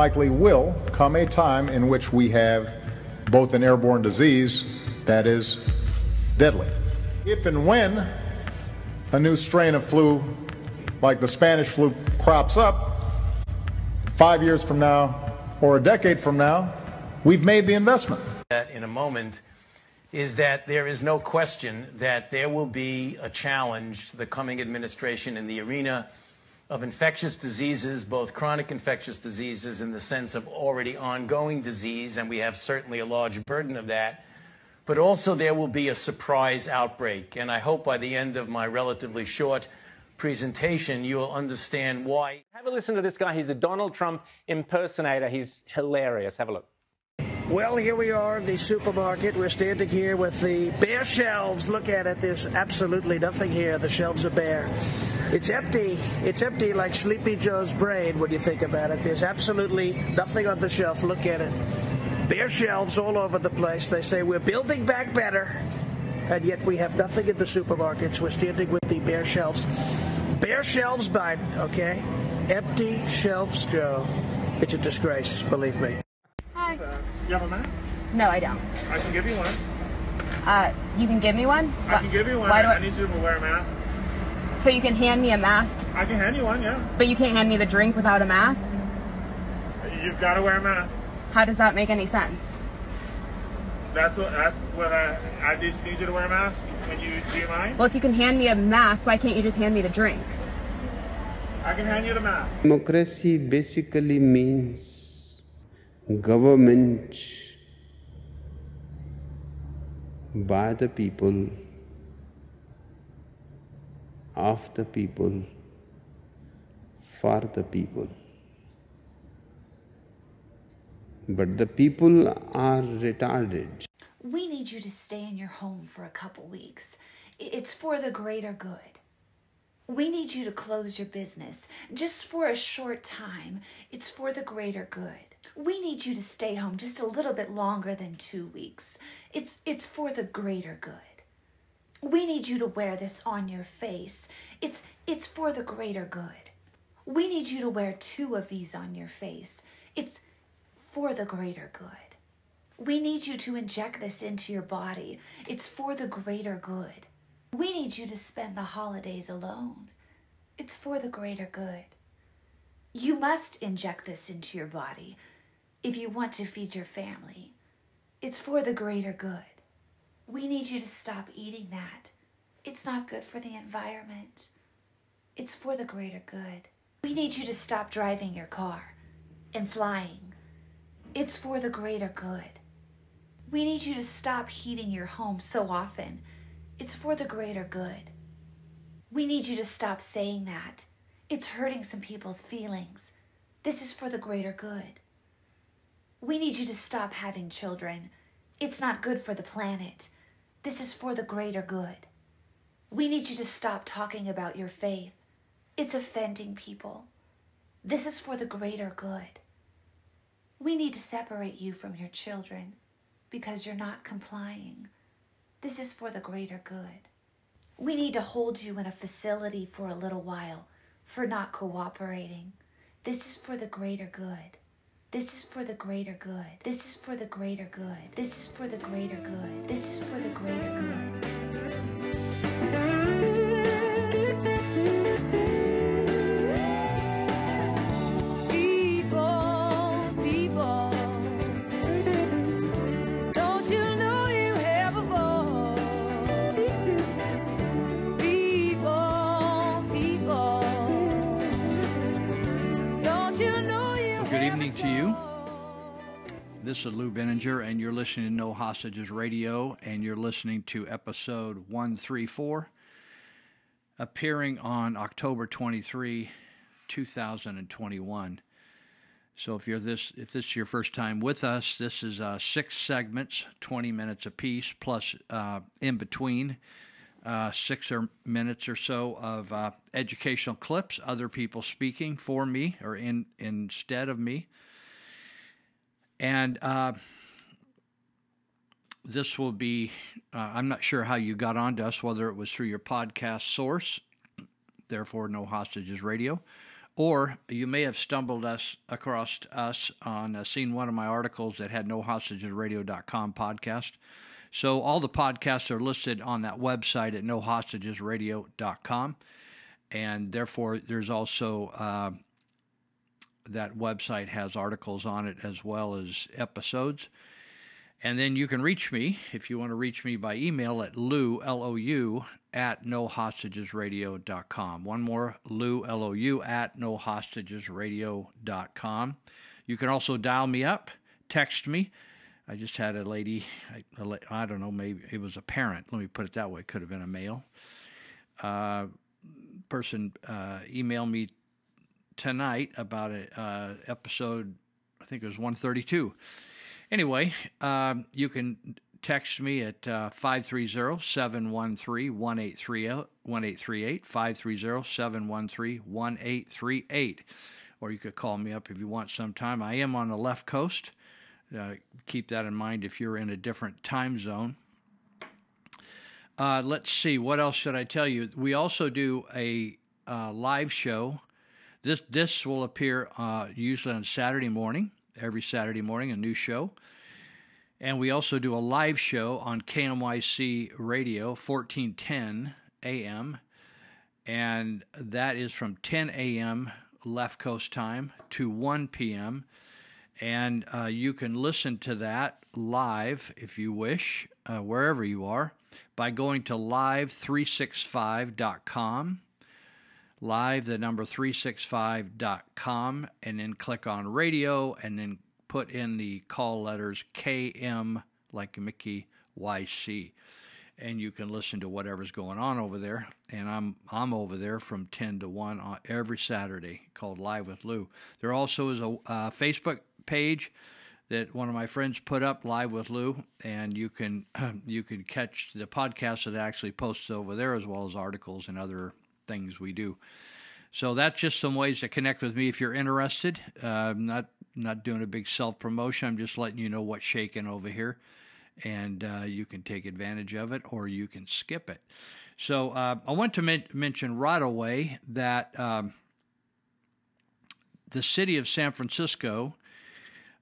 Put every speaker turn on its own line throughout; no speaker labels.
Likely will come a time in which we have both an airborne disease that is deadly. If and when a new strain of flu, like the Spanish flu, crops up, five years from now or a decade from now, we've made the investment.
that in a moment is that there is no question that there will be a challenge to the coming administration in the arena of infectious diseases, both chronic infectious diseases in the sense of already ongoing disease, and we have certainly a large burden of that. But also, there will be a surprise outbreak. And I hope by the end of my relatively short presentation, you will understand why.
Have a listen to this guy. He's a Donald Trump impersonator. He's hilarious. Have a look.
Well, here we are in the supermarket. We're standing here with the bare shelves. Look at it. There's absolutely nothing here. The shelves are bare. It's empty. It's empty like Sleepy Joe's brain when you think about it. There's absolutely nothing on the shelf. Look at it. Bare shelves all over the place. They say we're building back better, and yet we have nothing in the supermarkets. We're standing with the bare shelves. Bare shelves, Biden, okay? Empty shelves, Joe. It's a disgrace, believe me.
Hi.
You have a mask?
No, I don't.
I can give you one.
Uh, you can give me one?
I can give you one.
Why do
I
I,
need you to wear a mask.
So you can hand me a mask,
I can hand you one, yeah.
but you can't hand me the drink without a mask?
You've got to wear a mask.
How does that make any sense?
That's what. That's what I. I just need you to wear a mask. When you do you mind?
Well, if you can hand me a mask, why can't you just hand me the drink?
I can hand you the mask.
Democracy basically means government by the people, of the people, for the people. But the people are retarded.
We need you to stay in your home for a couple weeks. It's for the greater good. We need you to close your business just for a short time. It's for the greater good. We need you to stay home just a little bit longer than 2 weeks. It's it's for the greater good. We need you to wear this on your face. It's it's for the greater good. We need you to wear two of these on your face. It's for the greater good. We need you to inject this into your body. It's for the greater good. We need you to spend the holidays alone. It's for the greater good. You must inject this into your body if you want to feed your family. It's for the greater good. We need you to stop eating that. It's not good for the environment. It's for the greater good. We need you to stop driving your car and flying. It's for the greater good. We need you to stop heating your home so often. It's for the greater good. We need you to stop saying that. It's hurting some people's feelings. This is for the greater good. We need you to stop having children. It's not good for the planet. This is for the greater good. We need you to stop talking about your faith. It's offending people. This is for the greater good. We need to separate you from your children because you're not complying. This is for the greater good. We need to hold you in a facility for a little while for not cooperating. This is for the greater good. This is for the greater good. This is for the greater good. This is for the greater good. This is for the greater good.
This is Lou Benninger, and you're listening to No Hostages Radio, and you're listening to episode 134, appearing on October 23, 2021. So if you're this, if this is your first time with us, this is uh, six segments, 20 minutes apiece, plus uh, in between uh, six or minutes or so of uh, educational clips, other people speaking for me or in instead of me, and uh, this will be. Uh, I'm not sure how you got onto us, whether it was through your podcast source, therefore no hostages radio, or you may have stumbled us across us on uh, seen one of my articles that had nohostagesradio.com podcast. So all the podcasts are listed on that website at No Hostages nohostagesradio.com, and therefore there's also uh, that website has articles on it as well as episodes. And then you can reach me if you want to reach me by email at lou, L-O-U, at nohostagesradio.com. One more, lou, L-O-U, at nohostagesradio.com. You can also dial me up, text me. I just had a lady, I, I don't know, maybe it was a parent. Let me put it that way. It Could have been a male. Uh, person uh, emailed me tonight about an uh, episode, I think it was 132 Anyway, um, you can text me at uh, 530-713-1838, 530-713-1838. Or you could call me up if you want sometime. I am on the left coast. Uh, keep that in mind if you're in a different time zone. Uh, let's see, what else should I tell you? We also do a uh, live show. This this will appear uh, usually on Saturday morning every Saturday morning, a new show. And we also do a live show on KMYC Radio, 1410 AM. And that is from 10 a.m. left coast time to 1 p.m. And uh, you can listen to that live if you wish, uh, wherever you are, by going to live365.com live, the number 365.com, and then click on radio and then put in the call letters KM, like Mickey YC. And you can listen to whatever's going on over there. And I'm I'm over there from 10 to 1 on every Saturday called Live with Lou. There also is a uh, Facebook page that one of my friends put up live with Lou, and you can you can catch the podcast that actually posts over there as well as articles and other things we do. So that's just some ways to connect with me if you're interested. Uh, I'm not not doing a big self promotion. I'm just letting you know what's shaking over here, and uh, you can take advantage of it or you can skip it. So uh, I want to men- mention right away that um, the city of San Francisco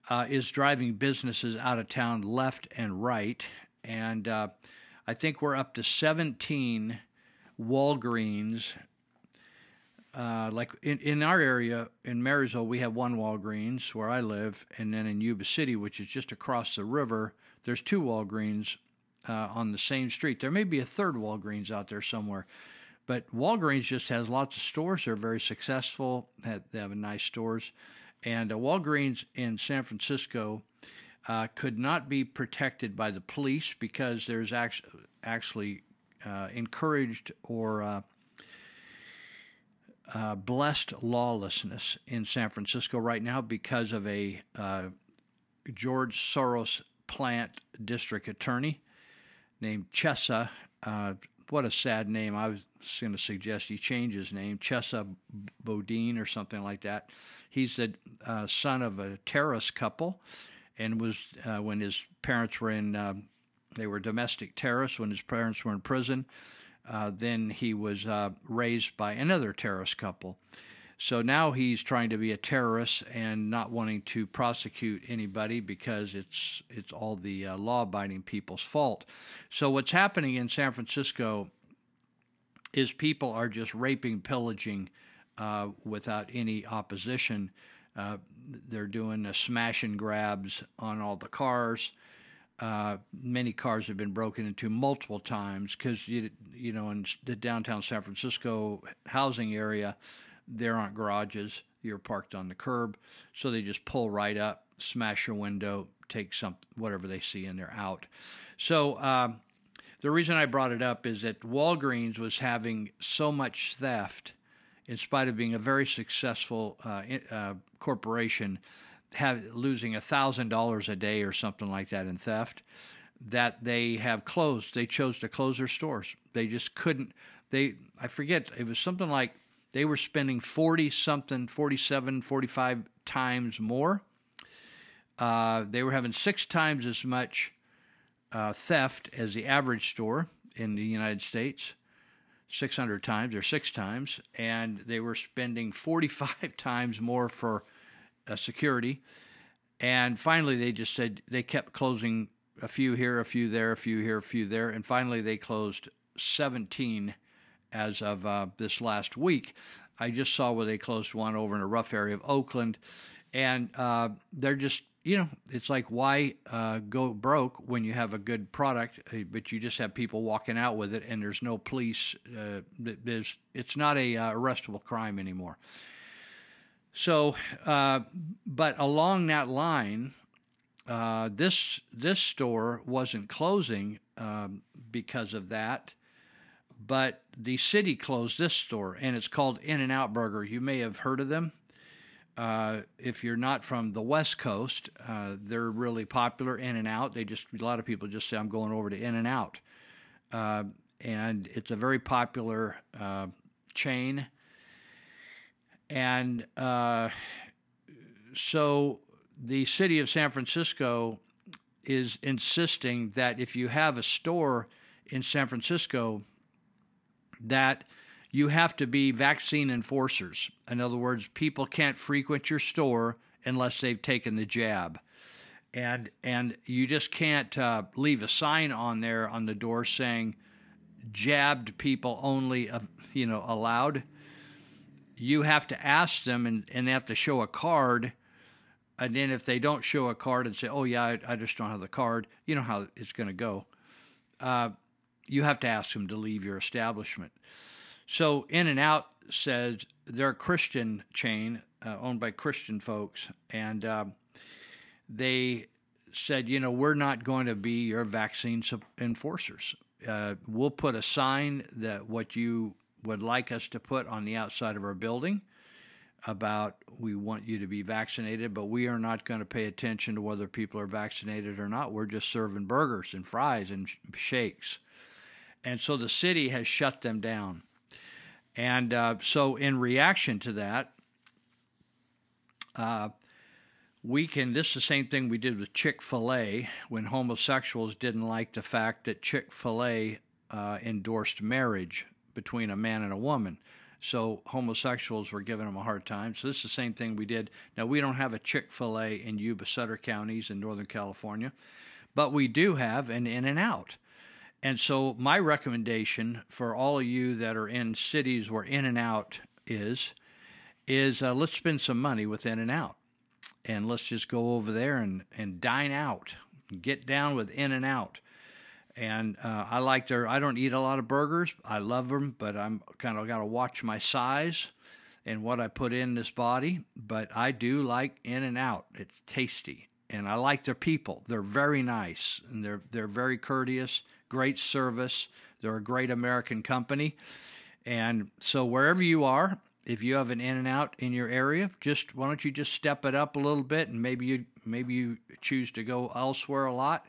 uh, is driving businesses out of town left and right, and uh, I think we're up to 17 Walgreens. Uh, like in, in our area in Marysville, we have one Walgreens where I live, and then in Yuba City, which is just across the river, there's two Walgreens uh, on the same street. There may be a third Walgreens out there somewhere, but Walgreens just has lots of stores. They're very successful. They have nice stores, and uh, Walgreens in San Francisco uh, could not be protected by the police because there's actually actually uh, encouraged or uh, uh, blessed lawlessness in San Francisco right now because of a uh, George Soros plant district attorney named Chesa. Uh, what a sad name. I was going to suggest he change his name, Chesa Boudin or something like that. He's the son of a terrorist couple and was, when his parents were in um, they were domestic terrorists when his parents were in prison. Uh, then he was uh, raised by another terrorist couple. So now he's trying to be a terrorist and not wanting to prosecute anybody because it's it's all the uh, law-abiding people's fault. So what's happening in San Francisco is people are just raping, pillaging uh, without any opposition. Uh, they're doing smash and grabs on all the cars. Uh, many cars have been broken into multiple times because you you know in the downtown San Francisco housing area there aren't garages you're parked on the curb. So they just pull right up smash your window take some whatever they see and they're out. So um, the reason I brought it up is that Walgreens was having so much theft in spite of being a very successful uh, uh, corporation, have losing a thousand dollars a day or something like that in theft, that they have closed. They chose to close their stores. They just couldn't. They I forget it was something like they were spending 40 something 47 45 times more uh, they were having six times as much uh, theft as the average store in the united states 600 times or six times and they were spending 45 times more for security and finally they just said they kept closing a few here a few there a few here a few there and finally they closed 17 as of uh, this last week. I just saw where they closed one over in a rough area of Oakland, and uh, they're just you know it's like why uh, go broke when you have a good product, uh, but you just have people walking out with it, and there's no police. Uh, there's it's not a uh, arrestable crime anymore. So, but along that line, this this store wasn't closing um, because of that but the city closed this store, and it's called In and Out Burger. You may have heard of them. Uh, if you're not from the West Coast, uh, they're really popular. In and Out. They just a lot of people just say I'm going over to In and Out, uh, and it's a very popular uh, chain. And uh, so the city of San Francisco is insisting that if you have a store in San Francisco that you have to be vaccine enforcers. In other words, people can't frequent your store unless they've taken the jab. And and you just can't uh, leave a sign on there on the door saying jabbed people only uh, you know allowed. You have to ask them and, and they have to show a card. And then if they don't show a card and say, "Oh yeah, I, I just don't have the card," you know how it's going to go. Uh, you have to ask them to leave your establishment. So In and Out says they're a Christian chain uh, owned by Christian folks, and uh, they said, you know, we're not going to be your vaccine enforcers. Uh, we'll put a sign that what you would like us to put on the outside of our building about we want you to be vaccinated, but we are not going to pay attention to whether people are vaccinated or not. We're just serving burgers and fries and shakes. And so the city has shut them down. And uh, so, in reaction to that, uh, we can. This is the same thing we did with Chick fil A when homosexuals didn't like the fact that Chick fil A uh, endorsed marriage between a man and a woman. So homosexuals were giving them a hard time. So this is the same thing we did. Now we don't have a Chick Fil A in Yuba Sutter counties in Northern California, but we do have an In and Out. And so, my recommendation for all of you that are in cities where In and Out is, is uh, let's spend some money with In and Out, and let's just go over there and and dine out, get down with In and Out. And uh, I like their. I don't eat a lot of burgers. I love them, but I'm kind of got to watch my size and what I put in this body. But I do like In and Out. It's tasty, and I like their people. They're very nice, and they're they're very courteous great service. They're a great American company. And so wherever you are, if you have an in and out in your area, just why don't you just step it up a little bit and maybe you maybe you choose to go elsewhere a lot.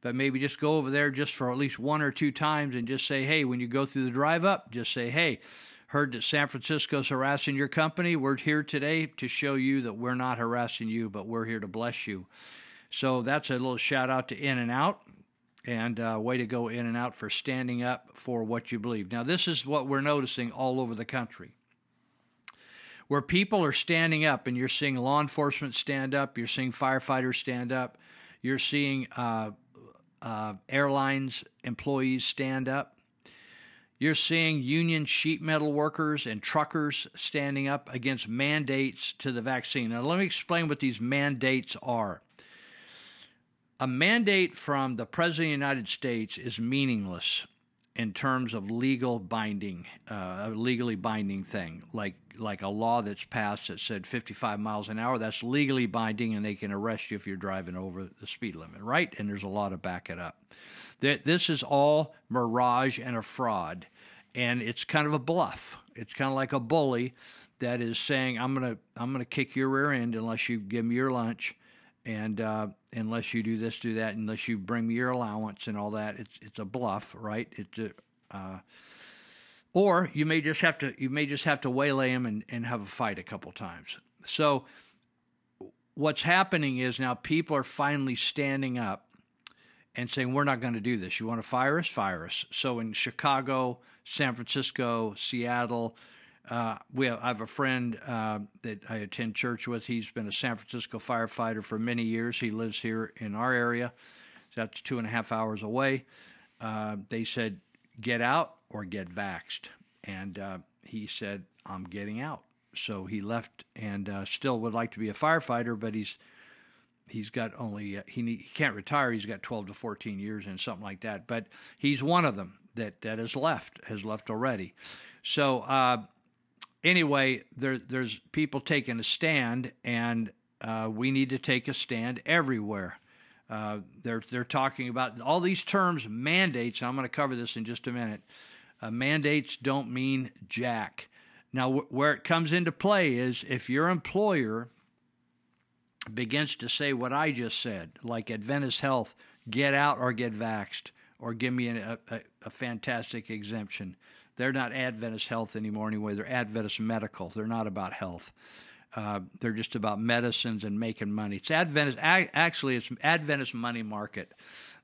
But maybe just go over there just for at least one or two times and just say, hey, when you go through the drive up, just say, hey, heard that San Francisco's harassing your company. We're here today to show you that we're not harassing you, but we're here to bless you. So that's a little shout out to In and Out and uh, way to go in and out for standing up for what you believe. Now, this is what we're noticing all over the country. Where people are standing up, and you're seeing law enforcement stand up, you're seeing firefighters stand up, you're seeing uh, uh, airlines employees stand up, you're seeing union sheet metal workers and truckers standing up against mandates to the vaccine. Now, let me explain what these mandates are. A mandate from the President of the United States is meaningless in terms of legal binding, uh, a legally binding thing, like like a law that's passed that said 55 miles an hour. That's legally binding, and they can arrest you if you're driving over the speed limit, right? And there's a law to back it up. That This is all mirage and a fraud, and it's kind of a bluff. It's kind of like a bully that is saying, "I'm gonna I'm gonna kick your rear end unless you give me your lunch." And uh, unless you do this, do that, unless you bring me your allowance and all that, it's it's a bluff, right? It's a, uh, or you may just have to you may just have to waylay him and, and have a fight a couple times. So what's happening is now people are finally standing up and saying we're not going to do this. You want to fire us? Fire us. So in Chicago, San Francisco, Seattle, uh, we have, I have a friend uh, that I attend church with. He's been a San Francisco firefighter for many years. He lives here in our area. That's two and a half hours away. Uh, they said, get out or get vaxxed. And uh, he said, I'm getting out. So he left and uh, still would like to be a firefighter, but he's he's got only uh, he, need, he can't retire. He's got 12 to 14 years and something like that. But he's one of them that that has left has left already. So anyway, there there's people taking a stand, and uh, we need to take a stand everywhere. Uh, they're they're talking about all these terms, mandates. I'm going to cover this in just a minute. Uh, mandates don't mean jack. Now, wh- where it comes into play is if your employer begins to say what I just said, like Adventist Health, get out or get vaxxed, or give me a, a, a fantastic exemption. They're not Adventist Health anymore anyway. They're Adventist Medical. They're not about health. Uh, they're just about medicines and making money. It's Adventist. Actually, it's Adventist money market.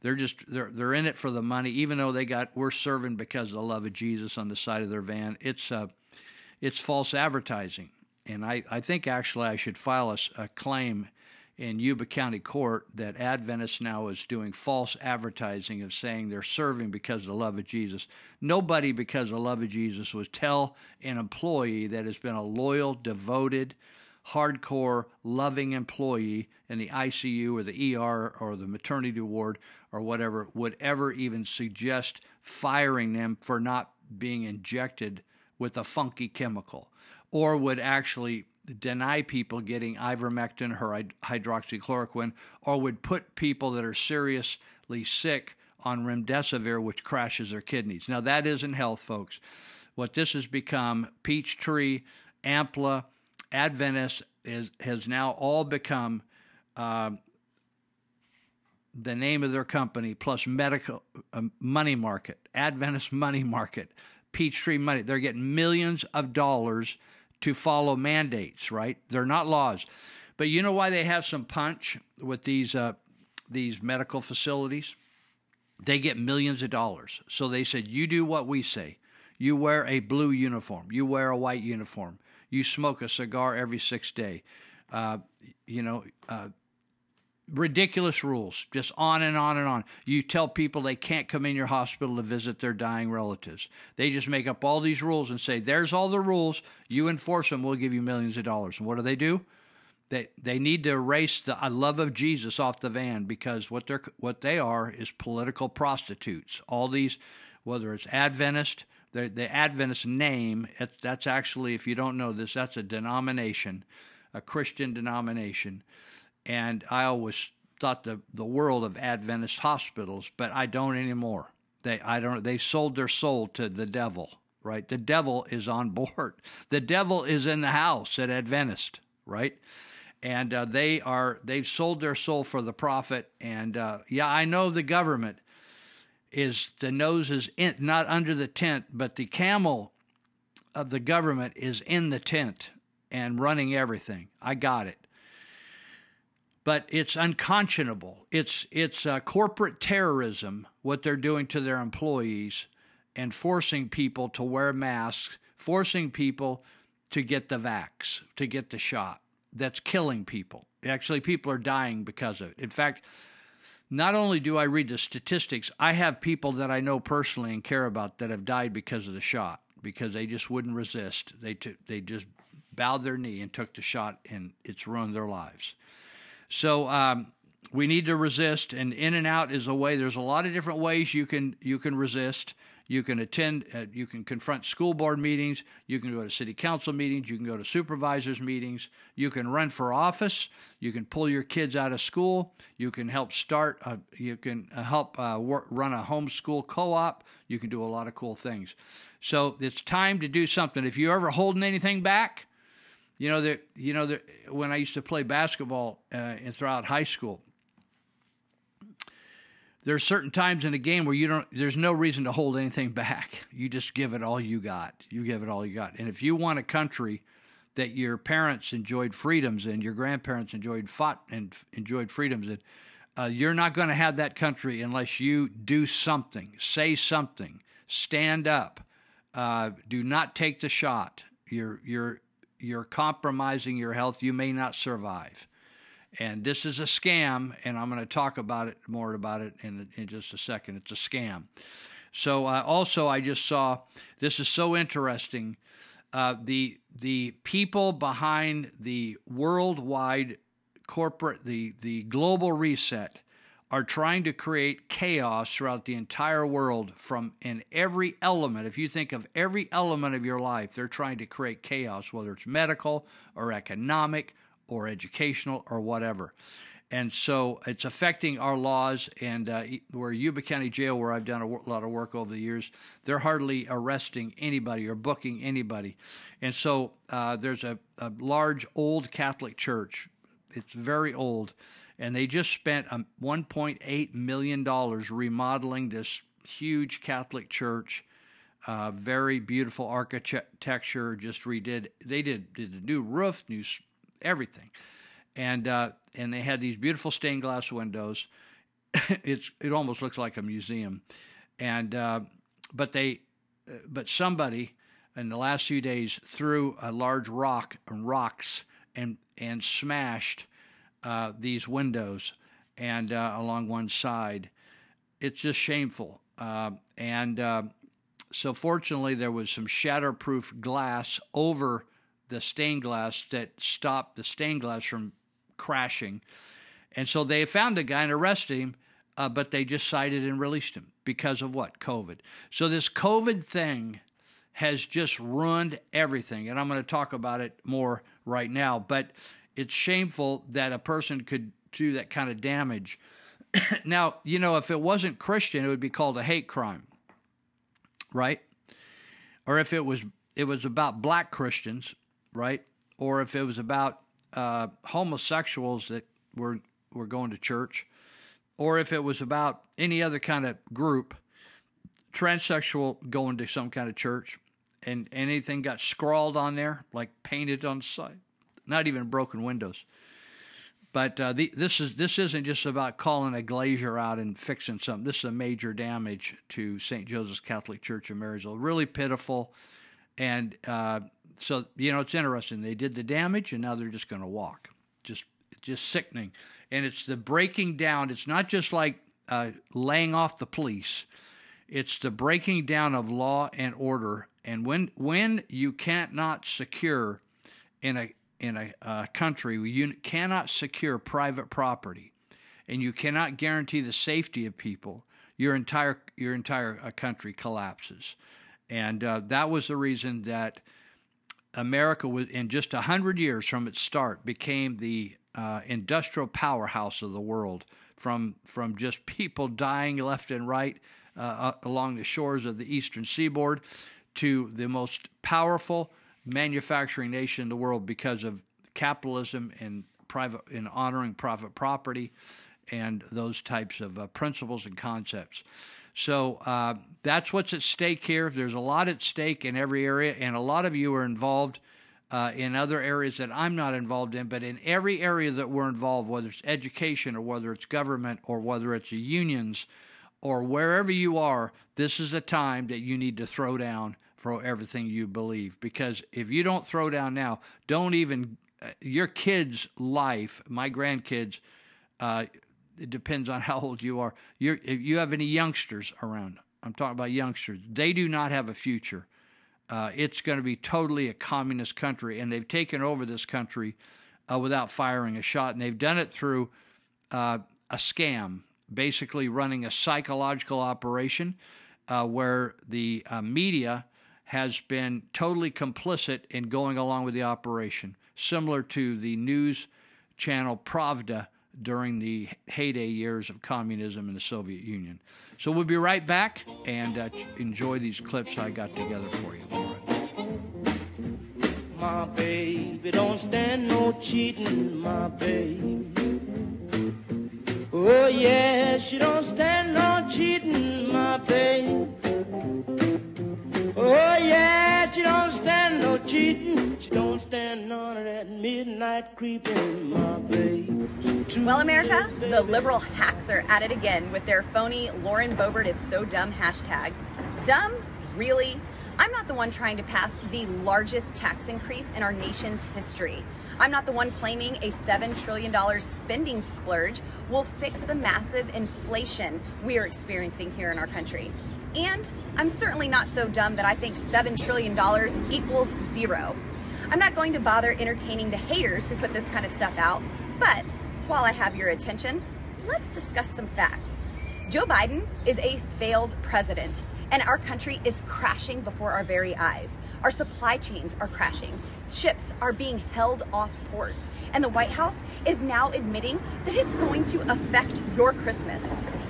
They're just they're they're in it for the money. Even though they got we're serving because of the love of Jesus on the side of their van. It's uh, it's false advertising. And I, I think actually I should file a, a claim in Yuba County Court that Adventist now is doing false advertising of saying they're serving because of the love of Jesus. Nobody, because of the love of Jesus, would tell an employee that has been a loyal, devoted, hardcore, loving employee in the ICU or the ER or the maternity ward or whatever would ever even suggest firing them for not being injected with a funky chemical or would actually deny people getting ivermectin or hydroxychloroquine, or would put people that are seriously sick on remdesivir, which crashes their kidneys. Now, that isn't health, folks. What this has become, Peachtree, Ampla, Adventist, is, has now all become uh, the name of their company plus medical uh, money market, Adventist money market, Peachtree money. They're getting millions of dollars to follow mandates, right? They're not laws. But you know why they have some punch with these uh, these medical facilities? They get millions of dollars. So they said, you do what we say. You wear a blue uniform. You wear a white uniform. You smoke a cigar every sixth day. Uh, you know, uh, ridiculous rules, just on and on and on. You tell people they can't come in your hospital to visit their dying relatives. They just make up all these rules and say, "There's all the rules. You enforce them, we'll give you millions of dollars." And what do they do? They they need to erase the love of Jesus off the van because what they're what they are is political prostitutes. All these, whether it's Adventist, the the Adventist name, that's actually if you don't know this, that's a denomination, a Christian denomination and I always thought the the world of Adventist hospitals, but I don't anymore. They I don't they sold their soul to the devil, right? The devil is on board. The devil is in the house at Adventist, right? And uh, they are they've sold their soul for the profit. And uh, yeah, I know the government is the nose is in, not under the tent, but the camel of the government is in the tent and running everything. I got it but it's unconscionable. It's it's uh, corporate terrorism what they're doing to their employees and forcing people to wear masks, forcing people to get the vax, to get the shot. That's killing people. Actually, people are dying because of it. In fact, not only do I read the statistics, I have people that I know personally and care about that have died because of the shot because they just wouldn't resist. They t- they just bowed their knee and took the shot, and it's ruined their lives. So um, we need to resist, and in and out is a way. There's a lot of different ways you can you can resist. You can attend, uh, you can confront school board meetings, you can go to city council meetings, you can go to supervisors meetings, you can run for office, you can pull your kids out of school, you can help start, a, you can uh, help uh, work, run a homeschool co op, you can do a lot of cool things. So it's time to do something. If you're ever holding anything back, you know that you know that when I used to play basketball uh, and throughout high school, there's certain times in a game where you don't there's no reason to hold anything back. You just give it all you got. You give it all you got. And if you want a country that your parents enjoyed freedoms and your grandparents enjoyed fought and enjoyed freedoms and uh, you're not going to have that country unless you do something say something stand up uh, do not take the shot. You're you're you're compromising your health you may not survive and this is a scam, and I'm going to talk about it more about it in in just a second. It's a scam. So uh, also, I just saw this is so interesting. Uh, the the people behind the worldwide corporate the the global reset are trying to create chaos throughout the entire world from in every element if you think of every element of your life they're trying to create chaos whether it's medical or economic or educational or whatever. And so it's affecting our laws. And uh, where Yuba County Jail, where I've done a lot of work over the years, they're hardly arresting anybody or booking anybody. And so uh, there's a, a large old Catholic church. It's very old. And they just spent um, $1.8 million remodeling this huge Catholic church. Uh, very beautiful architecture. Just redid. They did did a new roof, new everything, and uh, and they had these beautiful stained glass windows. it's it almost looks like a museum, and uh, but they but somebody in the last few days threw a large rock and rocks and and smashed uh, these windows and uh, along one side. It's just shameful. Uh, and uh, so, fortunately, there was some shatterproof glass over the stained glass that stopped the stained glass from crashing. And so they found the guy and arrested him, uh, but they just cited and released him because of what? COVID. So this COVID thing has just ruined everything. And I'm going to talk about it more right now. But it's shameful that a person could do that kind of damage. now, you know, if it wasn't Christian, it would be called a hate crime, right? Or if it was it was about black Christians, right? Or if it was about uh, homosexuals that were were going to church, or if it was about any other kind of group, transsexual going to some kind of church, and anything got scrawled on there, like painted on side, not even broken windows. But uh, the, this is this isn't just about calling a glazier out and fixing something. This is a major damage to St. Joseph's Catholic Church in Marysville. Really pitiful, and uh, so you know it's interesting. They did the damage, and now they're just going to walk. Just just sickening, and it's the breaking down. It's not just like uh, laying off the police. It's the breaking down of law and order. And when when you can't not secure in a in a uh, country, you cannot secure private property, and you cannot guarantee the safety of people. Your entire your entire uh, country collapses, and uh, that was the reason that America, was, in just 100 years from its start, became the uh, industrial powerhouse of the world from, from just people dying left and right uh, uh, along the shores of the eastern seaboard to the most powerful manufacturing nation in the world because of capitalism and private in honoring private property and those types of uh, principles and concepts. So uh, that's what's at stake here. There's a lot at stake in every area, and a lot of you are involved uh, in other areas that I'm not involved in. But in every area that we're involved, whether it's education or whether it's government or whether it's unions or wherever you are, this is a time that you need to throw down for everything you believe. Because if you don't throw down now, don't even uh, your kids' life, my grandkids, uh, it depends on how old you are. You're, if you have any youngsters around, I'm talking about youngsters, they do not have a future. Uh, it's going to be totally a communist country, and they've taken over this country uh, without firing a shot, and they've done it through uh, a scam, basically running a psychological operation uh, where the media has been totally complicit in going along with the operation, similar to the news channel Pravda during the heyday years of communism in the Soviet Union. So we'll be right back and uh, enjoy these clips I got together for you.
My baby don't stand no cheating, my baby. Oh yeah, she don't stand no cheating, my baby. Oh yeah, she don't stand no cheating. She don't stand none of that midnight creeping, my baby.
Well, America, the liberal hacks are at it again with their phony Lauren Boebert is so dumb hashtag. Dumb? Really? I'm not the one trying to pass the largest tax increase in our nation's history. I'm not the one claiming a $7 trillion spending splurge will fix the massive inflation we are experiencing here in our country. And I'm certainly not so dumb that I think $7 trillion equals zero. I'm not going to bother entertaining the haters who put this kind of stuff out, but while I have your attention, let's discuss some facts. Joe Biden is a failed president, and our country is crashing before our very eyes. Our supply chains are crashing. Ships are being held off ports. And the White House is now admitting that it's going to affect your Christmas.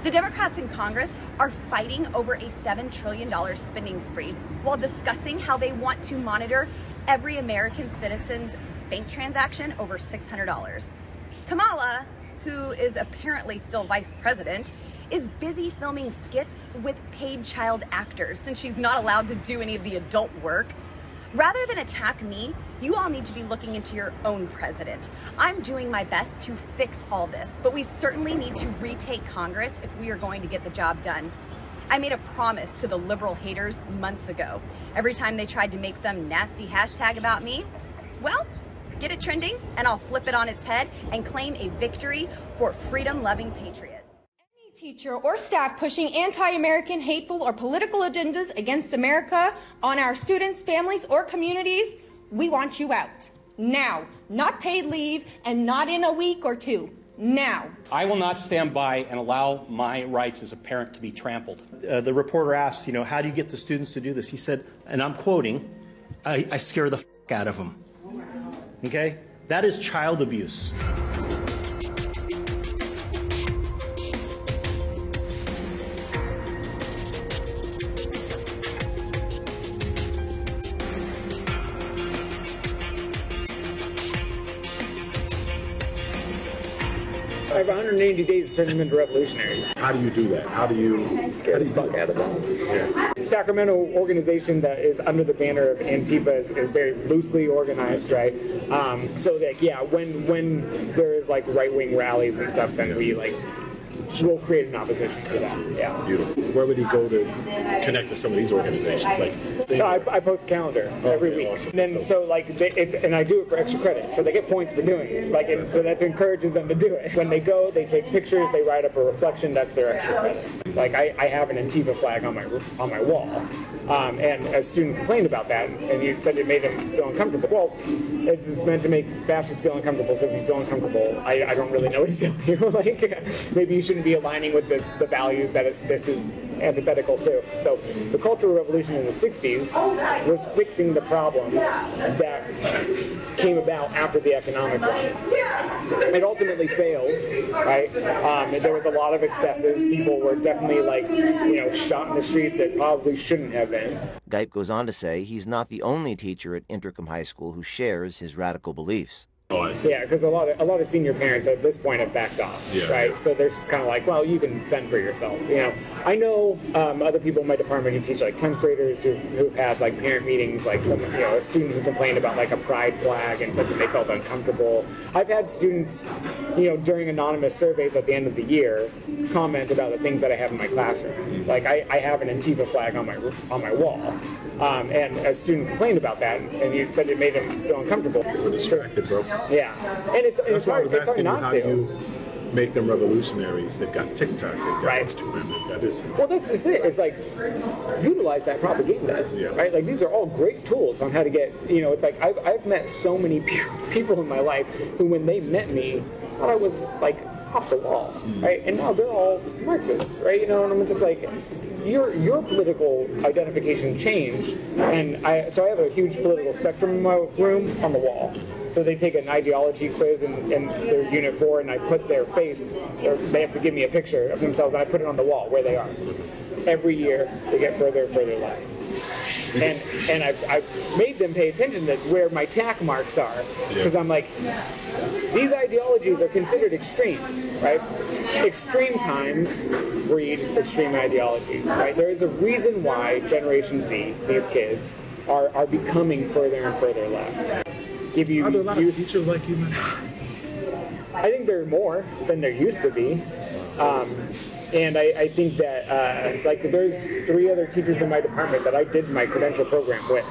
The Democrats in Congress are fighting over a $7 trillion spending spree while discussing how they want to monitor every American citizen's bank transaction over $600. Kamala, who is apparently still vice president, is busy filming skits with paid child actors since she's not allowed to do any of the adult work. Rather than attack me, you all need to be looking into your own president. I'm doing my best to fix all this, but we certainly need to retake Congress if we are going to get the job done. I made a promise to the liberal haters months ago. Every time they tried to make some nasty hashtag about me, well, get it trending and I'll flip it on its head and claim a victory for freedom loving patriots
teacher or staff pushing anti American, hateful, or political agendas against America on our students, families, or communities, we want you out. Now. Not paid leave and not in a week or two. Now.
I will not stand by and allow my rights as a parent to be trampled. Uh, the reporter asked, you know, how do you get the students to do this? He said, and I'm quoting, I, I scare the f- out of them. Okay? That is child abuse.
I have 180 days to turn them into revolutionaries.
How do you do that? How do you
scare the fuck out of them? Yeah. Sacramento organization that is under the banner of Antifa is, is very loosely organized, right? Um, so like yeah, when when there is like right wing rallies and stuff, then we like we'll create an opposition to that. Yeah.
Beautiful. Where would he go to connect to some of these organizations? Like,
I, I, post a calendar every week. Awesome. And then so like they, it's and I do it for extra credit, so they get points for doing it. Like and so that encourages them to do it. When they go, they take pictures, they write up a reflection. That's their extra credit. Like I, I have an Antifa flag on my on my wall, um, and a student complained about that, and he said it made him feel uncomfortable. Well, this is meant to make fascists feel uncomfortable. So if you feel uncomfortable, I, I don't really know what to tell you. like maybe you shouldn't be aligning with the, the values that it, this is antithetical to. So the Cultural Revolution in the 60s was fixing the problem that came about after the economic one. It ultimately failed, right? Um, there was a lot of excesses. People were definitely like, you know, shot in the streets that probably shouldn't have been.
Gipe goes on to say he's not the only teacher at Inderkum High School who shares his radical beliefs.
Oh, yeah, because a lot of a lot of senior parents at this point have backed off,
yeah.
right? So they're just kind of like, well, you can fend for yourself. You know, I know um, other people in my department who teach like tenth graders who've, who've had like parent meetings, like some you know a student who complained about like a pride flag and said that they felt uncomfortable. I've had students, you know, during anonymous surveys at the end of the year, comment about the things that I have in my classroom. Like I, I have an Antifa flag on my on my wall, um, and a student complained about that, and he said it made him feel uncomfortable.
We're distracted, bro.
Yeah, and it's,
That's
it's
why I
hard,
was asking you how
to.
you make them revolutionaries. They've got TikTok, they've got
Right.
Instagram, they've got this.
Well, that's just it. It's like utilize that propaganda, right? Like these are all great tools on how to get. You know, it's like I've, I've met so many people in my life who, when they met me, thought I was like off the wall, mm. right? And now they're all Marxists, right? You know, and I'm just like, your your political identification changed, and I so I have a huge political spectrum in my room on the wall. So they take an ideology quiz in, in their unit four, and I put their face, they have to give me a picture of themselves, and I put it on the wall where they are. Every year, they get further and further left and and I've, I've made them pay attention to where my tack marks are. Because I'm like these ideologies are considered extremes right? Extreme times breed extreme ideologies right? There is a reason why generation Z these kids are are becoming further and further left. Give you
Are there a lot of teachers like you, man?
I think there are more than there used to be. Um, and I, I think that, uh, like, there's three other teachers in my department that I did my credential program with,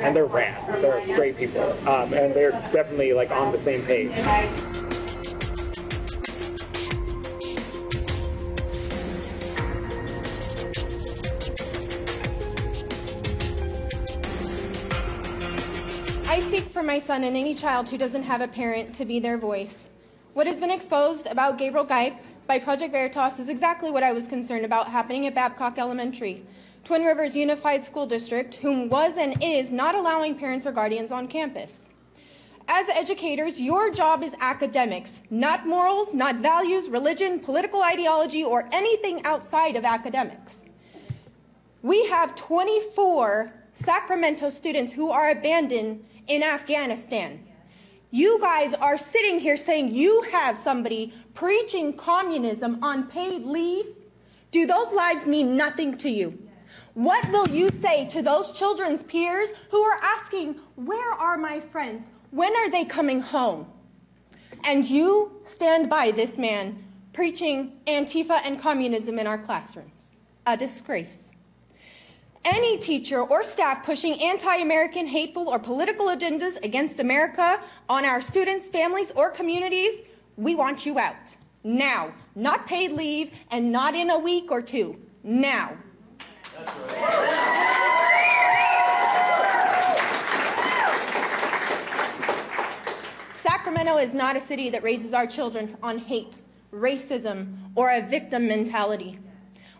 and they're rad. They're great people. Um, and they're definitely, like, on the same page.
I speak for my son and any child who doesn't have a parent to be their voice. What has been exposed about Gabriel Gipe by Project Veritas is exactly what I was concerned about happening at Babcock Elementary, Twin Rivers Unified School District, whom was and is not allowing parents or guardians on campus. As educators, your job is academics, not morals, not values, religion, political ideology, or anything outside of academics. We have 24 Sacramento students who are abandoned in Afghanistan. You guys are sitting here saying you have somebody preaching communism on paid leave. Do those lives mean nothing to you? What will you say to those children's peers who are asking, Where are my friends? When are they coming home? And you stand by this man preaching Antifa and communism in our classrooms. A disgrace. Any teacher or staff pushing anti American, hateful, or political agendas against America on our students, families, or communities, we want you out. Now. Not paid leave and not in a week or two. Now. Sacramento is not a city that raises our children on hate, racism, or a victim mentality.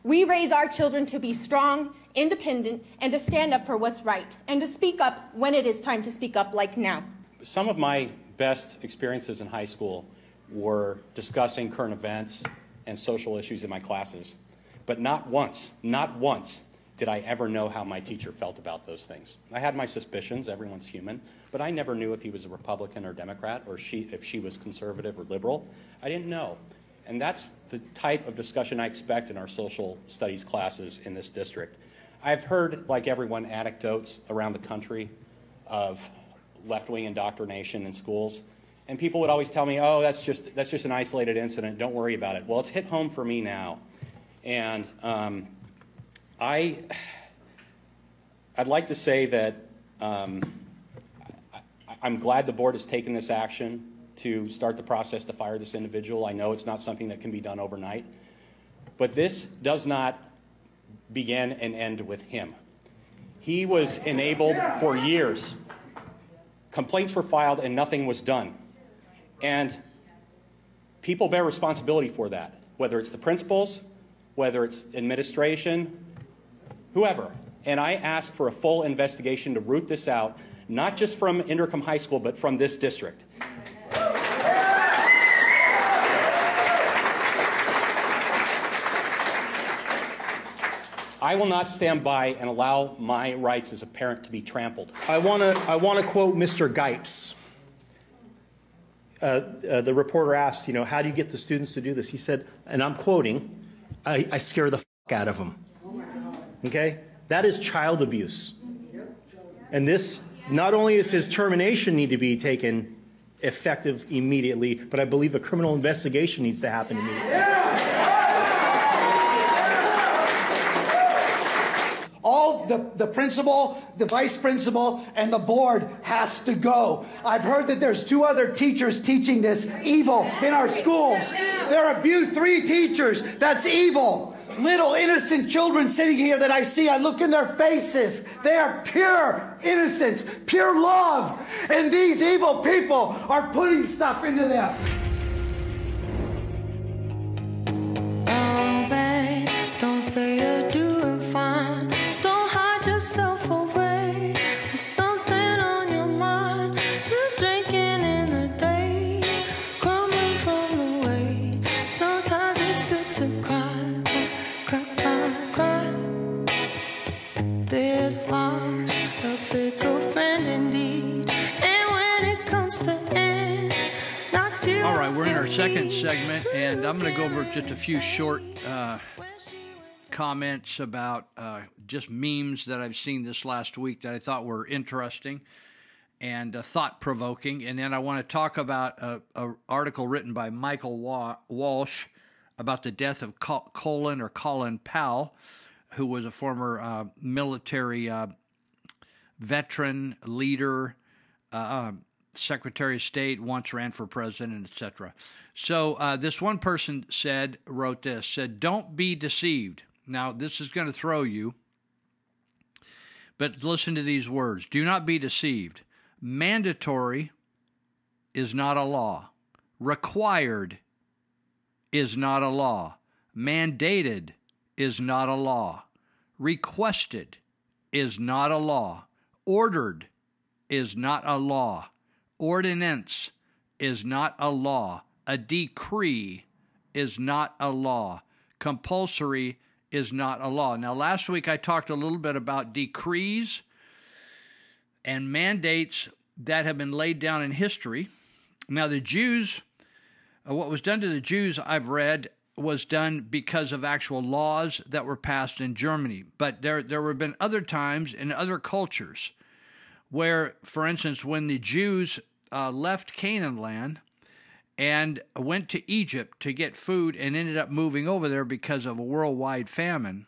We raise our children to be strong, independent, and to stand up for what's right, and to speak up when it is time to speak up, like now.
Some of my best experiences in high school were discussing current events and social issues in my classes. But not once, not once did I ever know how my teacher felt about those things. I had my suspicions, everyone's human, but I never knew if he was a Republican or Democrat or she, if she was conservative or liberal. I didn't know. And that's the type of discussion I expect in our social studies classes in this district. I've heard, like everyone, anecdotes around the country of left wing indoctrination in schools. And people would always tell me, oh, that's just, that's just an isolated incident. Don't worry about it. Well, it's hit home for me now. And um, I, I'd like to say that um, I, I'm glad the board has taken this action to start the process to fire this individual. I know it's not something that can be done overnight. But this does not begin and end with him. He was enabled for years. Complaints were filed and nothing was done. And people bear responsibility for that, whether it's the principals, whether it's administration, whoever. And I ask for a full investigation to root this out, not just from Inderkum High School, but from this district. I will not stand by and allow my rights as a parent to be trampled. I want to I want to quote Mr. Gipes. Uh, uh, the reporter asked, you know, how do you get the students to do this? He said, and I'm quoting, I, I scare the f- out of them. Okay? That is child abuse. And this, not only is his termination need to be taken effective immediately, but I believe a criminal investigation needs to happen immediately.
All the, the principal, the vice principal, and the board has to go. I've heard that there's two other teachers teaching this evil in our schools. There are abused three teachers. That's evil. Little innocent children sitting here that I see, I look in their faces. They are pure innocence, pure love. And these evil people are putting stuff into them.
Oh, babe, don't say you're
second segment, and I'm going to go over just a few short uh, comments about uh, just memes that I've seen this last week that I thought were interesting and uh, thought provoking. And then I want to talk about a, a article written by Michael Wa- Walsh about the death of Col- Colin or Colin Powell, who was a former uh, military uh, veteran leader. Uh, Secretary of State, once ran for president, etc. So uh, this one person said, wrote this, said, "Don't be deceived." Now this is going to throw you, but listen to these words: Do not be deceived. Mandatory is not a law. Required is not a law. Mandated is not a law. Requested is not a law. Ordered is not a law. Ordinance is not a law. A decree is not a law. Compulsory is not a law. Now, last week I talked a little bit about decrees and mandates that have been laid down in history. Now, the Jews, uh, what was done to the Jews, I've read, was done because of actual laws that were passed in Germany. But there, there have been other times in other cultures where, for instance, when the Jews uh, left Canaan land and went to Egypt to get food and ended up moving over there because of a worldwide famine,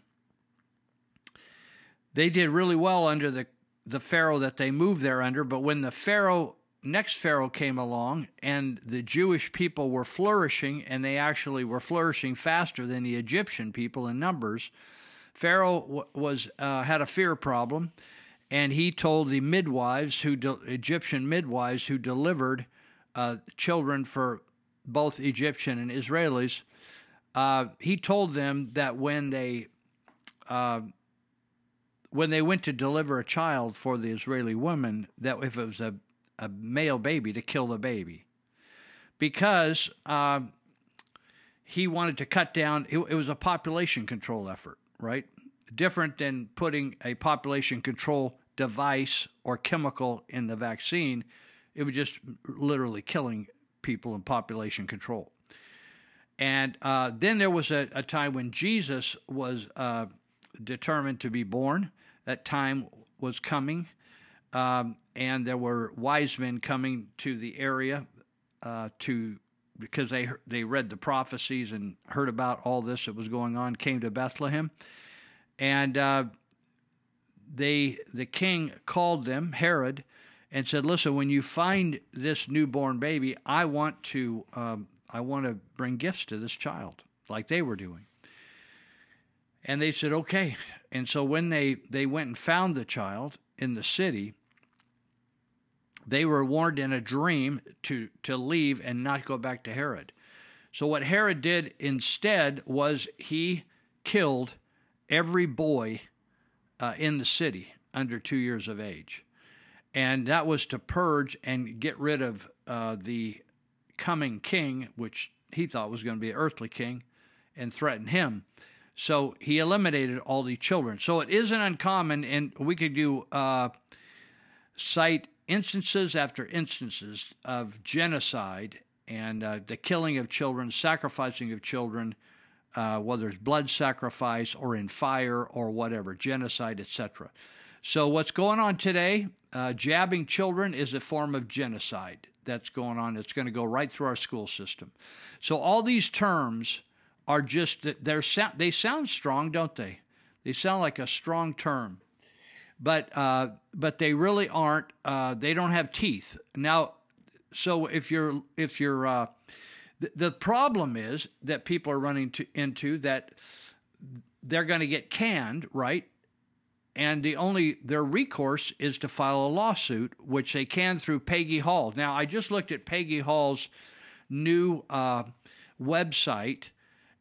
they did really well under the, the Pharaoh that they moved there under. But when the Pharaoh, next Pharaoh came along and the Jewish people were flourishing, and they actually were flourishing faster than the Egyptian people in numbers, Pharaoh was uh, had a fear problem and he told the midwives who de- Egyptian midwives who delivered uh, children for both Egyptian and Israelis. Uh, he told them that when they uh, when they went to deliver a child for the Israeli woman, that if it was a, a male baby, to kill the baby, because uh, he wanted to cut down. It, it was a population control effort, right? Different than putting a population control device or chemical in the vaccine. It was just literally killing people in population control. And uh, then there was a, a, time when Jesus was uh, determined to be born. That time was coming. Um, and there were wise men coming to the area uh, to because they they read the prophecies and heard about all this that was going on. Came to Bethlehem, and uh, they the king called them Herod and said, "Listen, when you find this newborn baby, I want to um, I want to bring gifts to this child, like they were doing." And they said, "Okay." And so when they they went and found the child in the city, they were warned in a dream to to leave and not go back to Herod. So what Herod did instead was he killed every boy uh, in the city under two years of age. And that was to purge and get rid of uh, the coming king, which he thought was going to be an earthly king, and threaten him. So he eliminated all the children. So it isn't uncommon, and we could do uh, cite instances after instances of genocide and uh, the killing of children, sacrificing of children, uh, whether it's blood sacrifice or in fire or whatever, genocide, etc. So, what's going on today? Uh, jabbing children is a form of genocide that's going on. It's going to go right through our school system. So, all these terms are just they're they sound strong, don't they? They sound like a strong term, but uh, but they really aren't. Uh, they don't have teeth. Now, so if you're if you're uh, the, problem is that people are running to, into that they're going to get canned, right? And the only their recourse is to file a lawsuit, which they can through Peggy Hall. Now, I just looked at Peggy Hall's new uh, website,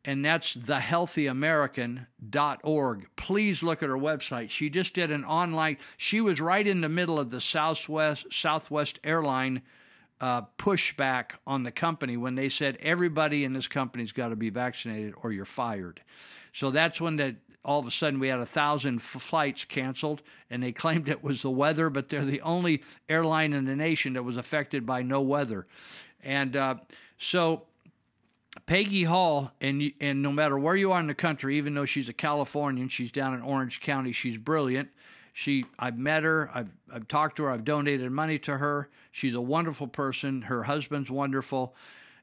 and that's thehealthyamerican.org. Please look at her website. She just did an online. She was right in the middle of the Southwest Southwest airline uh, pushback on the company when they said everybody in this company's got to be vaccinated or you're fired. So that's when the all of a sudden we had a thousand f- flights canceled, and they claimed it was the weather, but they're the only airline in the nation that was affected by no weather. And uh, so Peggy Hall, and and no matter where you are in the country, even though she's a Californian, she's down in Orange County. She's brilliant. She, I've met her, I've I've talked to her, I've donated money to her. She's a wonderful person. Her husband's wonderful,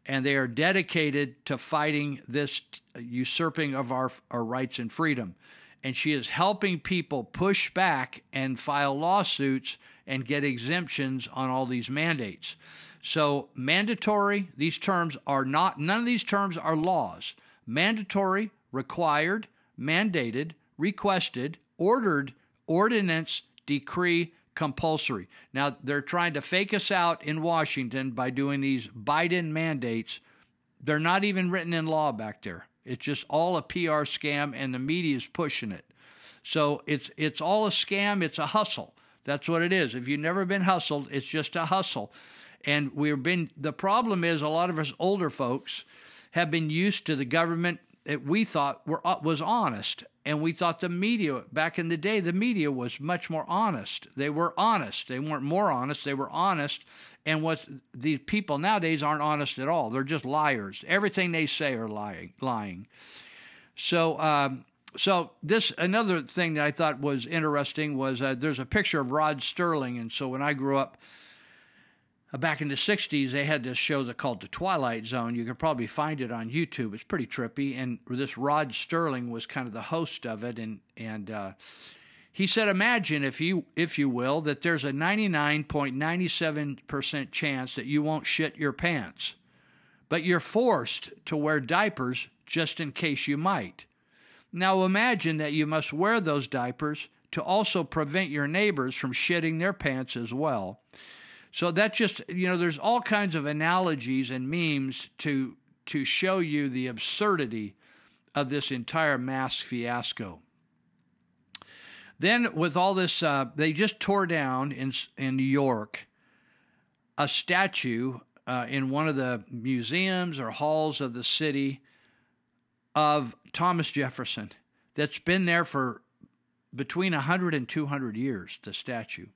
and they are dedicated to fighting this usurping of our our rights and freedom. And she is helping people push back and file lawsuits and get exemptions on all these mandates. So, mandatory, these terms are not, none of these terms are laws. Mandatory, required, mandated, requested, ordered, ordinance, decree, compulsory. Now, they're trying to fake us out in Washington by doing these Biden mandates. They're not even written in law back there. It's just all a PR scam, and the media is pushing it. So it's it's all a scam. It's a hustle. That's what it is. If you've never been hustled, it's just a hustle. And we've been, the problem is a lot of us older folks have been used to the government that we thought were, uh, was honest. And we thought the media, back in the day, the media was much more honest. They were honest. They weren't more honest, they were honest. And what these people nowadays aren't honest at all. They're just liars. Everything they say are lying. lying. So, um, so this another thing that I thought was interesting was uh, there's a picture of Rod Sterling, and so when I grew up, back in the 60s, they had this show that called The Twilight Zone. You can probably find it on YouTube. It's pretty trippy. And this Rod Sterling was kind of the host of it. And, and uh, he said, Imagine, if you, if you will, that there's a 99.97% chance that you won't shit your pants, but you're forced to wear diapers just in case you might. Now imagine that you must wear those diapers to also prevent your neighbors from shitting their pants as well. So that just you know, there's all kinds of analogies and memes to to show you the absurdity of this entire mass fiasco. Then, with all this, uh, they just tore down in in New York a statue uh, in one of the museums or halls of the city of Thomas Jefferson that's been there for between 100 and 200 years. The statue.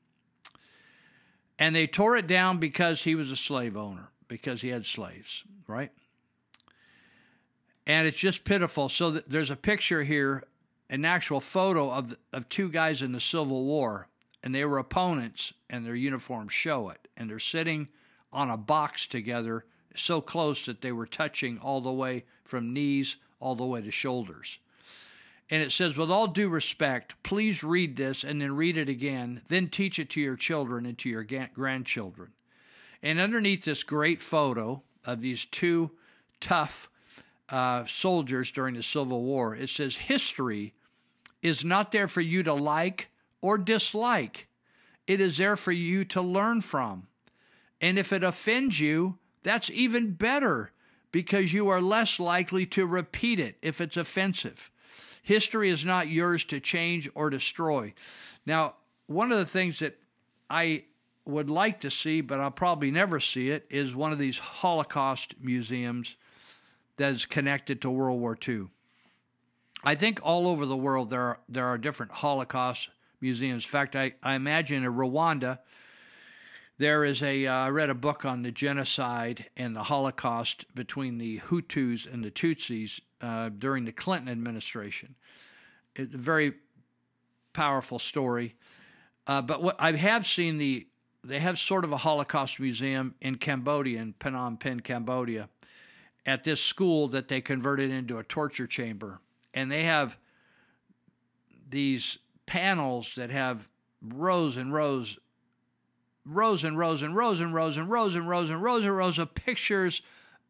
And they tore it down because he was a slave owner, because he had slaves, right? And it's just pitiful. So th- there's a picture here, an actual photo of, of two guys in the Civil War, and they were opponents, and their uniforms show it. And they're sitting on a box together, so close that they were touching all the way from knees all the way to shoulders and it says, with all due respect, please read this and then read it again, then teach it to your children and to your grandchildren. And underneath this great photo of these two tough uh, soldiers during the Civil War, it says, History is not there for you to like or dislike, it is there for you to learn from. And if it offends you, that's even better because you are less likely to repeat it if it's offensive. History is not yours to change or destroy. Now, one of the things that I would like to see, but I'll probably never see it, is one of these Holocaust museums that is connected to World War II. I think all over the world there are, there are different Holocaust museums. In fact, I, I imagine in Rwanda, there is a. Uh, I read a book on the genocide and the Holocaust between the Hutus and the Tutsis uh, during the Clinton administration. It's a very powerful story. Uh, but what I have seen the they have sort of a Holocaust museum in Cambodia, in Phnom Penh, Cambodia, at this school that they converted into a torture chamber, and they have these panels that have rows and rows, rows and rows and rows and rows and rows and rows and rows and rows of pictures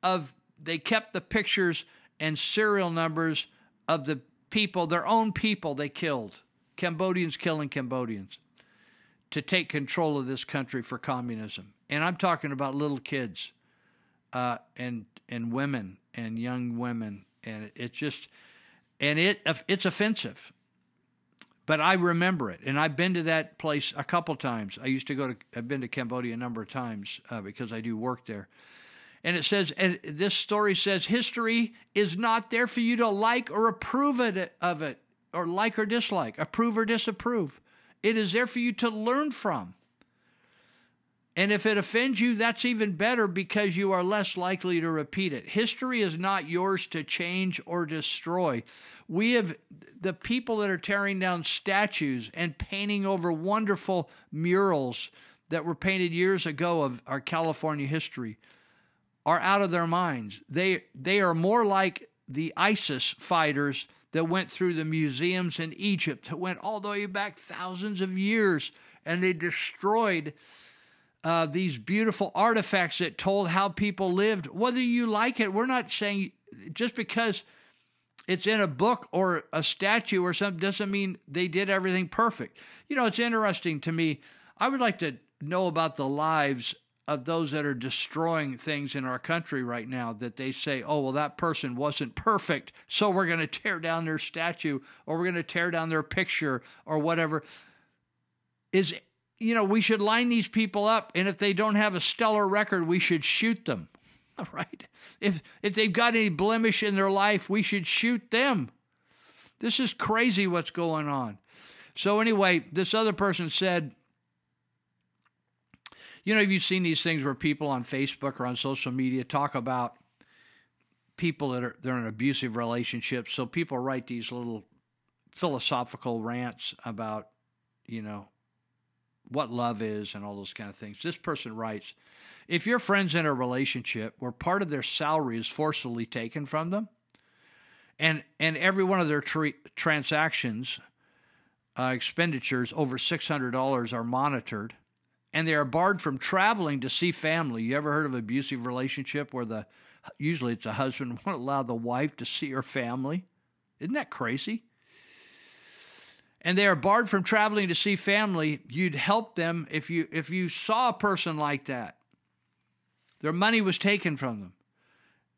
of. They kept the pictures and serial numbers of the people, their own people they killed. Cambodians killing Cambodians to take control of this country for communism. And I'm talking about little kids uh, and and women and young women, and it's just and it it's offensive. But I remember it, and I've been to that place a couple times. I used to go to I've been to Cambodia a number of times uh, because I do work there, and it says, and this story says, history is not there for you to like or approve of it. or like or dislike, approve or disapprove. It is there for you to learn from. And if it offends you, that's even better because you are less likely to repeat it. History is not yours to change or destroy. We have the people that are tearing down statues and painting over wonderful murals that were painted years ago of our California history are out of their minds. They they are more like the ISIS fighters that went through the museums in Egypt that went all the way back thousands of years and they destroyed uh, these beautiful artifacts that told how people lived. Whether you like it, we're not saying just because it's in a book or a statue or something doesn't mean they did everything perfect. You know, it's interesting to me. I would like to know about the lives of those that are destroying things in our country right now that they say, oh, well, that person wasn't perfect, so we're going to tear down their statue or we're going to tear down their picture or whatever. Is, you know, we should line these people up, and if they don't have a stellar record, we should shoot them. All right. If if they've got any blemish in their life, we should shoot them. This is crazy what's going on. So anyway, this other person said, you know, have you seen these things where people on Facebook or on social media talk about people that are they're in abusive relationships? So people write these little philosophical rants about, you know, what love is and all those kind of things. This person writes, if your friend's in a relationship where part of their salary is forcibly taken from them, and and every one of their tra- transactions uh, expenditures over six hundred dollars are monitored, and they are barred from traveling to see family. You ever heard of abusive relationship where the usually it's a husband won't allow the wife to see her family? Isn't that crazy? And they are barred from traveling to see family. You'd help them if you if you saw a person like that. Their money was taken from them.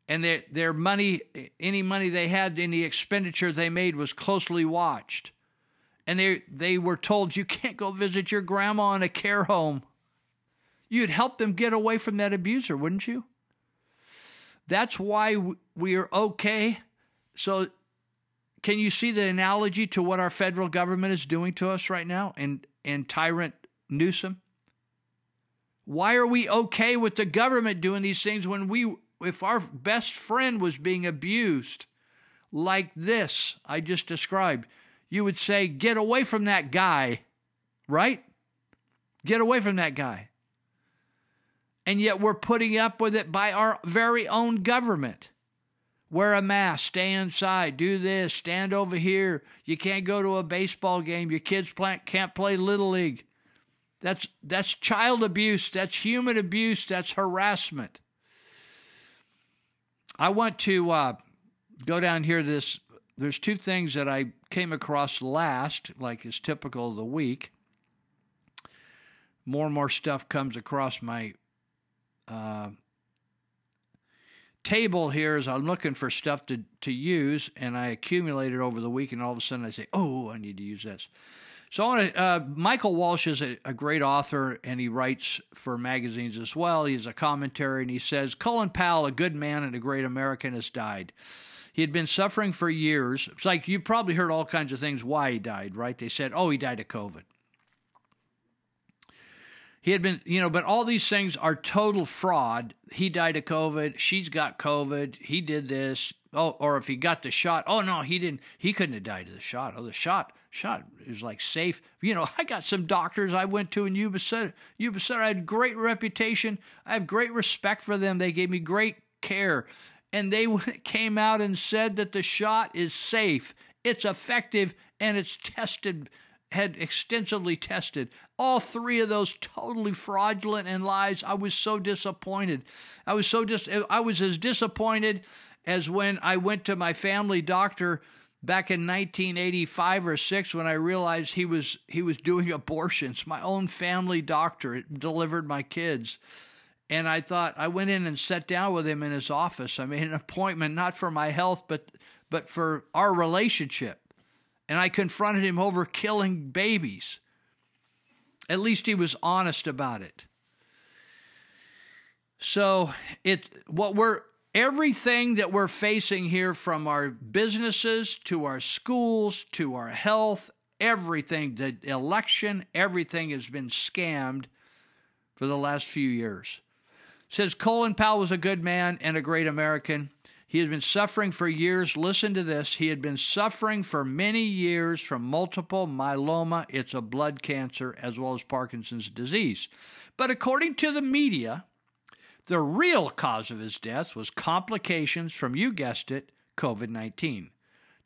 And their, their money, any money they had, any expenditure they made was closely watched and they they were told you can't go visit your grandma in a care home. You'd help them get away from that abuser, wouldn't you? That's why we are okay. So can you see the analogy to what our federal government is doing to us right now and and tyrant Newsom? Why are we okay with the government doing these things when we if our best friend was being abused like this I just described? You would say, Get away from that guy, right? Get away from that guy. And yet we're putting up with it by our very own government. Wear a mask, stay inside, do this, stand over here. You can't go to a baseball game. Your kids can't play Little League. That's, that's child abuse. That's human abuse. That's harassment. I want to uh, go down here this there's two things that I came across last, like is typical of the week. More and more stuff comes across my uh, table here as I'm looking for stuff to, to use, and I accumulate it over the week, and all of a sudden I say, oh, I need to use this. So I want to, uh, Michael Walsh is a, a, great author, and he writes for magazines as well. He's a commentary, and he says, Colin Powell, a good man and a great American, has died. He had been suffering for years. It's like you've probably heard all kinds of things why he died, right? They said, oh, he died of COVID. He had been, you know, but all these things are total fraud. He died of COVID. She's got COVID. He did this. Oh, or if he got the shot, oh no, he didn't. He couldn't have died of the shot. Oh, the shot, shot is like safe. You know, I got some doctors I went to in Yuba Center. Yuba Center, I had great reputation. I have great respect for them. They gave me great care and they came out and said that the shot is safe, it's effective, and it's tested, had extensively tested. All three of those totally fraudulent and lies. I was so disappointed. I was so dis- I was as disappointed as when I went to my family doctor back in 1985 or 6 when I realized he was he was doing abortions. My own family doctor delivered my kids. And I thought I went in and sat down with him in his office. I made an appointment not for my health, but but for our relationship. And I confronted him over killing babies. At least he was honest about it. So it what we're Everything that we're facing here, from our businesses to our schools to our health, everything, the election, everything has been scammed for the last few years. Says Colin Powell was a good man and a great American. He had been suffering for years. Listen to this. He had been suffering for many years from multiple myeloma. It's a blood cancer as well as Parkinson's disease. But according to the media, the real cause of his death was complications from, you guessed it, COVID 19.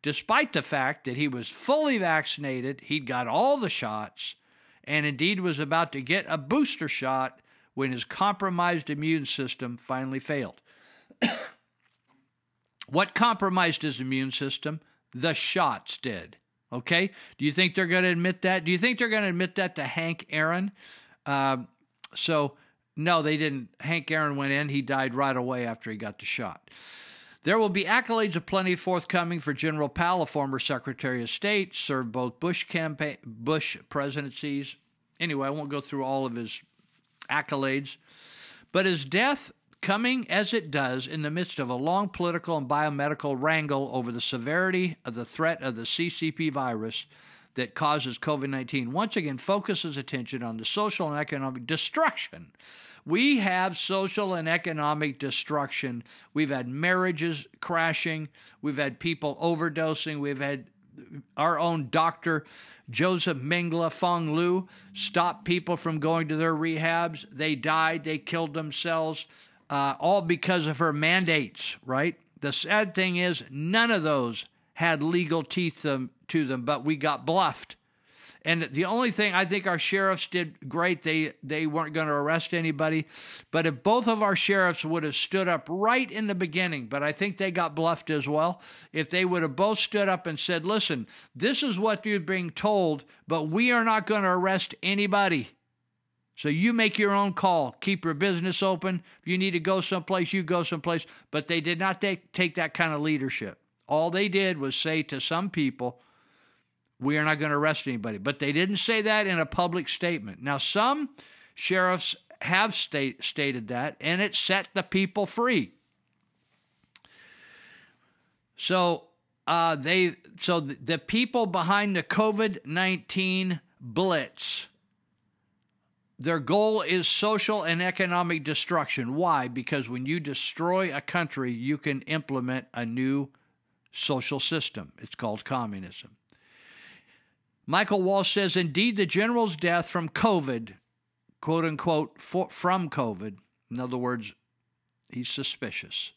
Despite the fact that he was fully vaccinated, he'd got all the shots, and indeed was about to get a booster shot when his compromised immune system finally failed. what compromised his immune system? The shots did. Okay? Do you think they're going to admit that? Do you think they're going to admit that to Hank Aaron? Uh, so, no, they didn't. Hank Aaron went in. He died right away after he got the shot. There will be accolades aplenty forthcoming for General Powell, a former Secretary of State, served both Bush campaign, Bush presidencies. Anyway, I won't go through all of his accolades, but his death coming as it does in the midst of a long political and biomedical wrangle over the severity of the threat of the CCP virus that causes COVID 19 once again focuses attention on the social and economic destruction. We have social and economic destruction. We've had marriages crashing. We've had people overdosing. We've had our own doctor, Joseph Mengele Phuong Luu, stop people from going to their rehabs. They died, they killed themselves, uh, all because of her mandates, right? The sad thing is, none of those had legal teeth them, to them, but we got bluffed. And the only thing I think our sheriffs did great, they they weren't going to arrest anybody. But if both of our sheriffs would have stood up right in the beginning, but I think they got bluffed as well. If they would have both stood up and said, "Listen, this is what you're being told, but we are not going to arrest anybody." So you make your own call. Keep your business open. If you need to go someplace, you go someplace. But they did not take, take that kind of leadership. All they did was say to some people, we are not going to arrest anybody. But they didn't say that in a public statement. Now, some sheriffs have state, stated that, and it set the people free. So uh, they, so the, the people behind the COVID nineteen blitz, their goal is social and economic destruction. Why? Because when you destroy a country, you can implement a new social system. It's called communism. Michael Walsh says, indeed, the general's death from COVID, quote unquote, for, from COVID, in other words, he's suspicious,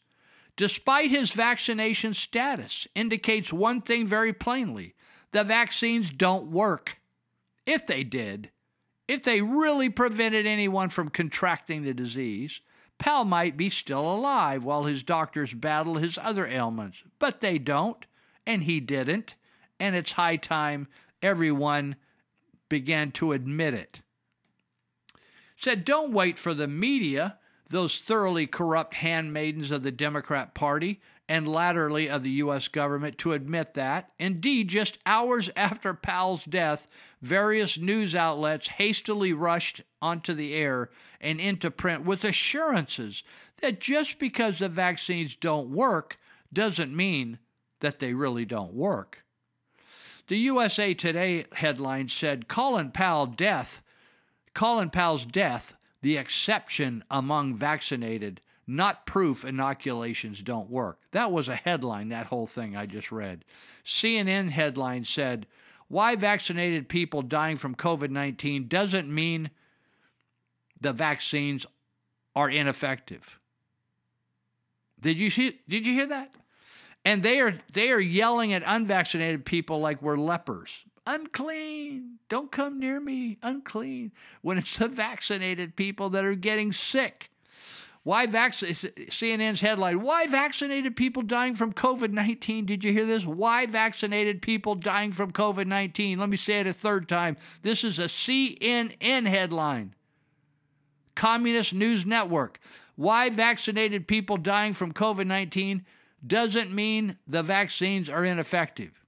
despite his vaccination status, indicates one thing very plainly the vaccines don't work. If they did, if they really prevented anyone from contracting the disease, Powell might be still alive while his doctors battle his other ailments. But they don't, and he didn't, and it's high time everyone began to admit it. Said, don't wait for the media, those thoroughly corrupt handmaidens of the Democrat Party and latterly of the U.S. government, to admit that. Indeed, just hours after Powell's death, various news outlets hastily rushed onto the air and into print with assurances that just because the vaccines don't work doesn't mean that they really don't work. The USA Today headline said Colin Powell death, Colin Powell's death, the exception among vaccinated, not proof inoculations don't work. That was a headline, that whole thing I just read. CNN headline said, Why vaccinated people dying from COVID 19 doesn't mean the vaccines are ineffective. Did you see, did you hear that? And they are they are yelling at unvaccinated people like we're lepers. Unclean. Don't come near me. Unclean. When it's the vaccinated people that are getting sick. Why vac- CNN's headline, why vaccinated people dying from COVID 19? Did you hear this? Why vaccinated people dying from COVID 19? Let me say it a third time. This is a CNN headline. Communist News Network. Why vaccinated people dying from COVID 19 doesn't mean the vaccines are ineffective.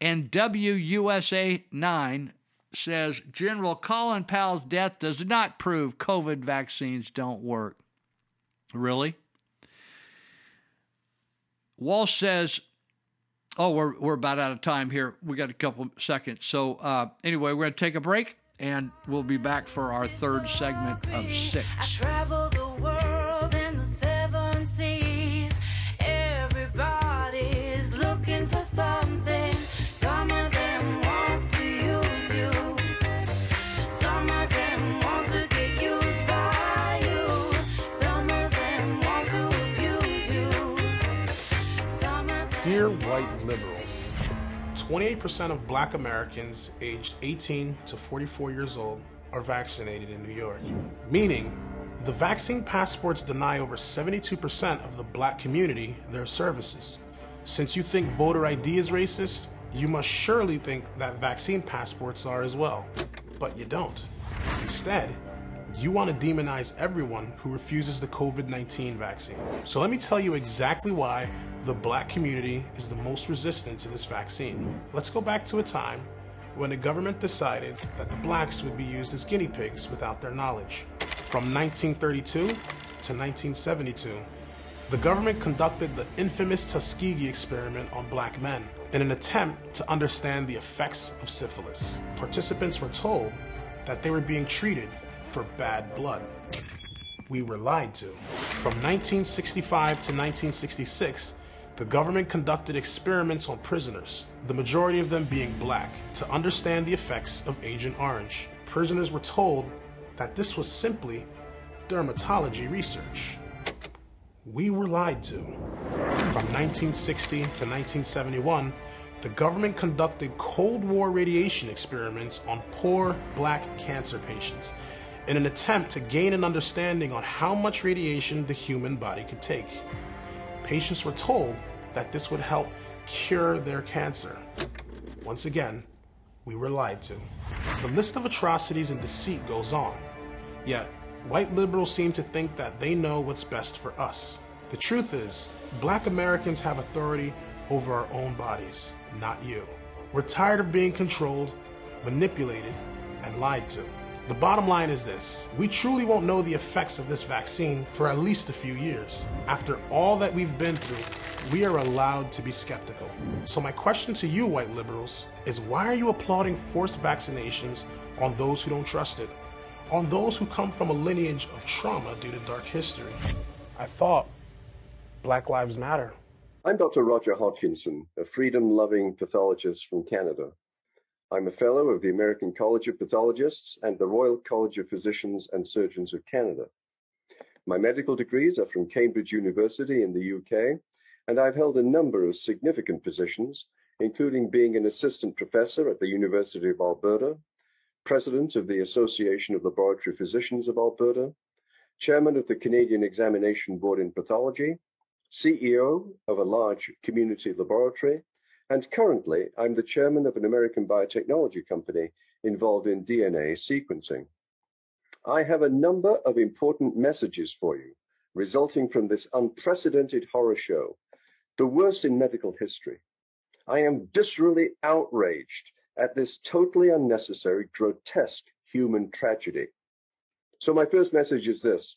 And WUSA 9 says General Colin Powell's death does not prove COVID vaccines don't work. Really? Walsh says, "Oh, we're we're about out of time here. We got a couple seconds. So uh, anyway, we're going to take a break, and we'll be back for our third segment of six."
White liberals, 28% of black Americans aged 18 to 44 years old are vaccinated in New York, meaning the vaccine passports deny over 72% of the black community their services. Since you think voter ID is racist, you must surely think that vaccine passports are as well. But you don't. Instead, you want to demonize everyone who refuses the COVID 19 vaccine. So let me tell you exactly why the black community is the most resistant to this vaccine. Let's go back to a time when the government decided that the blacks would be used as guinea pigs without their knowledge. From 1932 to 1972, the government conducted the infamous Tuskegee experiment on black men in an attempt to understand the effects of syphilis. Participants were told that they were being treated for bad blood. We were lied to. From 1965 to 1966, the government conducted experiments on prisoners, the majority of them being black, to understand the effects of Agent Orange. Prisoners were told that this was simply dermatology research. We were lied to. From 1960 to 1971, the government conducted Cold War radiation experiments on poor black cancer patients in an attempt to gain an understanding on how much radiation the human body could take. Patients were told that this would help cure their cancer. Once again, we were lied to. The list of atrocities and deceit goes on. Yet, white liberals seem to think that they know what's best for us. The truth is, black Americans have authority over our own bodies, not you. We're tired of being controlled, manipulated, and lied to. The bottom line is this we truly won't know the effects of this vaccine for at least a few years. After all that we've been through, we are allowed to be skeptical. So, my question to you, white liberals, is why are you applauding forced vaccinations on those who don't trust it? On those who come from a lineage of trauma due to dark history? I thought Black Lives Matter.
I'm Dr. Roger Hodgkinson, a freedom loving pathologist from Canada. I'm a fellow of the American College of Pathologists and the Royal College of Physicians and Surgeons of Canada. My medical degrees are from Cambridge University in the UK, and I've held a number of significant positions, including being an assistant professor at the University of Alberta, president of the Association of Laboratory Physicians of Alberta, chairman of the Canadian Examination Board in Pathology, CEO of a large community laboratory, and currently I'm the chairman of an American biotechnology company involved in DNA sequencing. I have a number of important messages for you resulting from this unprecedented horror show, the worst in medical history. I am viscerally outraged at this totally unnecessary, grotesque human tragedy. So, my first message is this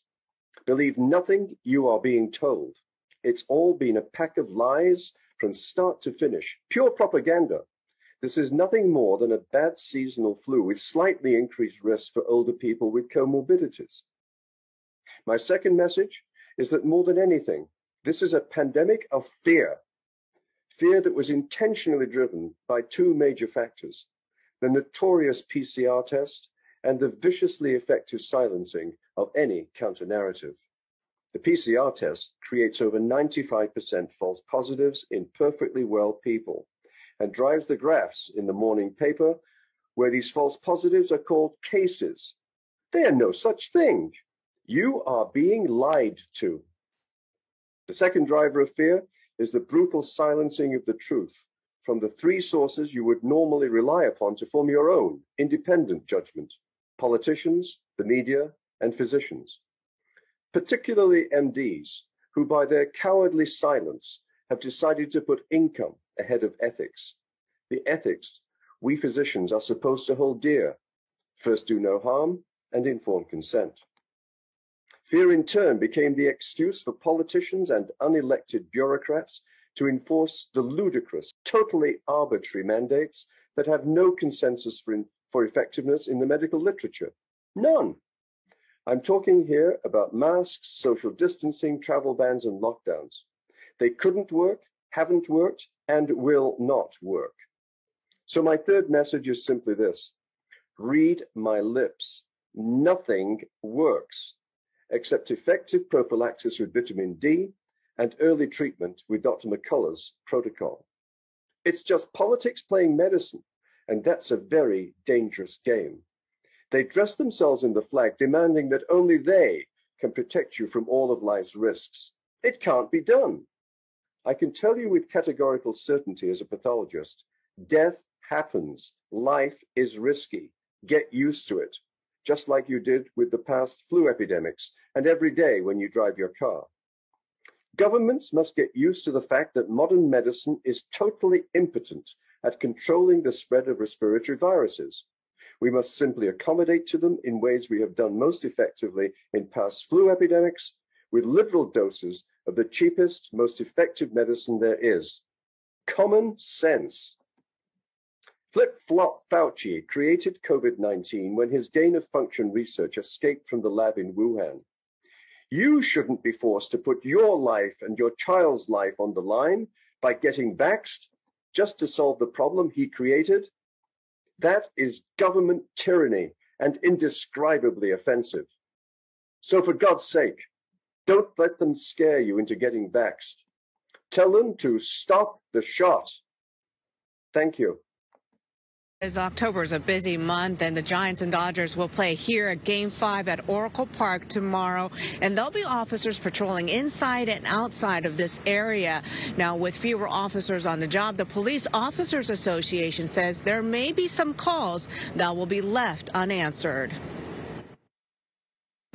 believe nothing you are being told. It's all been a pack of lies from start to finish, pure propaganda. This is nothing more than a bad seasonal flu with slightly increased risk for older people with comorbidities. My second message is that more than anything, this is a pandemic of fear. Fear that was intentionally driven by two major factors the notorious PCR test and the viciously effective silencing of any counter narrative. The PCR test creates over 95% false positives in perfectly well people and drives the graphs in the morning paper where these false positives are called cases. They are no such thing. You are being lied to. The second driver of fear is the brutal silencing of the truth from the three sources you would normally rely upon to form your own independent judgment politicians, the media, and physicians particularly MDs, who by their cowardly silence have decided to put income ahead of ethics. The ethics we physicians are supposed to hold dear first do no harm and informed consent. Fear in turn became the excuse for politicians and unelected bureaucrats to enforce the ludicrous, totally arbitrary mandates that have no consensus for, in, for effectiveness in the medical literature. None. I'm talking here about masks, social distancing, travel bans, and lockdowns. They couldn't work, haven't worked, and will not work. So, my third message is simply this read my lips. Nothing works except effective prophylaxis with vitamin D and early treatment with Dr. McCullough's protocol. It's just politics playing medicine, and that's a very dangerous game. They dress themselves in the flag, demanding that only they can protect you from all of life's risks. It can't be done. I can tell you with categorical certainty as a pathologist death happens. Life is risky. Get used to it, just like you did with the past flu epidemics and every day when you drive your car. Governments must get used to the fact that modern medicine is totally impotent at controlling the spread of respiratory viruses. We must simply accommodate to them in ways we have done most effectively in past flu epidemics with liberal doses of the cheapest, most effective medicine there is. Common sense. Flip Flop Fauci created COVID 19 when his gain of function research escaped from the lab in Wuhan. You shouldn't be forced to put your life and your child's life on the line by getting vaxxed just to solve the problem he created. That is government tyranny and indescribably offensive. So, for God's sake, don't let them scare you into getting vaxxed. Tell them to stop the shot. Thank you.
As October is a busy month, and the Giants and Dodgers will play here at Game 5 at Oracle Park tomorrow, and there'll be officers patrolling inside and outside of this area. Now, with fewer officers on the job, the Police Officers Association says there may be some calls that will be left unanswered.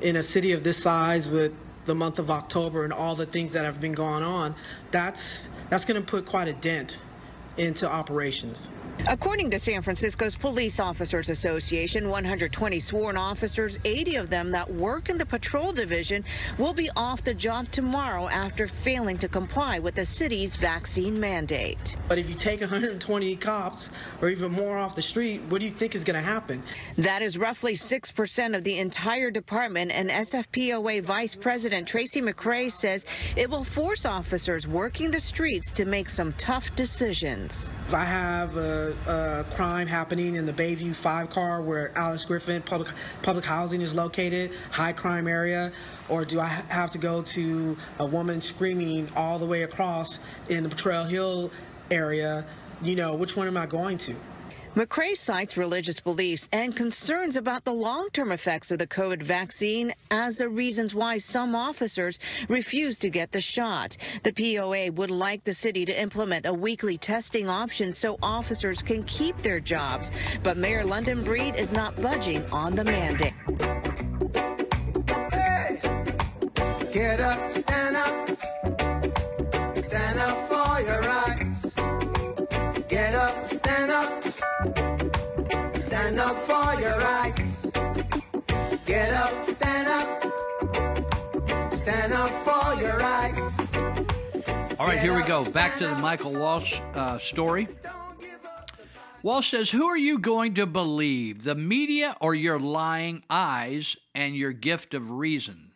In a city of this size with the month of October and all the things that have been going on, that's that's going to put quite a dent into operations.
According to San Francisco's Police Officers Association, 120 sworn officers, 80 of them that work in the patrol division, will be off the job tomorrow after failing to comply with the city's vaccine mandate.
But if you take 120 cops or even more off the street, what do you think is going to happen?
That is roughly 6% of the entire department, and SFPOA Vice President Tracy McCray says it will force officers working the streets to make some tough decisions.
If I have a, a crime happening in the Bayview 5 car where Alice Griffith public public housing is located, high crime area, or do I have to go to a woman screaming all the way across in the Trail Hill area? You know, which one am I going to?
McCray cites religious beliefs and concerns about the long term effects of the COVID vaccine as the reasons why some officers refuse to get the shot. The POA would like the city to implement a weekly testing option so officers can keep their jobs. But Mayor London Breed is not budging on the mandate.
Get up, stand up.
Here we go. Back to the Michael Walsh uh, story. Walsh says, Who are you going to believe, the media or your lying eyes and your gift of reason?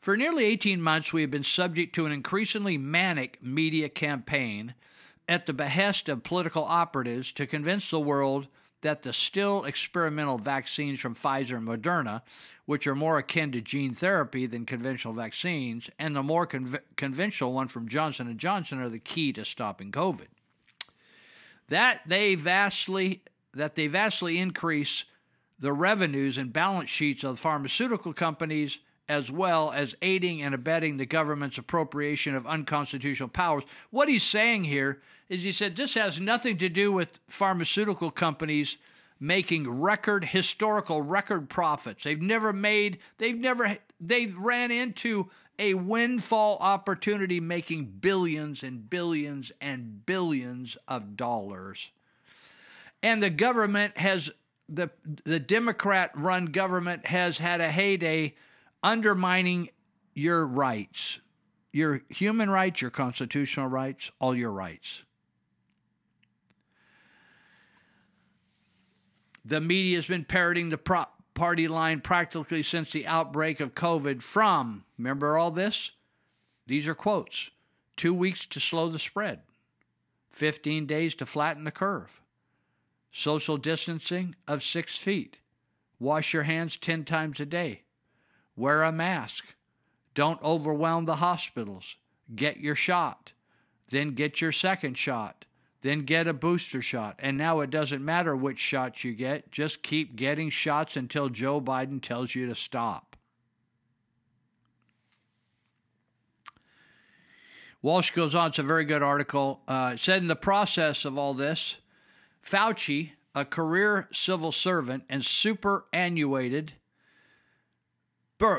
For nearly 18 months, we have been subject to an increasingly manic media campaign at the behest of political operatives to convince the world that the still experimental vaccines from Pfizer and Moderna, which are more akin to gene therapy than conventional vaccines, and the more conv- conventional one from Johnson & Johnson are the key to stopping COVID. That they vastly that they vastly increase the revenues and balance sheets of pharmaceutical companies as well as aiding and abetting the government's appropriation of unconstitutional powers. What he's saying here is he said this has nothing to do with pharmaceutical companies making record historical record profits. They've never made they've never they've ran into a windfall opportunity making billions and billions and billions of dollars. And the government has the the Democrat run government has had a heyday undermining your rights your human rights, your constitutional rights, all your rights. The media has been parroting the pro- party line practically since the outbreak of COVID from, remember all this? These are quotes two weeks to slow the spread, 15 days to flatten the curve, social distancing of six feet, wash your hands 10 times a day, wear a mask, don't overwhelm the hospitals, get your shot, then get your second shot, then get a booster shot. And now it doesn't matter which shots you get, just keep getting shots until Joe Biden tells you to stop. Walsh goes on, it's a very good article. Uh, said in the process of all this, Fauci, a career civil servant and superannuated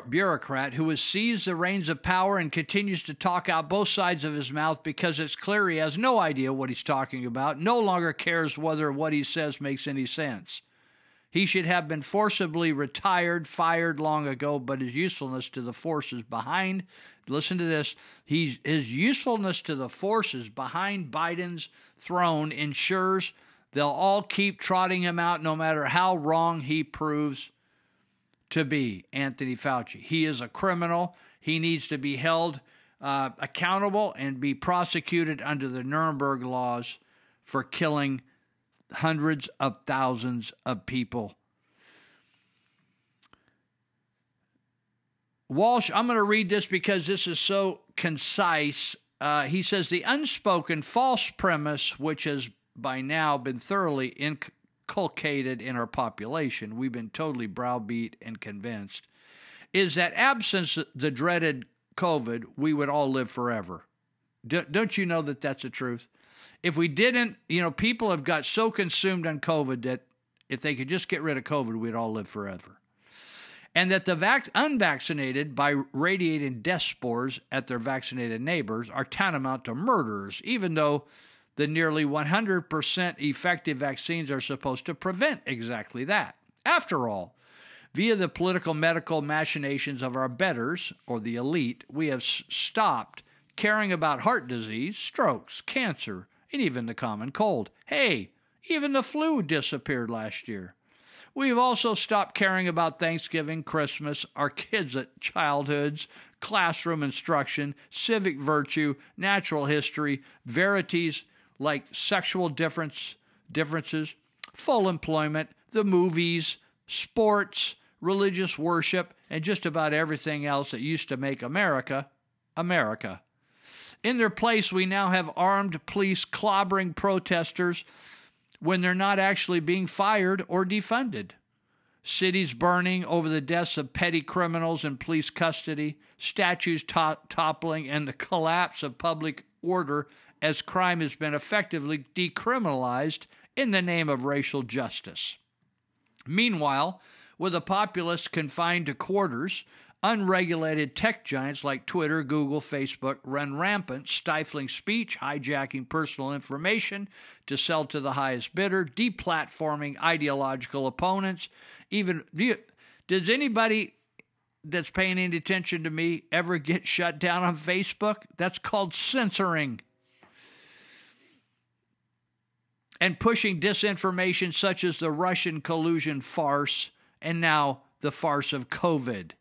bureaucrat who has seized the reins of power and continues to talk out both sides of his mouth because it's clear he has no idea what he's talking about, no longer cares whether what he says makes any sense. He should have been forcibly retired, fired long ago, but his usefulness to the forces behind, listen to this, he's, his usefulness to the forces behind Biden's throne ensures they'll all keep trotting him out no matter how wrong he proves to be Anthony Fauci. He is a criminal. He needs to be held uh, accountable and be prosecuted under the Nuremberg laws for killing hundreds of thousands of people. Walsh, I'm going to read this because this is so concise. Uh, he says the unspoken false premise, which has by now been thoroughly inculcated in our population, we've been totally browbeat and convinced, is that absence the dreaded COVID, we would all live forever. Don't you know that that's the truth? If we didn't, you know, people have got so consumed on COVID that if they could just get rid of COVID, we'd all live forever. And that the vac- unvaccinated, by radiating death spores at their vaccinated neighbors, are tantamount to murderers, even though the nearly 100% effective vaccines are supposed to prevent exactly that. After all, via the political medical machinations of our betters, or the elite, we have stopped caring about heart disease, strokes, cancer, and even the common cold. Hey, even the flu disappeared last year. We've also stopped caring about Thanksgiving, Christmas, our kids' childhoods, classroom instruction, civic virtue, natural history, verities like sexual difference, differences, full employment, the movies, sports, religious worship, and just about everything else that used to make America America. In their place, we now have armed police clobbering protesters when they're not actually being fired or defunded. Cities burning over the deaths of petty criminals in police custody, statues to- toppling, and the collapse of public order as crime has been effectively decriminalized in the name of racial justice. Meanwhile, with a populace confined to quarters, unregulated tech giants like Twitter, Google, Facebook run rampant, stifling speech, hijacking personal information to sell to the highest bidder, deplatforming ideological opponents. Even does anybody that's paying any attention to me ever get shut down on Facebook? That's called censoring. And pushing disinformation such as the Russian collusion farce and now the farce of COVID.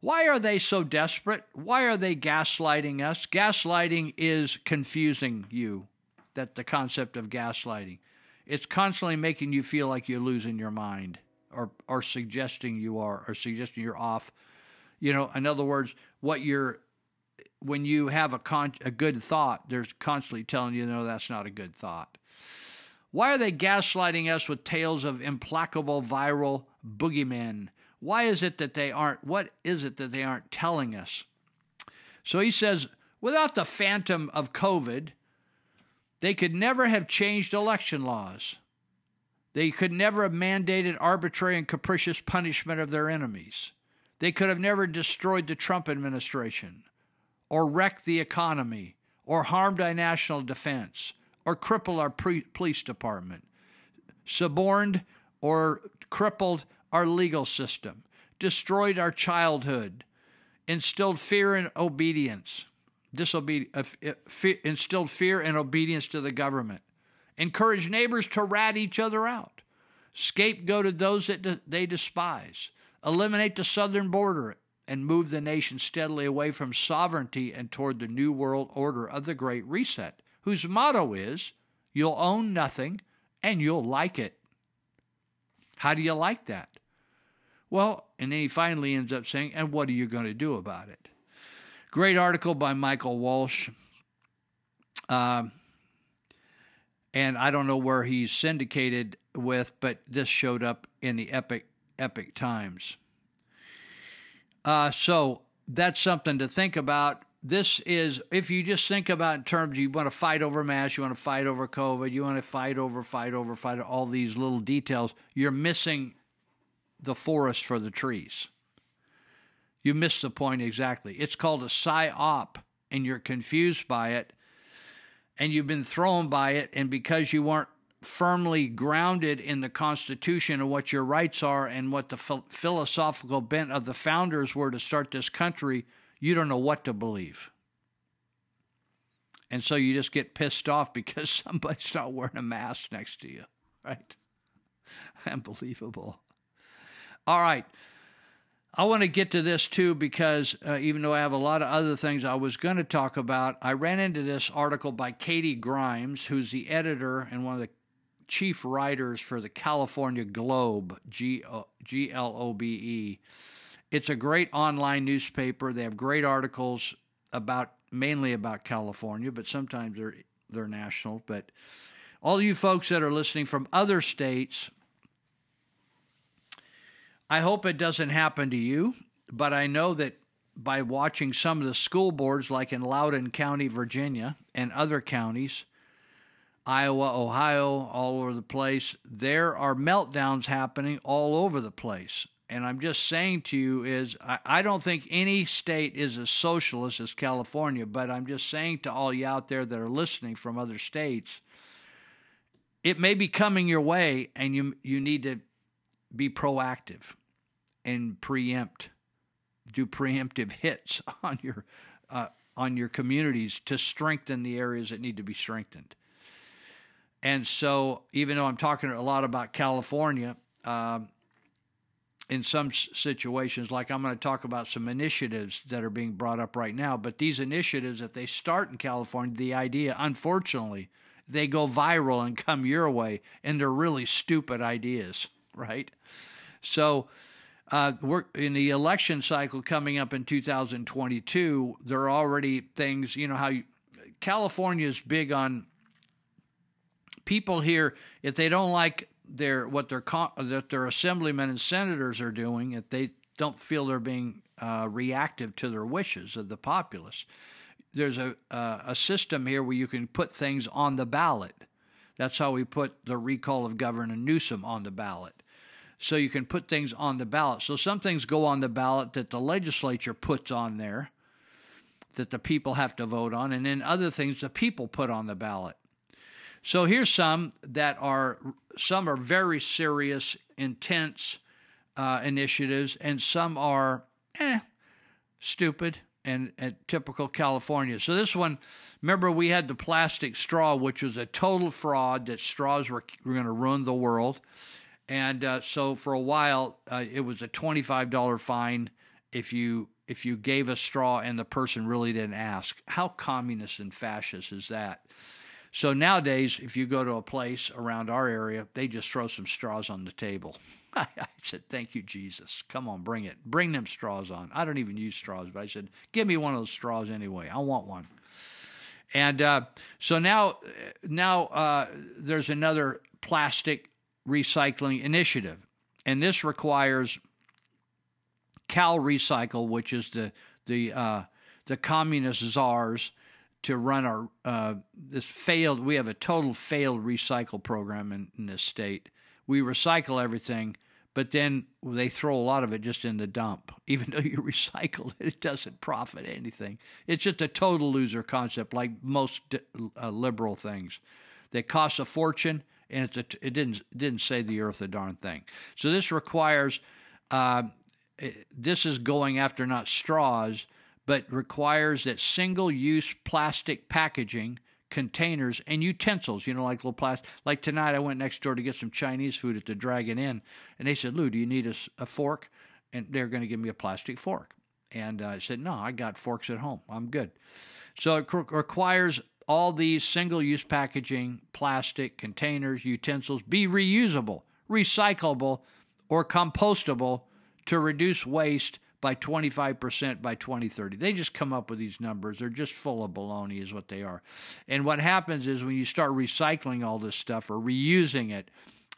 Why are they so desperate? Why are they gaslighting us? Gaslighting is confusing you. That the concept of gaslighting. It's constantly making you feel like you're losing your mind or or suggesting you are or suggesting you're off. You know, in other words, what you're when you have a con- a good thought, they're constantly telling you no that's not a good thought. Why are they gaslighting us with tales of implacable viral boogeymen? Why is it that they aren't what is it that they aren't telling us? So he says, without the phantom of COVID, they could never have changed election laws. They could never have mandated arbitrary and capricious punishment of their enemies. They could have never destroyed the Trump administration, or wreck the economy, or harm our national defense, or cripple our pre- police department, suborned or crippled our legal system, destroyed our childhood, instilled fear and obedience, uh, fe- instilled fear and obedience to the government, encouraged neighbors to rat each other out, scapegoated those that de- they despise, eliminate the southern border, and move the nation steadily away from sovereignty and toward the new world order of the Great Reset, whose motto is you'll own nothing and you'll like it. How do you like that? Well, and then he finally ends up saying, and what are you going to do about it? Great article by Michael Walsh. Um, and I don't know where he's syndicated with, but this showed up in the Epoch Epoch Times. Uh, so that's something to think about. This is if you just think about in terms you want to fight over mass, you want to fight over COVID, you want to fight over, fight over, fight all these little details. You're missing the forest for the trees. You miss the point exactly. It's called a psyop, and you're confused by it, and you've been thrown by it, and because you weren't firmly grounded in the Constitution and what your rights are and what the ph- philosophical bent of the founders were to start this country, you don't know what to believe. And so you just get pissed off because somebody's not wearing a mask next to you, right? Unbelievable. All right. I want to get to this too because uh, even though I have a lot of other things I was going to talk about, I ran into this article by Katie Grimes, who's the editor and one of the chief writers for the California Globe, G L O B E. It's a great online newspaper. They have great articles about mainly about California, but sometimes they're they're national. But all you folks that are listening from other states, I hope it doesn't happen to you, but I know that by watching some of the school boards, like in Loudoun County, Virginia, and other counties, Iowa, Ohio, all over the place, there are meltdowns happening all over the place. And I'm just saying to you is I, I don't think any state is as socialist as California, but I'm just saying to all you out there that are listening from other states, it may be coming your way and you you need to be proactive and preempt do preemptive hits on your uh, on your communities to strengthen the areas that need to be strengthened. And so, even though I'm talking a lot about California, um, in some situations, like I'm going to talk about some initiatives that are being brought up right now, but these initiatives, if they start in California, the idea, unfortunately, they go viral and come your way, and they're really stupid ideas, right? So, uh, we're in the election cycle coming up in 2022. There are already things, you know, how you, California is big on people here. If they don't like their what their that their assemblymen and senators are doing, if they don't feel they're being uh, reactive to their wishes of the populace, there's a uh, a system here where you can put things on the ballot. That's how we put the recall of Governor Newsom on the ballot so you can put things on the ballot. So some things go on the ballot that the legislature puts on there that the people have to vote on, and then other things the people put on the ballot. So here's some that are some are very serious, intense uh, initiatives, and some are eh, stupid and, and typical California. So this one, remember we had the plastic straw, which was a total fraud that straws were, were going to ruin the world. And uh, so for a while, uh, it was a twenty-five dollar fine if you if you gave a straw and the person really didn't ask. How communist and fascist is that? So nowadays, if you go to a place around our area, they just throw some straws on the table. I said, "Thank you, Jesus. Come on, bring it. Bring them straws on." I don't even use straws, but I said, "Give me one of those straws anyway. I want one." And uh, so now, now uh, there's another plastic recycling initiative, and this requires CalRecycle, which is the the uh, the communist czars, to run our uh, this failed. We have a total failed recycle program in, in this state. We recycle everything, but then they throw a lot of it just in the dump. Even though you recycle it, it doesn't profit anything. It's just a total loser concept, like most uh, liberal things. They cost a fortune and it's a, it didn't didn't save the earth a darn thing. So this requires uh, eh, this is going after not straws, but requires that single use plastic packaging containers and utensils, you know, like little plastic. Like tonight, I went next door to get some Chinese food at the Dragon Inn, and they said, Lou, do you need a fork? And they're going to give me a plastic fork. And uh, I said, no, I got forks at home. I'm good. So it requires all these single use packaging, plastic containers, utensils be reusable, recyclable, or compostable to reduce waste by 25% by 2030. They just come up with these numbers. They're just full of baloney, is what they are. And what happens is when you start recycling all this stuff or reusing it,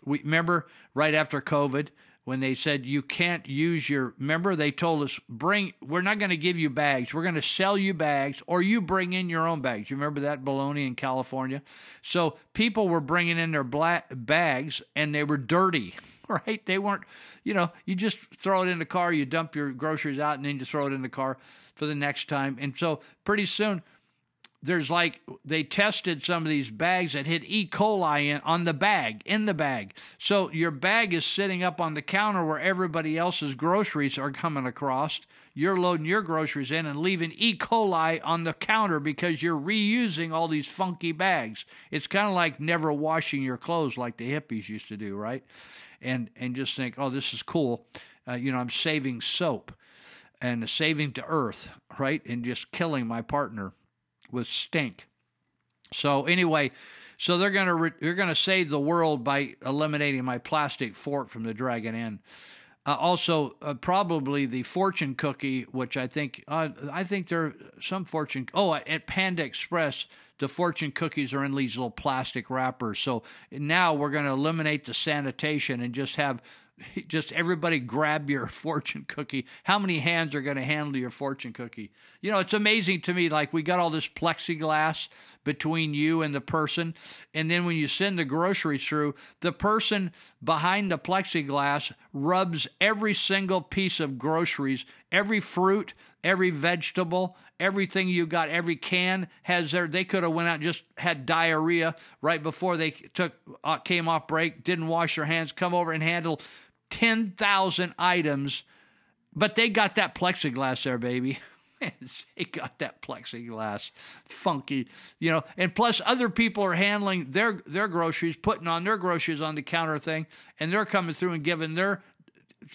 we remember right after COVID when they said you can't use your remember they told us bring we're not going to give you bags we're going to sell you bags or you bring in your own bags you remember that baloney in california so people were bringing in their black bags and they were dirty right they weren't you know you just throw it in the car you dump your groceries out and then you throw it in the car for the next time and so pretty soon there's like they tested some of these bags that had E. coli in on the bag in the bag. So your bag is sitting up on the counter where everybody else's groceries are coming across. You're loading your groceries in and leaving E. coli on the counter because you're reusing all these funky bags. It's kind of like never washing your clothes like the hippies used to do, right? And and just think, oh, this is cool. Uh, you know, I'm saving soap and saving to earth, right? And just killing my partner with stink. So anyway, so they're gonna re- they're gonna save the world by eliminating my plastic fork from the Dragon Inn. Uh, also, uh, probably the fortune cookie, which I think uh, I think there are some fortune. Oh, at Panda Express, the fortune cookies are in these little plastic wrappers. So now we're going to eliminate the sanitation and just have just everybody grab your fortune cookie. How many hands are going to handle your fortune cookie? You know, it's amazing to me. Like we got all this plexiglass between you and the person, and then when you send the groceries through, the person behind the plexiglass rubs every single piece of groceries, every fruit, every vegetable, everything you got, every can has their. They could have went out and just had diarrhea right before they took uh, came off break, didn't wash their hands, come over and handle ten thousand items, but they got that plexiglass there, baby. they got that plexiglass, funky, you know. And plus, other people are handling their their groceries, putting on their groceries on the counter thing, and they're coming through and giving their.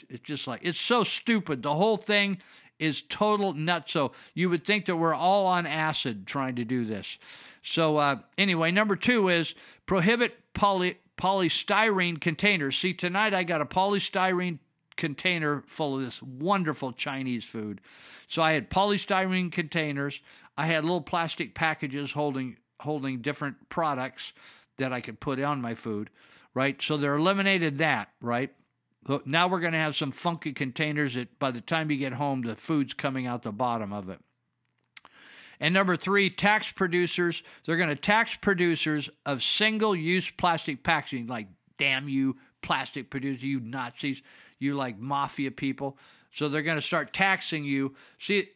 It's just like it's so stupid. The whole thing is total nuts. So you would think that we're all on acid trying to do this. So uh, anyway, number two is prohibit poly polystyrene containers. See, tonight I got a polystyrene container full of this wonderful Chinese food. So I had polystyrene containers. I had little plastic packages holding holding different products that I could put on my food, right? So they're eliminated that, right? Now we're going to have some funky containers that by the time you get home, the food's coming out the bottom of it. And number three, tax producers. They're going to tax producers of single use plastic packaging. Like, damn you, plastic producers, you Nazis, you like mafia people. So they're going to start taxing you. See,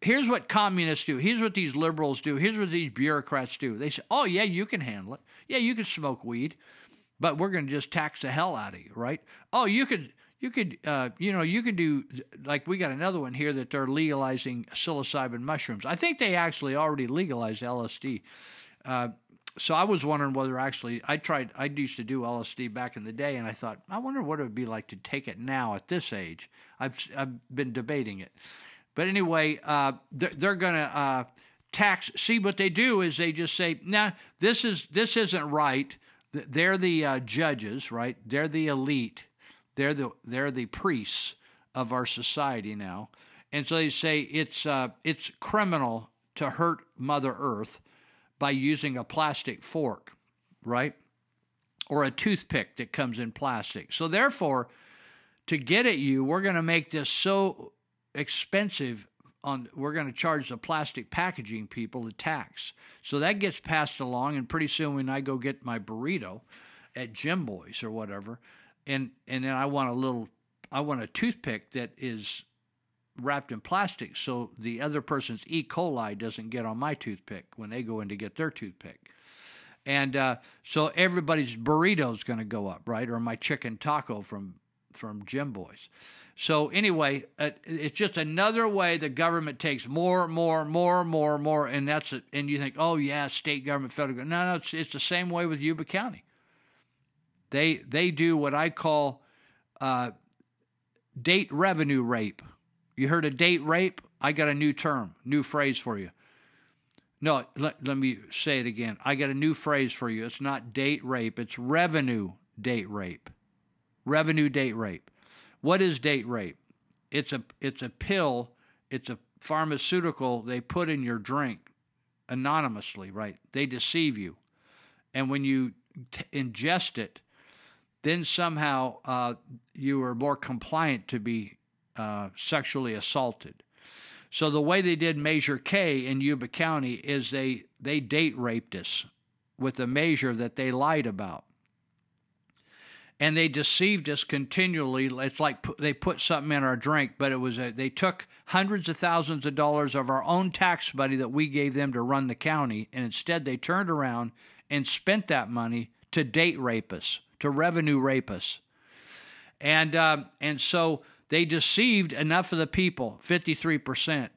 here's what communists do. Here's what these liberals do. Here's what these bureaucrats do. They say, oh, yeah, you can handle it. Yeah, you can smoke weed, but we're going to just tax the hell out of you, right? Oh, you could. You could, uh, you know, you could do like we got another one here that they're legalizing psilocybin mushrooms. I think they actually already legalized LSD. Uh, so I was wondering whether actually I tried. I used to do LSD back in the day, and I thought I wonder what it would be like to take it now at this age. I've I've been debating it, but anyway, uh, they're, they're gonna uh, tax. See what they do is they just say, "Nah, this is this isn't right." Th- They're the uh, judges, right? They're the elite. They're the they're the priests of our society now, and so they say it's uh, it's criminal to hurt Mother Earth by using a plastic fork, right? Or a toothpick that comes in plastic. So therefore, to get at you, we're going to make this so expensive on we're going to charge the plastic packaging people a tax. So that gets passed along and pretty soon when I go get my burrito at Jimboy's or whatever, and and then I want a little I want a toothpick that is wrapped in plastic so the other person's E. coli doesn't get on my toothpick when they go in to get their toothpick. And uh, so everybody's burrito is going to go up, right? Or my chicken taco from from Jimboy's. So anyway, uh, it's just another way the government takes more, more, more, more, more, and that's it. And you think, oh yeah, state government, federal government. No, no, it's, it's the same way with Yuba County. They they do what I call uh, date revenue rape. You heard of date rape? I got a new term, new phrase for you. No, let, let me say it again. I got a new phrase for you. It's not date rape, it's revenue date rape. Revenue date rape. What is date rape? It's a it's a pill, it's a pharmaceutical they put in your drink anonymously, right? They deceive you. And when you t- ingest it, then somehow uh, you are more compliant to be uh, sexually assaulted. So the way they did Measure K in Yuba County is they they date raped us with a measure that they lied about. And they deceived us continually. It's like they put something in our drink, but it was a, they took hundreds of thousands of dollars of our own tax money that we gave them to run the county, and instead they turned around and spent that money to date rape us, to revenue rape us, and uh, and so they deceived enough of the people, 53%,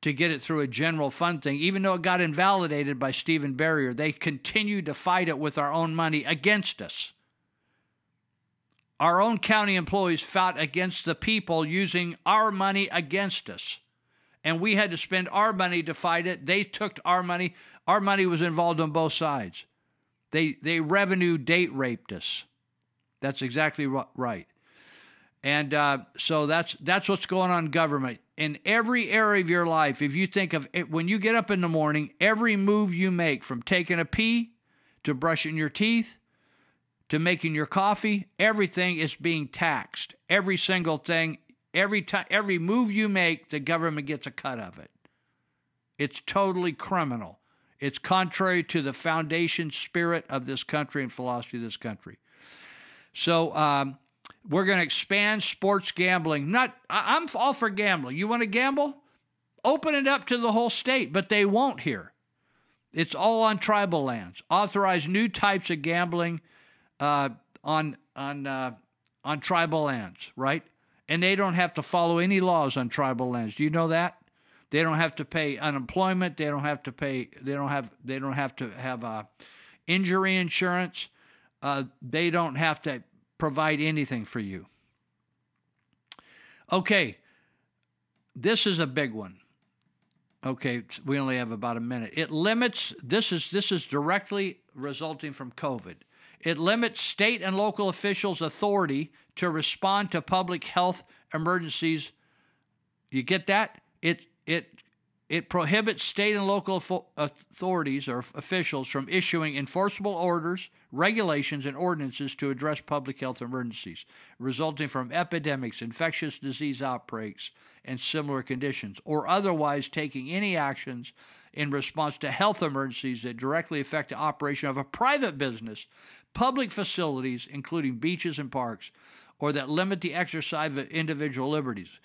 to get it through a general fund thing. Even though it got invalidated by Stephen Berrier, they continued to fight it with our own money against us. Our own county employees fought against the people using our money against us. And we had to spend our money to fight it. They took our money. Our money was involved on both sides. They, they revenue date raped us. That's exactly right. And uh, so that's that's what's going on in government in every area of your life. If you think of it, when you get up in the morning, every move you make, from taking a pee to brushing your teeth to making your coffee, everything is being taxed. Every single thing, every time, every move you make, the government gets a cut of it. It's totally criminal. It's contrary to the foundation spirit of this country and philosophy of this country. So. Um, we're going to expand sports gambling. Not, I- I'm all for gambling. You want to gamble? Open it up to the whole state, but they won't here. It's all on tribal lands. Authorize new types of gambling uh, on on uh, on tribal lands, right? And they don't have to follow any laws on tribal lands. Do you know that? They don't have to pay unemployment. They don't have to pay. They don't have. They don't have to have uh, injury insurance. Uh, they don't have to provide anything for you. Okay, this is a big one. Okay, we only have about a minute. It limits this is this is directly resulting from COVID. It limits state and local officials' authority to respond to public health emergencies. You get that? It it it prohibits state and local authorities or officials from issuing enforceable orders, regulations, and ordinances to address public health emergencies resulting from epidemics, infectious disease outbreaks, and similar conditions, or otherwise taking any actions in response to health emergencies that directly affect the operation of a private business, public facilities, including beaches and parks, or that limit the exercise of individual liberties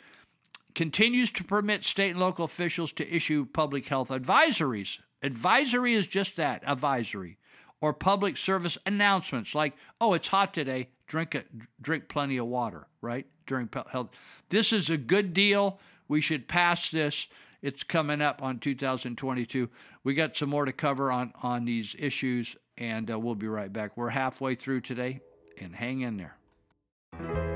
continues to permit state and local officials to issue public health advisories. Advisory is just that, advisory, or public service announcements like, "Oh, it's hot today. Drink a, drink plenty of water." Right during health. This is a good deal. We should pass this. It's coming up on 2022. We got some more to cover on on these issues, and uh, we'll be right back. We're halfway through today, and hang in there.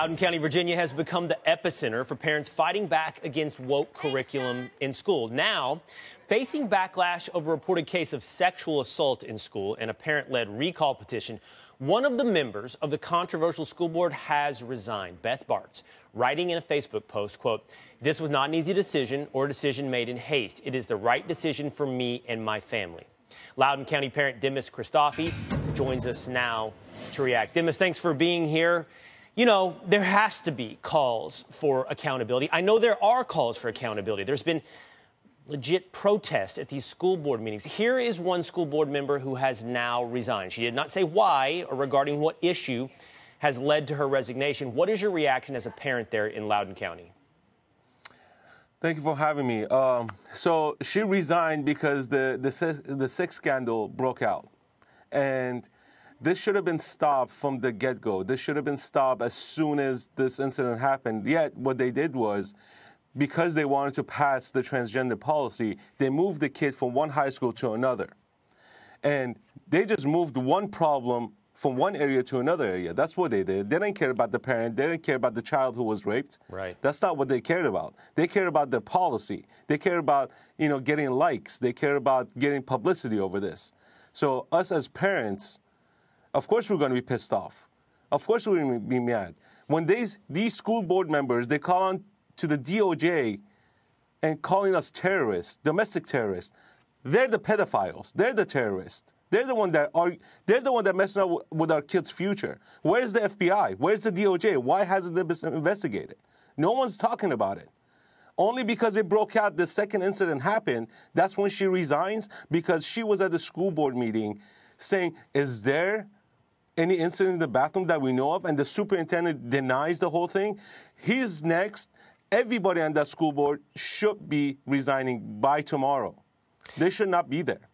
Loudoun County, Virginia has become the epicenter for parents fighting back against woke curriculum in school. Now, facing backlash over a reported case of sexual assault in school and a parent led recall petition, One of the members of the controversial school board has resigned, Beth Barts, writing in a Facebook post, quote, this was not an easy decision or a decision made in haste. It is the right decision for me and my family. Loudoun County parent Demis Christofi joins us now to react. Demis, thanks for being here. You know, there has to be calls for accountability. I know there are calls for accountability. There's been legit protests at these school board meetings. Here is one school board member who has now resigned. She did not say why or regarding what issue has led to her resignation. What is your reaction as a parent there in Loudoun County?
Thank you for having me. Um, so she resigned because the the the sex scandal broke out, and this should have been stopped from the get go. This should have been stopped as soon as this incident happened. Yet what they did was, because they wanted to pass the transgender policy, they moved the kid from one high school to another, and they just moved one problem from one area to another area. That's what they did. They didn't care about the parent. They didn't care about the child who was raped.
Right.
That's not what they cared about. They cared about their policy. They cared about, you know, getting likes. They cared about getting publicity over this. So us as parents, of course we're going to be pissed off. Of course we're going to be mad. When these these school board members they call on to the DOJ and calling us terrorists, domestic terrorists, they're the pedophiles. They're the terrorists. They're the one that are. They're the one that messing up with our kids' future. Where's the FBI? Where's the DOJ? Why hasn't it been investigated? No one's talking about it. Only because it broke out, the second incident happened. That's when she resigns because she was at the school board meeting, saying, "Is there any incident in the bathroom that we know of?" And the superintendent denies the whole thing. He's next. Everybody on that school board should be resigning by tomorrow. They should not be there.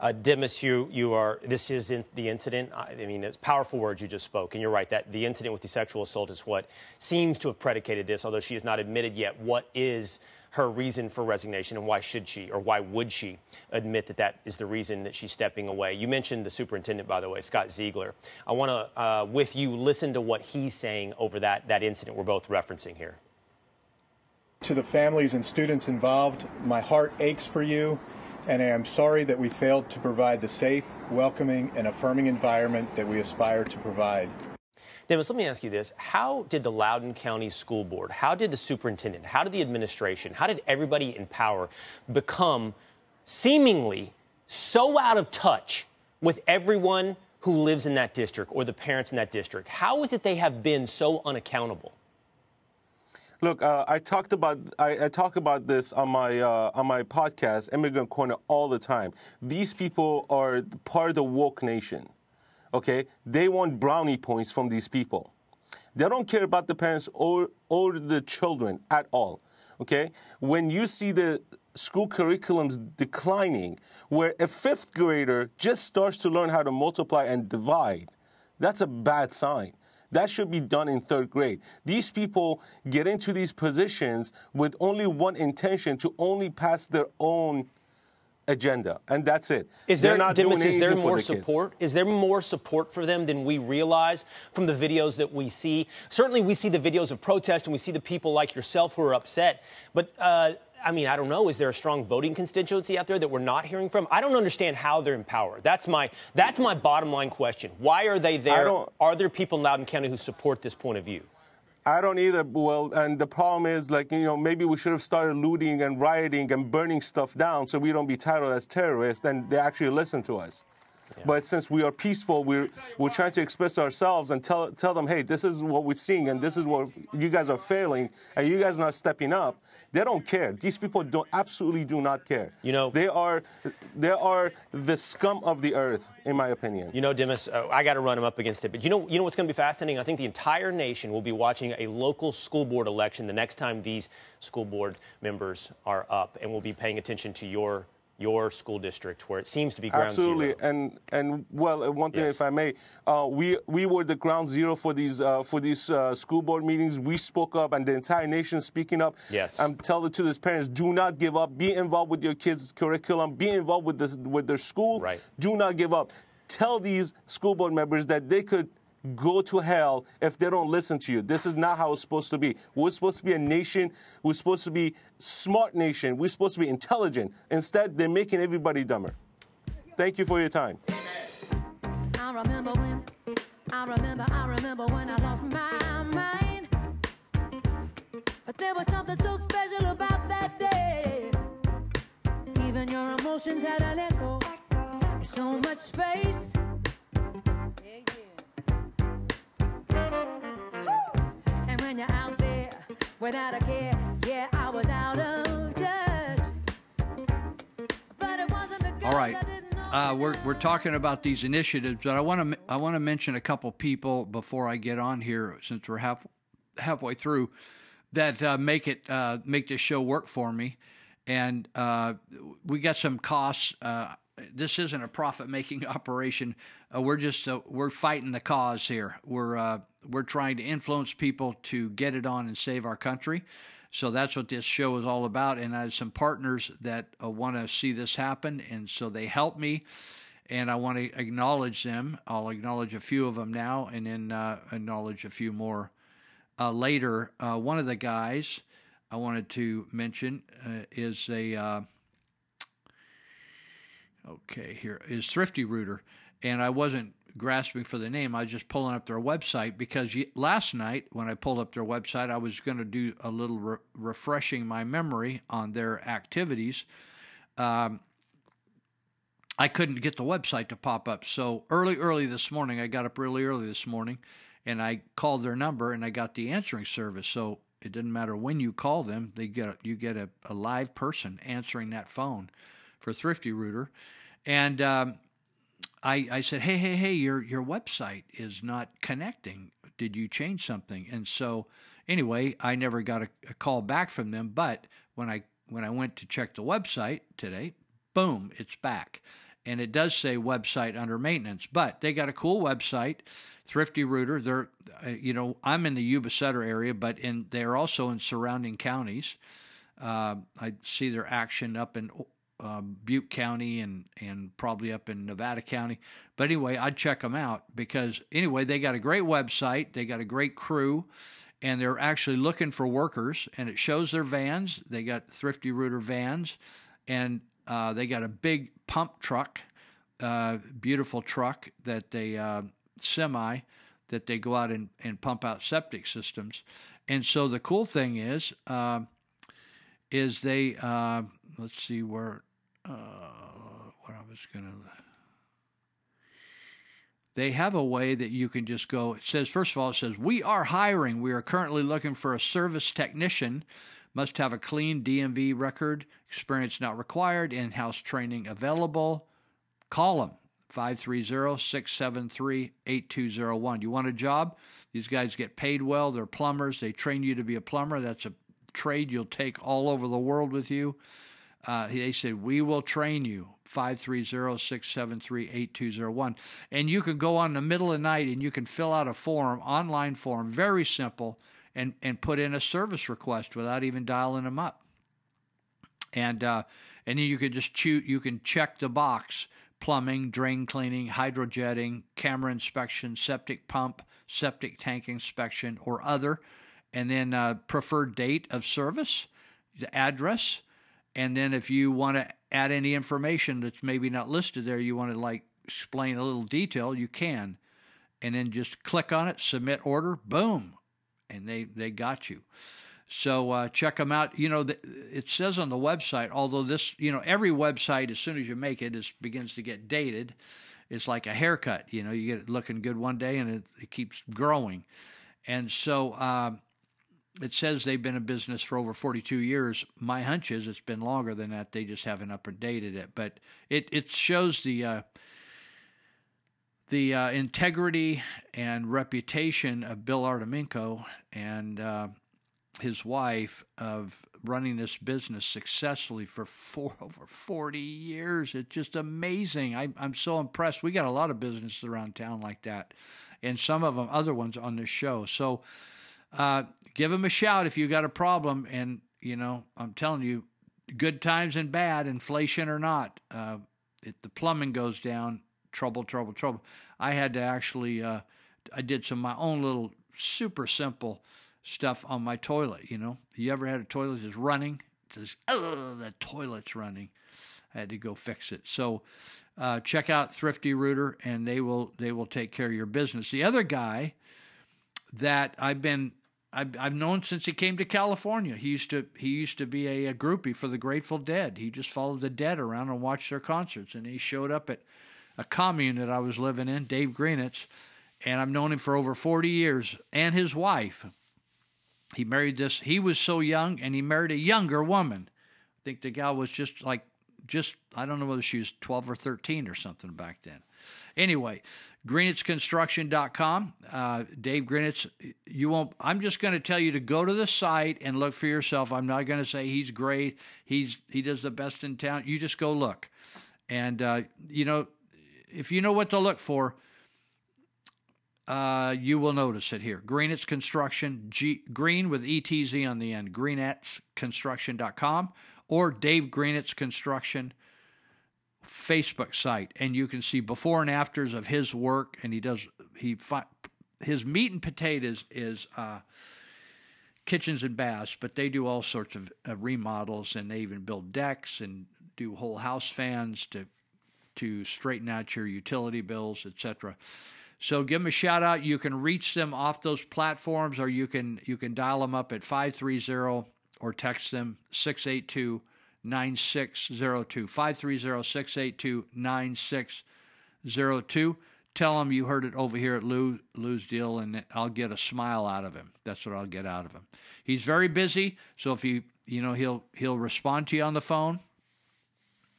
Uh, you, you are, this is in the incident. I, I mean, it's powerful words you just spoke. And you're right that the incident with the sexual assault is what seems to have predicated this, although she has not admitted yet what is her reason for resignation and why should she or why would she admit that that is the reason that she's stepping away. You mentioned the superintendent, by the way, Scott Ziegler. I want to, uh, with you, listen to what he's saying over that, that incident we're both referencing here.
To the families and students involved, my heart aches for you, and I am sorry that we failed to provide the safe, welcoming, and affirming environment that we aspire to provide.
Demis, let me ask you this. How did the Loudoun County School Board, how did the superintendent, how did the administration, how did everybody in power become seemingly so out of touch with everyone who lives in that district or the parents in that district? How is it they have been so unaccountable?
Look, uh, I talked about I, I talk about this on my uh, on my podcast, Immigrant Corner, all the time. These people are part of the woke nation. Okay, they want brownie points from these people. They don't care about the parents or or the children at all. Okay, when you see the school curriculums declining, where a fifth grader just starts to learn how to multiply and divide, that's a bad sign. That should be done in third grade. These people get into these positions with only one intention to only pass their own agenda, and that's it.
Is there,
not
Demis, is there more
the kids.
support? Is there more support for them than we realize from the videos that we see? Certainly, we see the videos of protest and we see the people like yourself who are upset. But uh, I mean, I don't know. Is there a strong voting constituency out there that we're not hearing from? I don't understand how they're in power. That's my that's my bottom line question. Why are they there? Are there people in Loudoun County who support this point of view?
I don't either. Well, and the problem is, like, you know, maybe we should have started looting and rioting and burning stuff down so we don't be titled as terrorists and they actually listen to us. But since we are peaceful, we're, we're trying to express ourselves and tell, tell them, hey, this is what we're seeing and this is what you guys are failing and you guys are not stepping up. They don't care. These people don't absolutely do not care. You know, they are they are the scum of the earth, in my opinion.
You know, Demis, uh, I got to run them up against it. But you know, you know what's going to be fascinating? I think the entire nation will be watching a local school board election the next time these school board members are up, and we'll be paying attention to your your school district where it seems to be ground
Absolutely,
zero.
and and well, one thing,
Yes.
if I may, uh, we we were the ground zero for these uh, for these uh, school board meetings. We spoke up, and the entire nation speaking up.
Yes.
I'm telling to these parents, do not give up. Be involved with your kids' curriculum. Be involved with this with their school. Right. Do not give up. Tell these school board members that they could. Go to hell if they don't listen to you. This is not how it's supposed to be. We're supposed to be a nation. We're supposed to be smart nation. We're supposed to be intelligent. Instead, they're making everybody dumber. Thank you for your time.
I remember when I remember, I remember when I lost my mind. But there was something so special about that day. Even your emotions had an echo. So much space. When you're out there without a care, yeah, I was out of touch. But it wasn't because
All right. Uh, we're, we're talking about these initiatives, but I want to I want to mention a couple people before I get on here, since we're half halfway through, that uh, make it uh, make this show work for me, and uh, we got some costs. Uh, this isn't a profit making operation. Uh, we're just uh, we're fighting the cause here. We're uh, we're trying to influence people to get it on and save our country. So that's what this show is all about. And I have some partners that uh, want to see this happen, and so they help me. And I want to acknowledge them. I'll acknowledge a few of them now, and then uh, acknowledge a few more uh, later. One of the guys I wanted to mention is a okay here is Thrifty Rooter, and I wasn't grasping for the name. I was just pulling up their website because last night when I pulled up their website, I was going to do a little re- refreshing my memory on their activities. Um, I couldn't get the website to pop up. So early, early this morning, I got up really early this morning and I called their number and I got the answering service. So it didn't matter when you call them, they get you get a, a live person answering that phone for Thrifty Rooter. And um, I, I said, hey, hey, hey, your your website is not connecting. Did you change something? And so anyway, I never got a, a call back from them. But when I when I went to check the website today, boom, it's back. And it does say website under maintenance, but they got a cool website, Thrifty Rooter. They're, uh, you know, I'm in the Yuba Sutter area, but in they're also in surrounding counties. Uh, I see their action up in uh, Butte County and and probably up in Nevada County. But anyway, I'd check them out because anyway, they got a great website, they got a great crew, and they're actually looking for workers. And it shows their vans. They got Thrifty Rooter vans, and uh, they got a big pump truck, uh, beautiful truck that they uh, semi that they go out and, and pump out septic systems. And so the cool thing is, uh, is they uh, let's see where uh, what I was gonna. They have a way that you can just go. It says first of all, it says we are hiring. We are currently looking for a service technician. Must have a clean DMV record. Experience not required. In-house training available. Call them 530-673-8201. You want a job? These guys get paid well. They're plumbers. They train you to be a plumber. That's a trade you'll take all over the world with you. Uh, they said, We will train you. 530 673 8201. And you can go on in the middle of the night and you can fill out a form, online form, very simple, and, and put in a service request without even dialing them up. And, uh, and then you can just choose, you can check the box plumbing, drain cleaning, hydrojetting, camera inspection, septic pump, septic tank inspection, or other. And then uh, preferred date of service, the address, and then if you want to add any information that's maybe not listed there, you want to like explain a little detail, you can. And then just click on it, submit order, boom, and they they got you. So uh, check them out. You know, the, it says on the website, although this, you know, every website as soon as you make it, it begins to get dated. It's like a haircut. You know, you get it looking good one day and it, it keeps growing. And so um, it says they've been in business for over 42 years. My hunch is it's been longer than that. They just haven't updated it, but it it shows the uh, the uh, integrity and reputation of Bill Artemenko and uh, his wife of running this business successfully for four, over 40 years. It's just amazing. I, I'm so impressed. We got a lot of businesses around town like that, and some of them other ones on this show. So uh, give them a shout if you got a problem. And you know, I'm telling you, good times and bad, inflation or not, uh, if the plumbing goes down, trouble, trouble, trouble. I had to actually, uh, I did some my own little super simple stuff on my toilet. You know, you ever had a toilet just running? Just oh, the toilet's running. I had to go fix it. So uh, check out Thrifty Rooter, and they will they will take care of your business. The other guy that I've been I've, I've known since he came to California. He used to he used to be a, a groupie for the Grateful Dead. He just followed the Dead around and watched their concerts, and he showed up at a commune that I was living in, Dave Greenitz, and I've known him for over 40 years, and his wife. He married this. He was so young, and he married a younger woman. I think the gal was just like just I don't know whether she was 12 or 13 or something back then. Anyway, greenitzconstruction.com. Uh, Dave Greenitz, you won't. I'm just going to tell you to go to the site and look for yourself. I'm not going to say he's great. He's he does the best in town. You just go look, and uh, you know if you know what to look for. Uh, you will notice it here. Greenitz Construction, G, green with ETZ on the end, greenetzconstruction.com or Dave Greenitz Construction Facebook site, and you can see before and afters of his work. And he does he his meat and potatoes is uh, kitchens and baths, but they do all sorts of uh, remodels, and they even build decks and do whole house fans to to straighten out your utility bills, etc. So give them a shout out. You can reach them off those platforms, or you can you can dial them up at 530 or text them 682 9602. 530 9602. Tell him you heard it over here at Lou, Lou's deal, and I'll get a smile out of him. That's what I'll get out of him. He's very busy, so if you you know he'll he'll respond to you on the phone.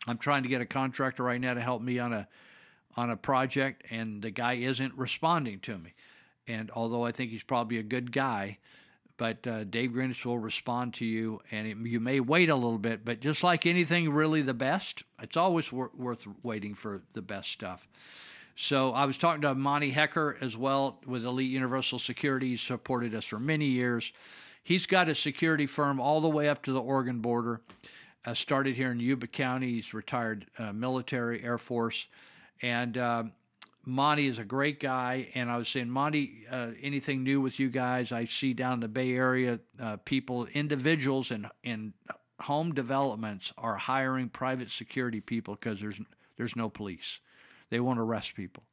I'm trying to get a contractor right now to help me on a on a project, and the guy isn't responding to me. And although I think he's probably a good guy, but uh, Dave Greenitz will respond to you, and it, you may wait a little bit. But just like anything, really the best, it's always wor- worth waiting for the best stuff. So I was talking to Monty Hecker as well with Elite Universal Security. He's supported us for many years. He's got a security firm all the way up to the Oregon border. Uh, started here in Yuba County. He's retired uh, military, Air Force, and uh, Monty is a great guy. And I was saying, Monty, uh, anything new with you guys? I see down in the Bay Area, uh, people, individuals, and in home developments are hiring private security people because there's there's no police. They won't arrest people,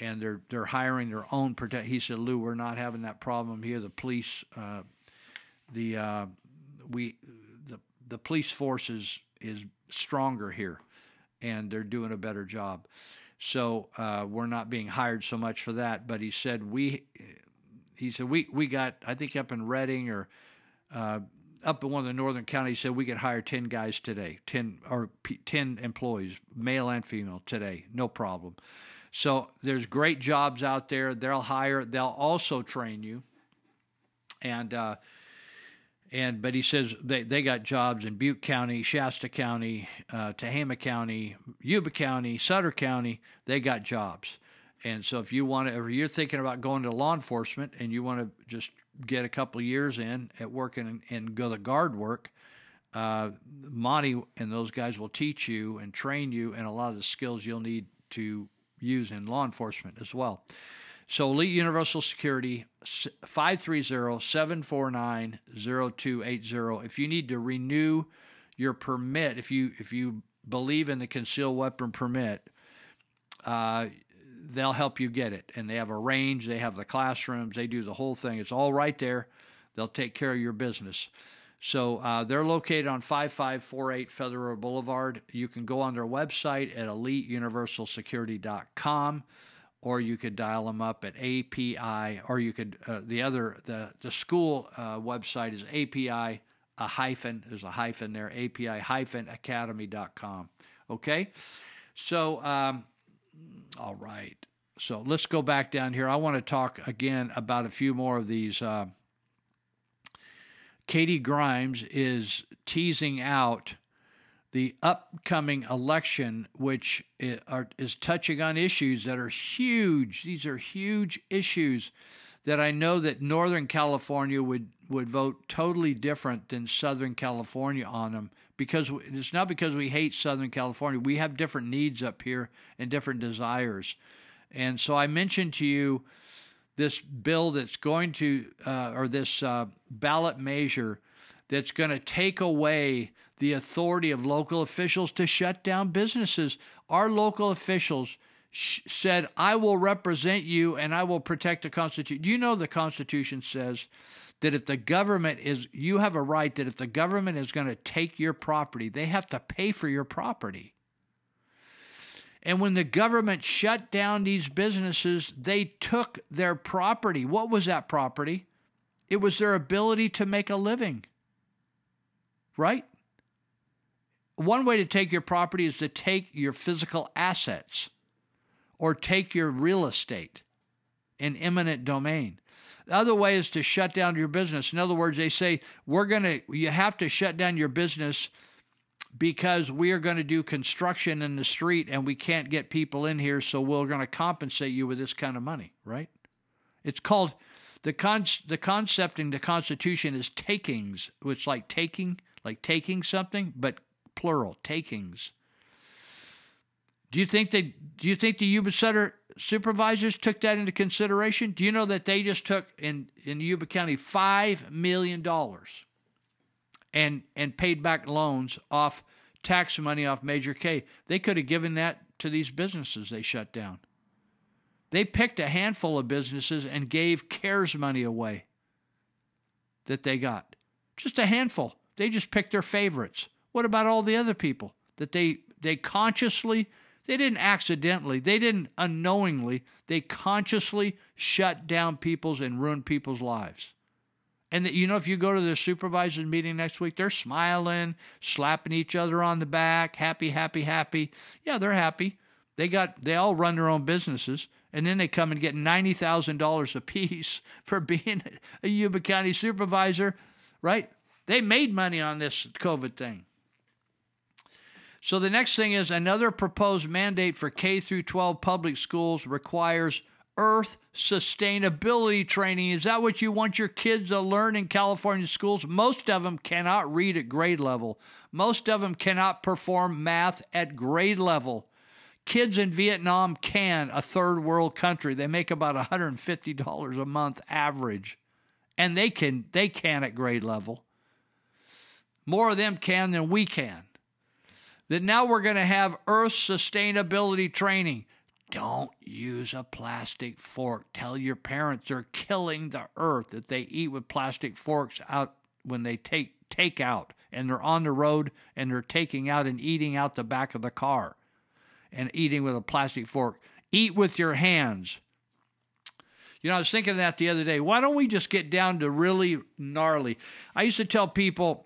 and they're they're hiring their own protect. He said, Lou, we're not having that problem here. The police, uh, the uh, we the the police force is is stronger here, and they're doing a better job. So uh, we're not being hired so much for that. But he said we, he said we we got I think up in Redding or uh, up in one of the northern counties. Said we could hire ten guys today, ten or p- ten employees, male and female today, no problem. So there's great jobs out there. They'll hire. They'll also train you. And uh, and but he says they, they got jobs in Butte County, Shasta County, uh, Tehama County, Yuba County, Sutter County. They got jobs, and so if you want to, if you're thinking about going to law enforcement and you want to just get a couple of years in at working and, and go to guard work, uh, Monty and those guys will teach you and train you in a lot of the skills you'll need to use in law enforcement as well. So Elite Universal Security, 530-749-0280. If you need to renew your permit, if you if you believe in the concealed weapon permit, uh, they'll help you get it. And they have a range, they have the classrooms, they do the whole thing. It's all right there. They'll take care of your business. So uh, they're located on 5548 Feather Road Boulevard. You can go on their website at eliteuniversalsecurity.com or you could dial them up at API, or you could uh, the other the the school uh, website is API a hyphen there's a hyphen there API hyphen academy.com. Okay, so um, all right, so let's go back down here. I want to talk again about a few more of these. Uh, Katie Grimes is teasing out the upcoming election, which is touching on issues that are huge. These are huge issues that I know that Northern California would, would vote totally different than Southern California on them because it's not because we hate Southern California. We have different needs up here and different desires. And so I mentioned to you this bill that's going to, uh, or this uh, ballot measure that's going to take away the authority of local officials to shut down businesses. Our local officials sh- said, I will represent you and I will protect the Constitution. You know the Constitution says that if the government is, you have a right that if the government is going to take your property, they have to pay for your property. And when the government shut down these businesses, they took their property. What was that property? It was their ability to make a living. Right? One way to take your property is to take your physical assets or take your real estate in eminent domain. The other way is to shut down your business. In other words, they say, we're going to, you have to shut down your business because we are going to do construction in the street and we can't get people in here, so we're going to compensate you with this kind of money, right? It's called the con the concept in the Constitution is takings. It's like taking, like taking something, but plural takings. Do you think they? Do you think the Yuba Sutter supervisors took that into consideration? Do you know that they just took in in Yuba County five million dollars and and paid back loans off tax money off Measure K. They could have given that to these businesses they shut down. They picked a handful of businesses and gave CARES money away that they got. Just a handful. They just picked their favorites. What about all the other people that they they consciously they didn't accidentally, they didn't unknowingly, they consciously shut down people's and ruined people's lives. And that you know, if you go to the supervisors meeting next week, they're smiling, slapping each other on the back, happy, happy, happy. Yeah, they're happy. They got they all run their own businesses, and then they come and get ninety thousand dollars apiece for being a Yuba County supervisor, right? They made money on this COVID thing. So the next thing is another proposed mandate for K through 12 public schools requires earth sustainability training. Is that what you want your kids to learn in California schools? Most of them cannot read at grade level. Most of them cannot perform math at grade level. Kids in Vietnam can, a third world country. They make about $150 a month average. And they can they can at grade level. More of them can than we can that now we're going to have earth sustainability training. Don't use a plastic fork. Tell your parents they're killing the earth that they eat with plastic forks out when they take take out and they're on the road and they're taking out and eating out the back of the car and eating with a plastic fork. Eat with your hands. You know, I was thinking of that the other day. Why don't we just get down to really gnarly? I used to tell people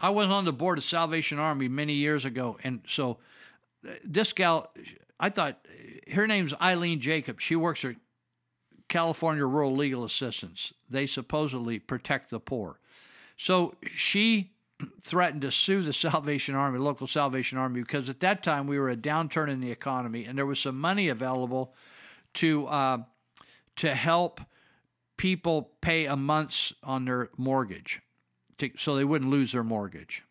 I was on the board of Salvation Army many years ago, and so this gal, I thought her name's Eileen Jacob. She works for California Rural Legal Assistance. They supposedly protect the poor. So she threatened to sue the Salvation Army, local Salvation Army, because at that time we were a downturn in the economy, and there was some money available to uh, to help people pay a month's on their mortgage to, so they wouldn't lose their mortgage,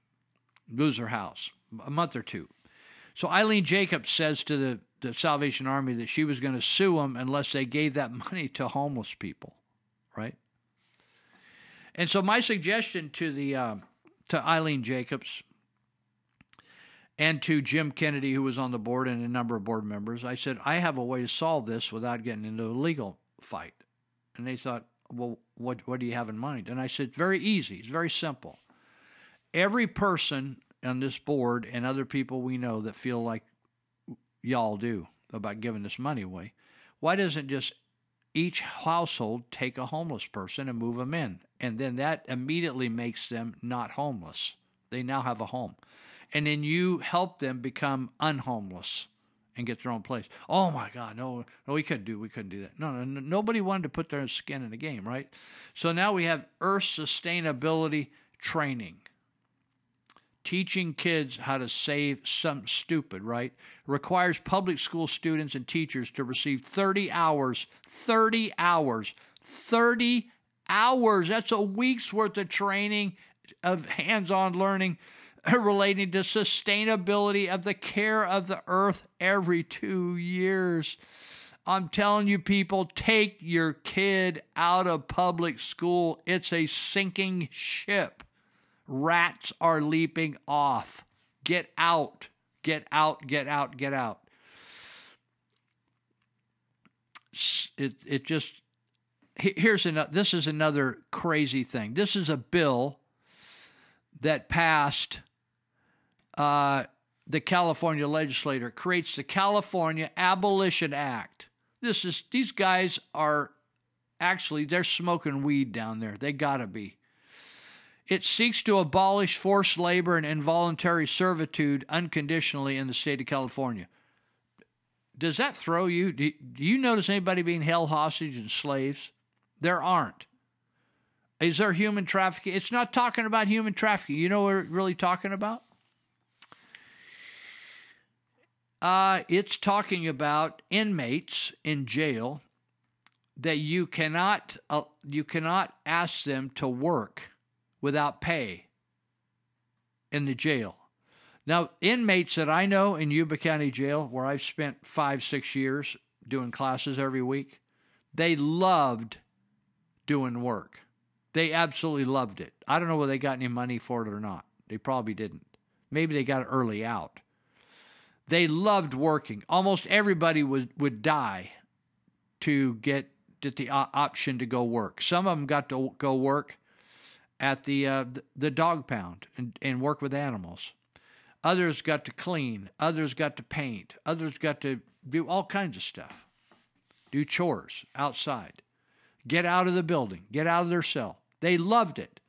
lose their house, a month or two. So Eileen Jacobs says to the, the Salvation Army that she was going to sue them unless they gave that money to homeless people, right? And so my suggestion to the uh, to Eileen Jacobs and to Jim Kennedy, who was on the board and a number of board members, I said I have a way to solve this without getting into a legal fight. And they thought, well, what what do you have in mind? And I said, very easy. It's very simple. Every person on this board and other people we know that feel like y'all do about giving this money away, why doesn't just each household take a homeless person and move them in? And then that immediately makes them not homeless. They now have a home. And then you help them become unhomeless and get their own place. Oh my God, no, no, we couldn't do, we couldn't do that. No, no, no, nobody wanted to put their skin in the game, right? So now we have Earth sustainability training, teaching kids how to save something stupid, right? Requires public school students and teachers to receive 30 hours, 30 hours, 30 hours. That's a week's worth of training of hands-on learning relating to sustainability of the care of the earth every two years. I'm telling you, people, take your kid out of public school. It's a sinking ship. Rats are leaping off. Get out. Get out. Get out. Get out. It, it just, here's another, this is another crazy thing. This is a bill that passed uh, the California legislature creates the California Abolition Act. This is these guys are actually they're smoking weed down there. They got to be. It seeks to abolish forced labor and involuntary servitude unconditionally in the state of California. Does that throw you? Do you notice anybody being held hostage and slaves? There aren't. Is there human trafficking? It's not talking about human trafficking. You know what we're really talking about? Uh, it's talking about inmates in jail that you cannot uh, you cannot ask them to work without pay in the jail. Now, inmates that I know in Yuba County Jail, where I've spent five six years doing classes every week, they loved doing work. They absolutely loved it. I don't know whether they got any money for it or not. They probably didn't. Maybe they got early out. They loved working. Almost everybody would, would die to get, get the option to go work. Some of them got to go work at the uh, the- dog pound and, and work with animals. Others got to clean. Others got to paint. Others got to do all kinds of stuff. Do chores outside. Get out of the building. Get out of their cell. They loved it.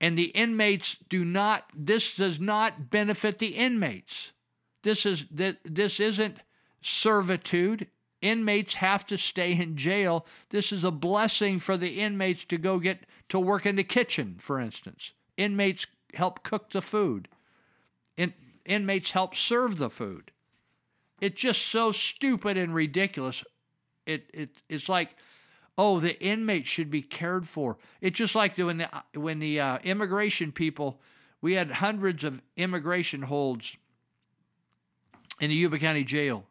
And the inmates do not, this does not benefit the inmates. This is this isn't servitude. Inmates have to stay in jail. This is a blessing for the inmates to go get to work in the kitchen, for instance. Inmates help cook the food. In, inmates help serve the food. It's just so stupid and ridiculous. It, it it's like, oh, the inmates should be cared for. It's just like when the when the uh, immigration people, we had hundreds of immigration holds in the Yuba County Jail.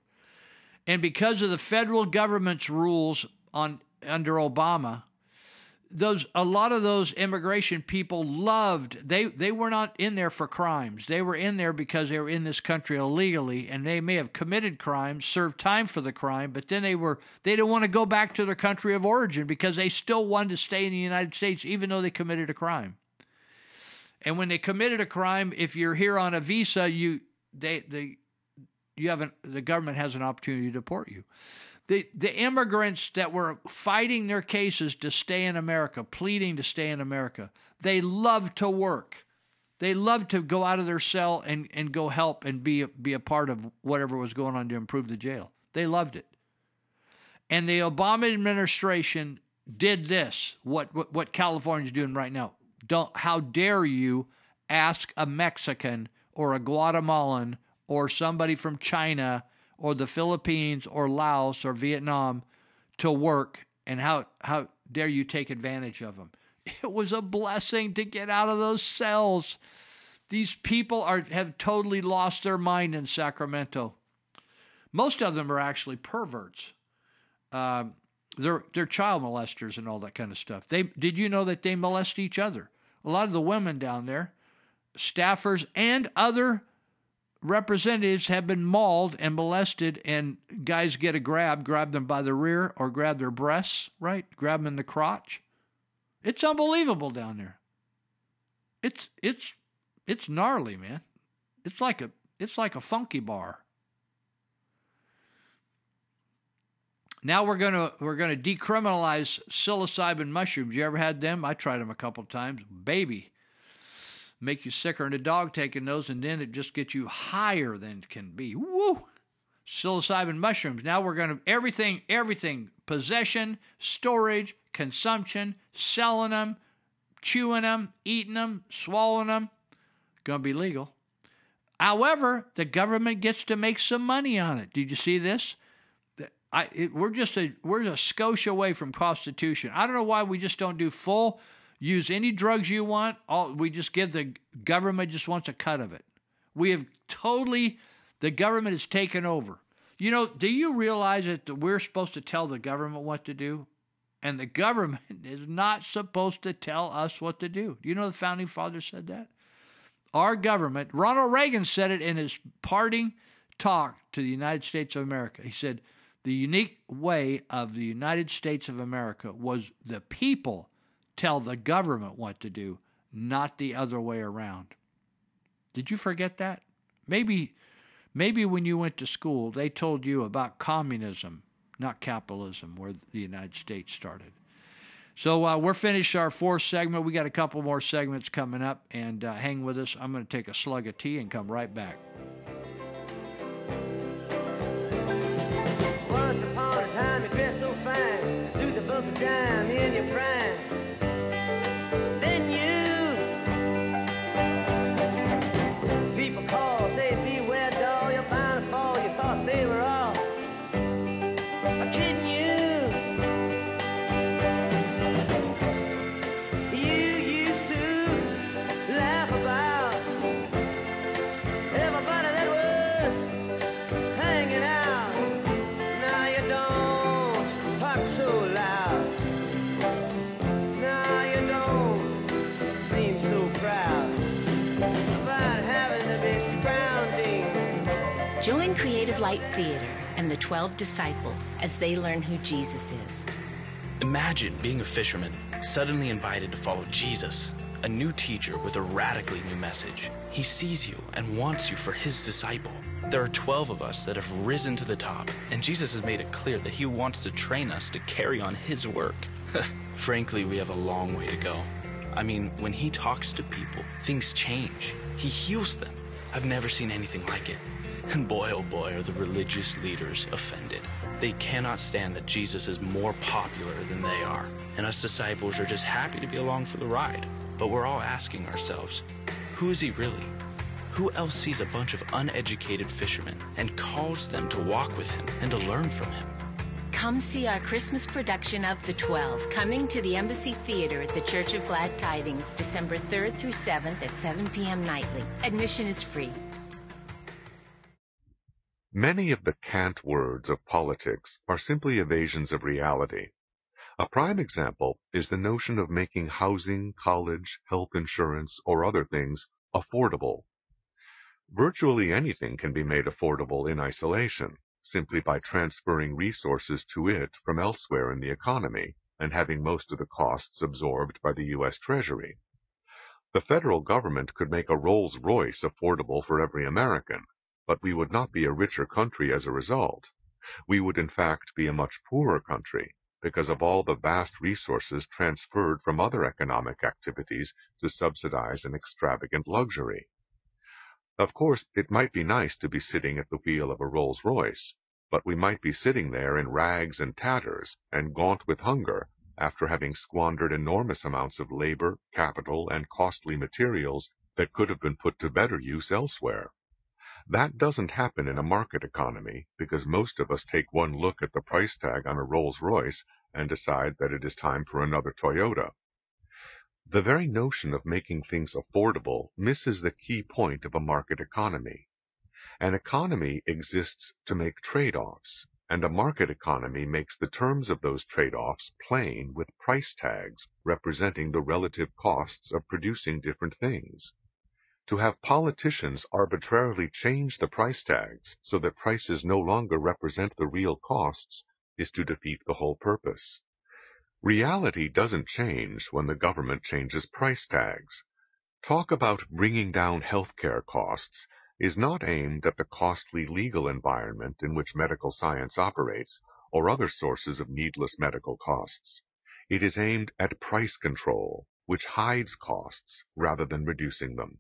And because of the federal government's rules on under Obama, those a lot of those immigration people loved they they were not in there for crimes. They were in there because they were in this country illegally and they may have committed crimes, served time for the crime, but then they were they didn't want to go back to their country of origin because they still wanted to stay in the United States even though they committed a crime. And when they committed a crime, if you're here on a visa, you they they you haven't the government has an opportunity to deport you. The the immigrants that were fighting their cases to stay in America, pleading to stay in America, they loved to work. They loved to go out of their cell and, and go help and be be a part of whatever was going on to improve the jail. They loved it. And the Obama administration did this, what what, what California's doing right now. Don't how dare you ask a Mexican or a Guatemalan or somebody from China or the Philippines or Laos or Vietnam to work and how how dare you take advantage of them it was a blessing to get out of those cells. These people are have totally lost their mind in Sacramento. Most of them are actually perverts. Um, they're they're child molesters and all that kind of stuff. They did you know that they molest each other? A lot of the women down there staffers and other representatives have been mauled and molested, and guys get a grab, grab them by the rear or grab their breasts, right? Grab them in the crotch. It's unbelievable down there. It's it's it's gnarly, man. It's like a it's like a funky bar. Now we're gonna we're gonna decriminalize psilocybin mushrooms. You ever had them? I tried them a couple times. Baby, make you sicker and a dog taking those, and then it just gets you higher than it can be. Woo! Psilocybin mushrooms. Now we're going to everything, everything possession, storage, consumption, selling them, chewing them, eating them, swallowing them. Going to be legal. However, the government gets to make some money on it. Did you see this? I, it, we're just a we're a Scotia away from prostitution. I don't know why we just don't do full use any drugs you want. All we just give the government just wants a cut of it. We have totally the government has taken over. You know, do you realize that we're supposed to tell the government what to do? And the government is not supposed to tell us what to do. Do you know the founding fathers said that? Our government, Ronald Reagan said it in his parting talk to the United States of America. He said, the unique way of the United States of America was the people tell the government what to do, not the other way around. Did you forget that? Maybe maybe when you went to school they told you about communism, not capitalism, where the United States started. So uh, we're finished our fourth segment. We got a couple more segments coming up, and uh, hang with us. I'm going to take a slug of tea and come right back.
Once upon a time you dressed so fine, the bumps of in your prime.
Join Creative Light Theater and the 12 disciples as they learn who Jesus is.
Imagine being a fisherman, suddenly invited to follow Jesus, a new teacher with a radically new message. He sees you and wants you for his disciple. There are 12 of us that have risen to the top, and Jesus has made it clear that he wants to train us to carry on his work. Frankly, we have a long way to go. I mean, when he talks to people, things change. He heals them. I've never seen anything like it. And boy, oh boy, are the religious leaders offended. They cannot stand that Jesus is more popular than they are. And us disciples are just happy to be along for the ride. But we're all asking ourselves, who is he really? Who else sees a bunch of uneducated fishermen and calls them to walk with him and to learn from him?
Come see our Christmas production of The Twelve, coming to the Embassy Theater at the Church of Glad Tidings, December 3rd through 7th at 7 p.m. nightly. Admission is free.
Many of the cant words of politics are simply evasions of reality. A prime example is the notion of making housing, college, health insurance, or other things affordable. Virtually anything can be made affordable in isolation, simply by transferring resources to it from elsewhere in the economy and having most of the costs absorbed by the U.S. Treasury. The federal government could make a Rolls Royce affordable for every American, but we would not be a richer country as a result. We would in fact be a much poorer country because of all the vast resources transferred from other economic activities to subsidize an extravagant luxury. Of course, it might be nice to be sitting at the wheel of a Rolls Royce, but we might be sitting there in rags and tatters and gaunt with hunger after having squandered enormous amounts of labor, capital, and costly materials that could have been put to better use elsewhere. That doesn't happen in a market economy because most of us take one look at the price tag on a Rolls Royce and decide that it is time for another Toyota. The very notion of making things affordable misses the key point of a market economy. An economy exists to make trade-offs, and a market economy makes the terms of those trade-offs plain with price tags representing the relative costs of producing different things. To have politicians arbitrarily change the price tags so that prices no longer represent the real costs is to defeat the whole purpose. Reality doesn't change when the government changes price tags. Talk about bringing down healthcare costs is not aimed at the costly legal environment in which medical science operates or other sources of needless medical costs. It is aimed at price control, which hides costs rather than reducing them.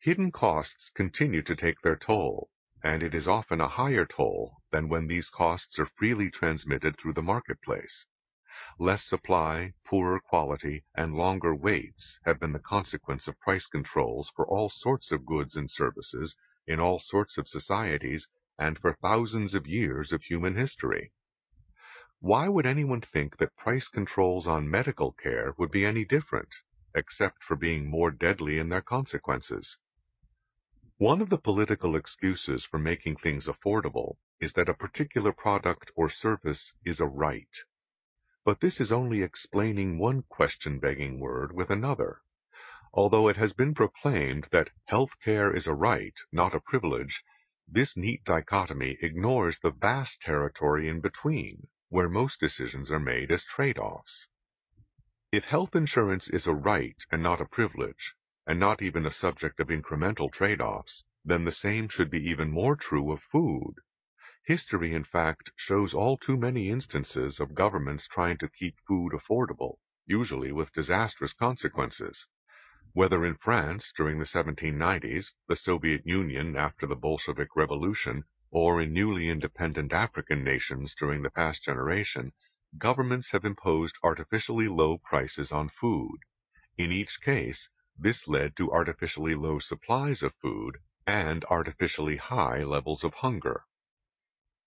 Hidden costs continue to take their toll, and it is often a higher toll than when these costs are freely transmitted through the marketplace. Less supply, poorer quality, and longer waits have been the consequence of price controls for all sorts of goods and services in all sorts of societies and for thousands of years of human history. Why would anyone think that price controls on medical care would be any different, except for being more deadly in their consequences? One of the political excuses for making things affordable is that a particular product or service is a right. But this is only explaining one question begging word with another. Although it has been proclaimed that health care is a right, not a privilege, this neat dichotomy ignores the vast territory in between, where most decisions are made as trade-offs. If health insurance is a right and not a privilege, and not even a subject of incremental trade-offs, then the same should be even more true of food. History, in fact, shows all too many instances of governments trying to keep food affordable, usually with disastrous consequences. Whether in France during the 1790s, the Soviet Union after the Bolshevik Revolution, or in newly independent African nations during the past generation, governments have imposed artificially low prices on food. In each case, this led to artificially low supplies of food and artificially high levels of hunger.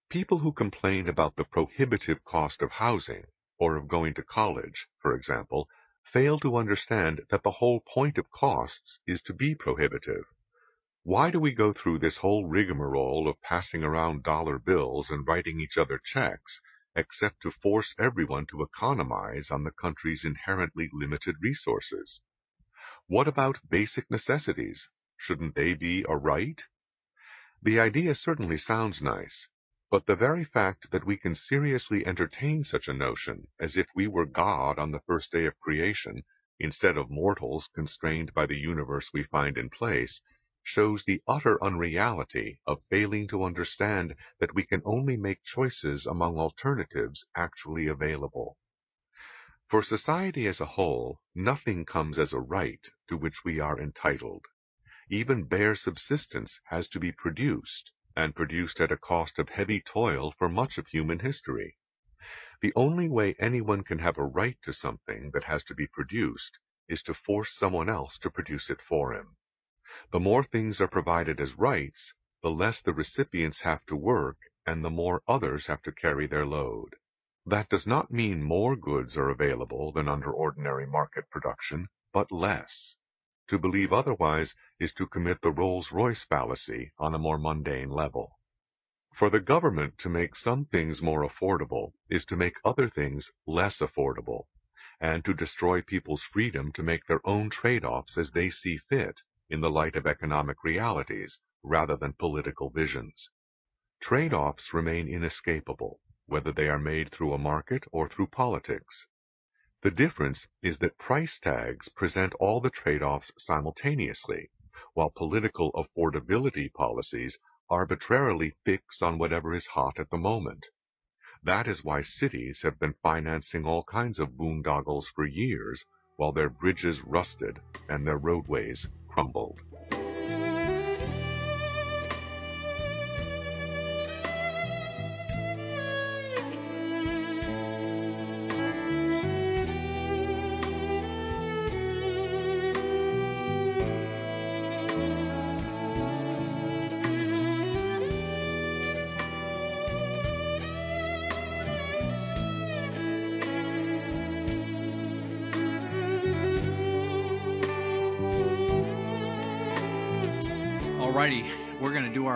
People who complain about the prohibitive cost of housing, or of going to college, for example, fail to understand that the whole point of costs is to be prohibitive. Why do we go through this whole rigmarole of passing around dollar bills and writing each other checks, except to force everyone to economize on the country's inherently limited resources? What about basic necessities? Shouldn't they be a right? The idea certainly sounds nice, but the very fact that we can seriously entertain such a notion as if we were God on the first day of creation, instead of mortals constrained by the universe we find in place, shows the utter unreality of failing to understand that we can only make choices among alternatives actually available. For society as a whole, nothing comes as a right to which we are entitled. Even bare subsistence has to be produced, and produced at a cost of heavy toil for much of human history. The only way anyone can have a right to something that has to be produced is to force someone else to produce it for him. The more things are provided as rights, the less the recipients have to work and the more others have to carry their load. That does not mean more goods are available than under ordinary market production, but less. To believe otherwise is to commit the Rolls-Royce fallacy on a more mundane level. For the government to make some things more affordable is to make other things less affordable, and to destroy people's freedom to make their own trade-offs as they see fit in the light of economic realities rather than political visions. Trade-offs remain inescapable, whether they are made through a market or through politics. The difference is that price tags present all the trade-offs simultaneously, while political affordability policies arbitrarily fix on whatever is hot at the moment. That is why cities have been financing all kinds of boondoggles for years, while their bridges rusted and their roadways crumbled.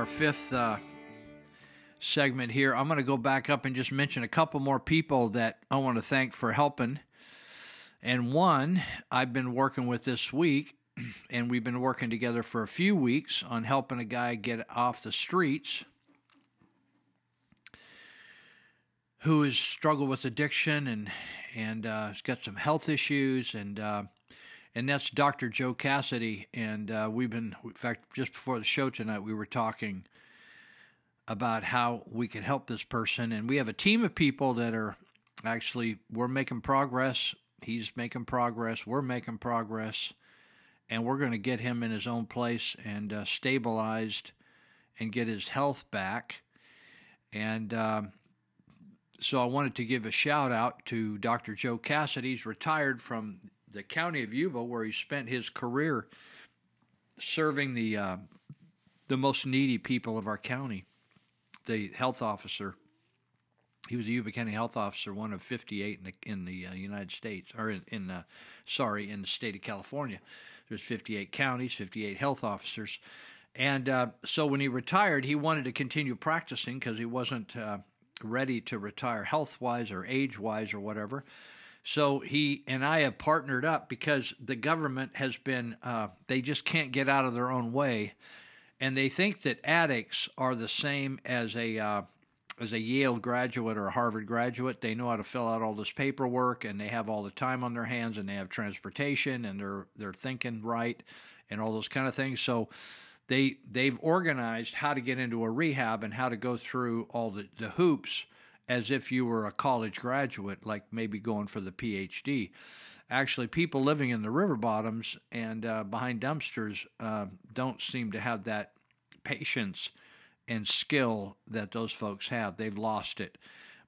Our fifth uh, segment here. I'm going to go back up and just mention a couple more people that I want to thank for helping. And one I've been working with this week, and we've been working together for a few weeks on helping a guy get off the streets who has struggled with addiction and and uh, has got some health issues and. Uh, and that's Dr. Joe Cassidy. And uh, we've been, in fact, just before the show tonight, we were talking about how we can help this person. And we have a team of people that are actually, we're making progress. He's making progress. We're making progress. And we're going to get him in his own place and uh, stabilized and get his health back. And um, so I wanted to give a shout out to Dr. Joe Cassidy. He's retired from the county of Yuba, where he spent his career serving the uh, the most needy people of our county. The health officer. He was a Yuba County health officer, one of 58 in the in the uh, United States, or in, in uh, sorry, in the state of California. There's 58 counties, 58 health officers, And uh, so when he retired, he wanted to continue practicing because he wasn't uh, ready to retire health wise or age wise or whatever. So he and I have partnered up because the government has been, uh, they just can't get out of their own way. And they think that addicts are the same as a, uh, as a Yale graduate or a Harvard graduate. They know how to fill out all this paperwork and they have all the time on their hands and they have transportation and they're, they're thinking right and all those kind of things. So they, they've organized how to get into a rehab and how to go through all the, the hoops as if you were a college graduate, like maybe going for the PhD. Actually, people living in the river bottoms and uh, behind dumpsters uh, don't seem to have that patience and skill that those folks have. They've lost it,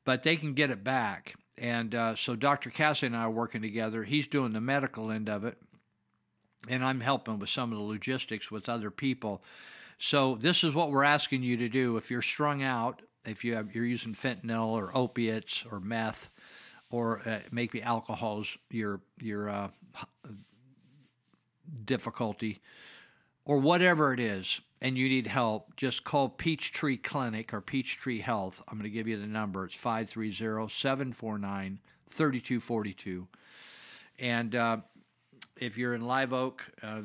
but they can get it back. And uh, so Dr. Cassie and I are working together. He's doing the medical end of it, and I'm helping with some of the logistics with other people. So this is what we're asking you to do. If you're strung out, if you have, you're using fentanyl or opiates or meth, or uh, maybe alcohol's your your uh, difficulty, or whatever it is, and you need help, just call Peachtree Clinic or Peachtree Health. I'm going to give you the number. It's 530 749 3242. And uh, if you're in Live Oak, uh,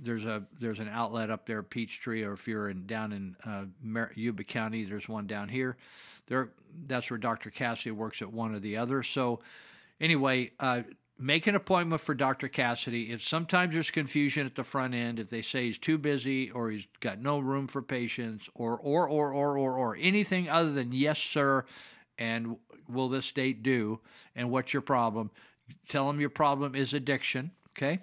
there's a there's an outlet up there, Peachtree, or if you're in down in uh, Mar- Yuba County, there's one down here. There, that's where Dr. Cassidy works at one or the other. So, anyway, uh, make an appointment for Dr. Cassidy. If sometimes there's confusion at the front end, if they say he's too busy or he's got no room for patients, or or or or or or anything other than yes, sir, and will this date do, and what's your problem? Tell them your problem is addiction. Okay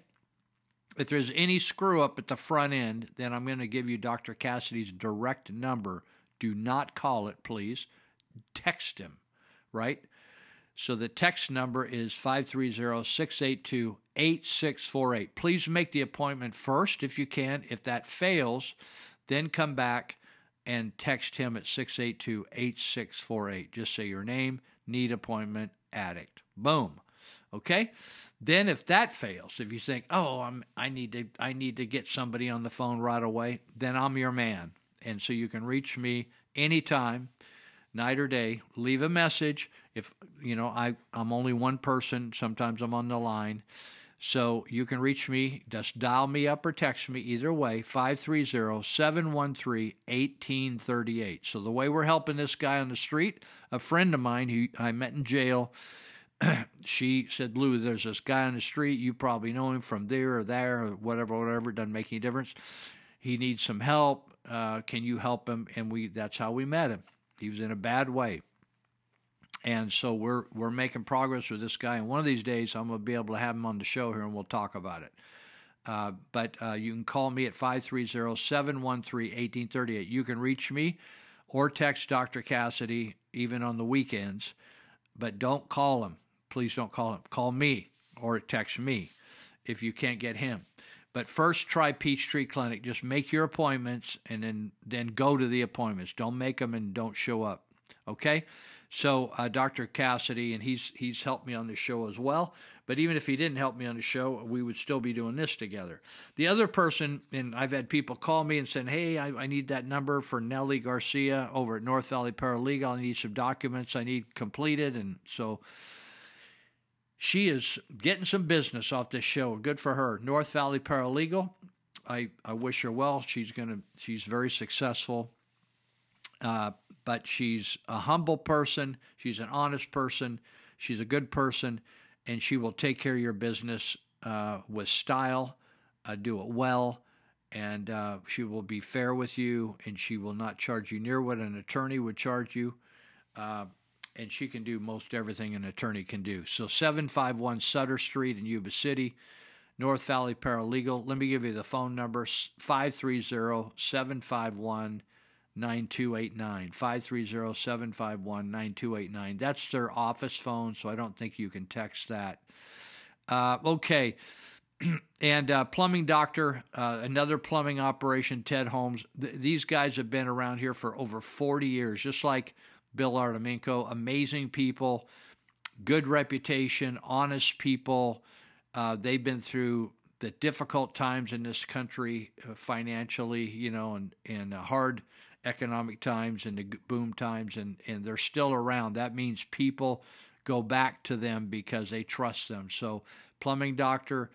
if there's any screw up at the front end, then I'm going to give you Dr. Cassidy's direct number. Do not call it, please. Text him, right? So the text number is 530 682 8648. Please make the appointment first if you can. If that fails, then come back and text him at 682 8648. Just say your name, need appointment, addict. Boom. Okay? Then if that fails, if you think, "Oh, I'm I need to I need to get somebody on the phone right away," then I'm your man. And so you can reach me anytime, night or day. Leave a message. If you know, I I'm only one person, sometimes I'm on the line. So you can reach me, just dial me up or text me either way, 530-713-1838. So the way we're helping this guy on the street, a friend of mine who I met in jail, she said, Lou, there's this guy on the street. You probably know him from there or there or whatever, whatever. It doesn't make any difference. He needs some help. Uh, can you help him? And we that's how we met him. He was in a bad way. And so we're we're making progress with this guy. And one of these days, I'm going to be able to have him on the show here, and we'll talk about it. Uh, but uh, you can call me at 530-713-1838. You can reach me or text Dr. Cassidy even on the weekends, but don't call him please don't call him. Call me or text me if you can't get him. But first, try Peachtree Clinic. Just make your appointments and then then go to the appointments. Don't make them and don't show up. Okay. So uh, Dr. Cassidy and he's he's helped me on the show as well. But even if he didn't help me on the show, we would still be doing this together. The other person, and I've had people call me and saying, "Hey, I, I need that number for Nellie Garcia over at North Valley Paralegal. I need some documents I need completed." And so she is getting some business off this show. Good for her. North Valley Paralegal. I, I wish her well. She's gonna she's very successful. Uh, but she's a humble person. She's an honest person. She's a good person, and she will take care of your business uh, with style, uh, do it well, and uh, she will be fair with you, and she will not charge you near what an attorney would charge you. And she can do most everything an attorney can do. So 751 Sutter Street in Yuba City, North Valley Paralegal. Let me give you the phone number 530 751 9289. 530 751 9289. That's their office phone, so I don't think you can text that. Uh, okay. and uh, plumbing doctor, uh, another plumbing operation, Ted Holmes. Th- these guys have been around here for over 40 years, just like Bill Artemenko. Amazing people, good reputation, honest people. Uh, they've been through the difficult times in this country uh, financially, you know, and and uh, hard economic times and the boom times, and and they're still around. That means people go back to them because they trust them. So, plumbing doctor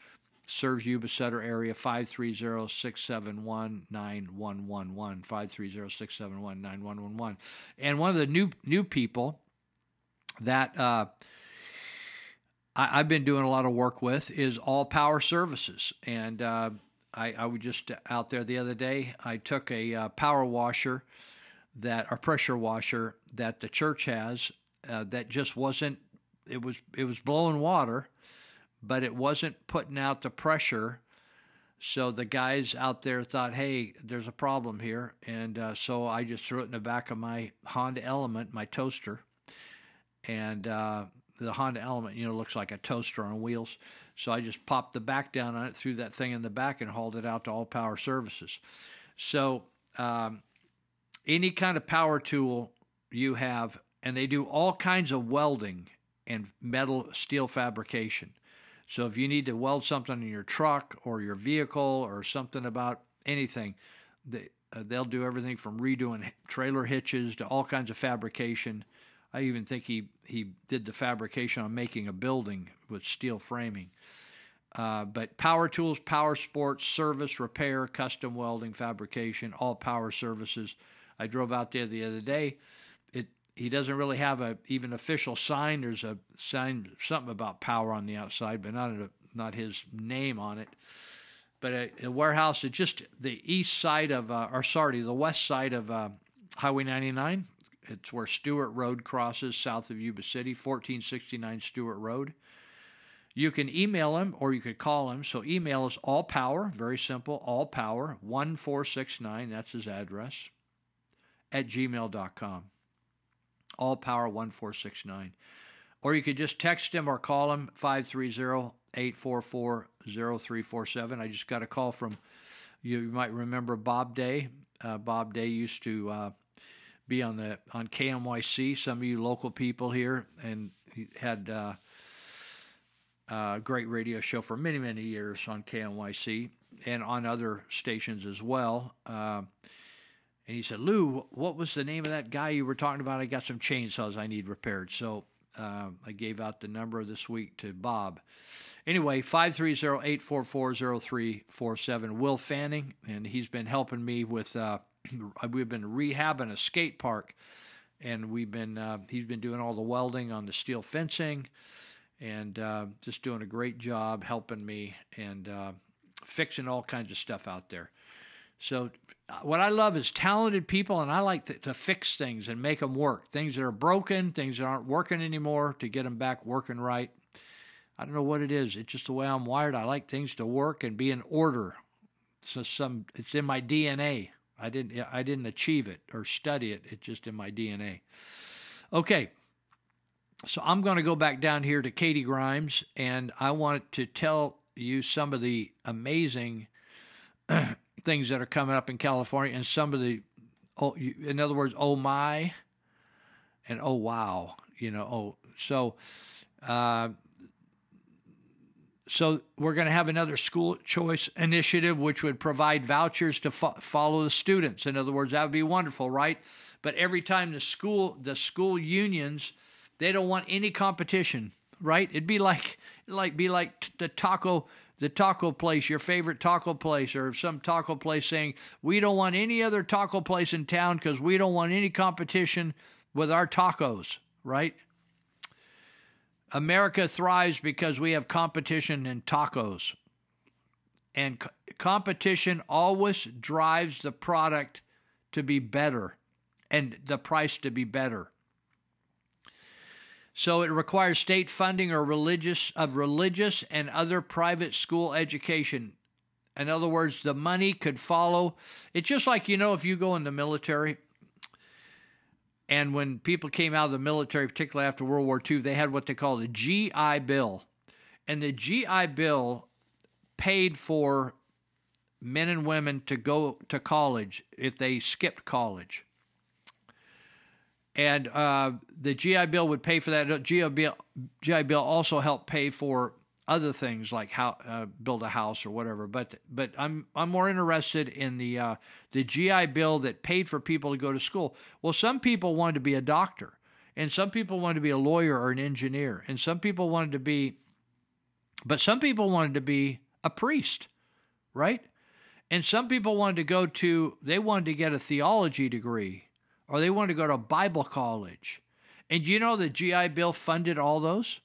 serves Yuba Sutter area 530-671-9111 530-671-9111 and one of the new new people that uh, I, I've been doing a lot of work with is All Power Services. And uh, I, I was just out there the other day. I took a uh, power washer that a pressure washer that the church has uh, that just wasn't it was it was blowing water but it wasn't putting out the pressure. So the guys out there thought, hey, there's a problem here. And uh, so I just threw it in the back of my Honda Element, my toaster. And uh, the Honda Element, you know, looks like a toaster on wheels. So I just popped the back down on it, threw that thing in the back, and hauled it out to All Power Services. So um, any kind of power tool you have, and they do all kinds of welding and metal steel fabrication. So if you need to weld something in your truck or your vehicle or something about anything, they, uh, they'll do everything from redoing trailer hitches to all kinds of fabrication. I even think he, he did the fabrication on making a building with steel framing. Uh, but power tools, power sports, service, repair, custom welding, fabrication, all power services. I drove out there the other day. He doesn't really have a even official sign. There's a sign something about power on the outside, but not a, not his name on it. But a, a warehouse at just the east side of, uh, or sorry, the west side of uh, Highway 99. It's where Stewart Road crosses south of Yuba City, 1469 Stewart Road. You can email him or you could call him. So email is all power, very simple, all power 1469, that's his address, at gmail.com allpower1469. Or you could just text him or call him 530-844-0347. I just got a call from you, might remember Bob Day. Uh, Bob Day used to uh, be on the on KMYC. Some of you local people here, and he had uh, a great radio show for many many years on KMYC and on other stations as well. And he said, Lou, what was the name of that guy you were talking about? I got some chainsaws I need repaired. So uh, I gave out the number this week to Bob. Anyway, 530-844-0347. Will Fanning, and he's been helping me with, uh, we've been rehabbing a skate park. And we've been, uh, he's been doing all the welding on the steel fencing and uh, just doing a great job helping me and uh, fixing all kinds of stuff out there. So, uh, what I love is talented people, and I like to, to, fix things and make them work. Things that are broken, things that aren't working anymore, to get them back working right. I don't know what it is. It's just the way I'm wired. I like things to work and be in order. So some, it's in my DNA. I didn't, I didn't achieve it or study it. It's just in my DNA. Okay, so I'm going to go back down here to Katie Grimes, and I want to tell you some of the amazing things that are coming up in California, and some of the, oh, in other words, oh my, and oh wow, you know, oh so. Uh, so we're going to have another school choice initiative, which would provide vouchers to fo- follow the students. In other words, that would be wonderful, right? But every time the school, the school unions, they don't want any competition, right? It'd be like, like be like t- the taco the taco place, your favorite taco place, or some taco place saying, We don't want any other taco place in town because we don't want any competition with our tacos, right? America thrives because we have competition in tacos. And co- competition always drives the product to be better and the price to be better. So it requires state funding or religious of religious and other private school education. In other words, the money could follow. It's just like you know if you go in the military and when people came out of the military, particularly after World War II, they had what they called the GI Bill. And the GI Bill paid for men and women to go to college if they skipped college and uh, the GI Bill would pay for that. GI Bill, GI Bill also helped pay for other things like how uh, build a house or whatever. But but I'm I'm more interested in the uh, the GI Bill that paid for people to go to school. Well, some people wanted to be a doctor, and some people wanted to be a lawyer or an engineer, and some people wanted to be, but some people wanted to be a priest, right? And some people wanted to go to they wanted to get a theology degree, or they wanted to go to Bible college. And you know the GI Bill funded all those.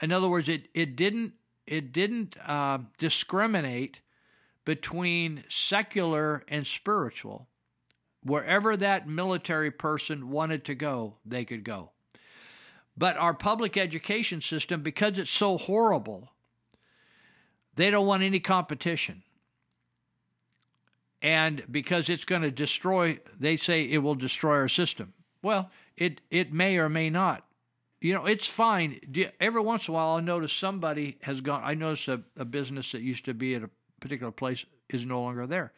In other words, it, it didn't it didn't uh, discriminate between secular and spiritual. Wherever that military person wanted to go, they could go. But our public education system, because it's so horrible, they don't want any competition. And because it's going to destroy, they say it will destroy our system. Well, it, it may or may not you know, it's fine. Every once in a while, I'll notice somebody has gone. I notice a, a business that used to be at a particular place is no longer there.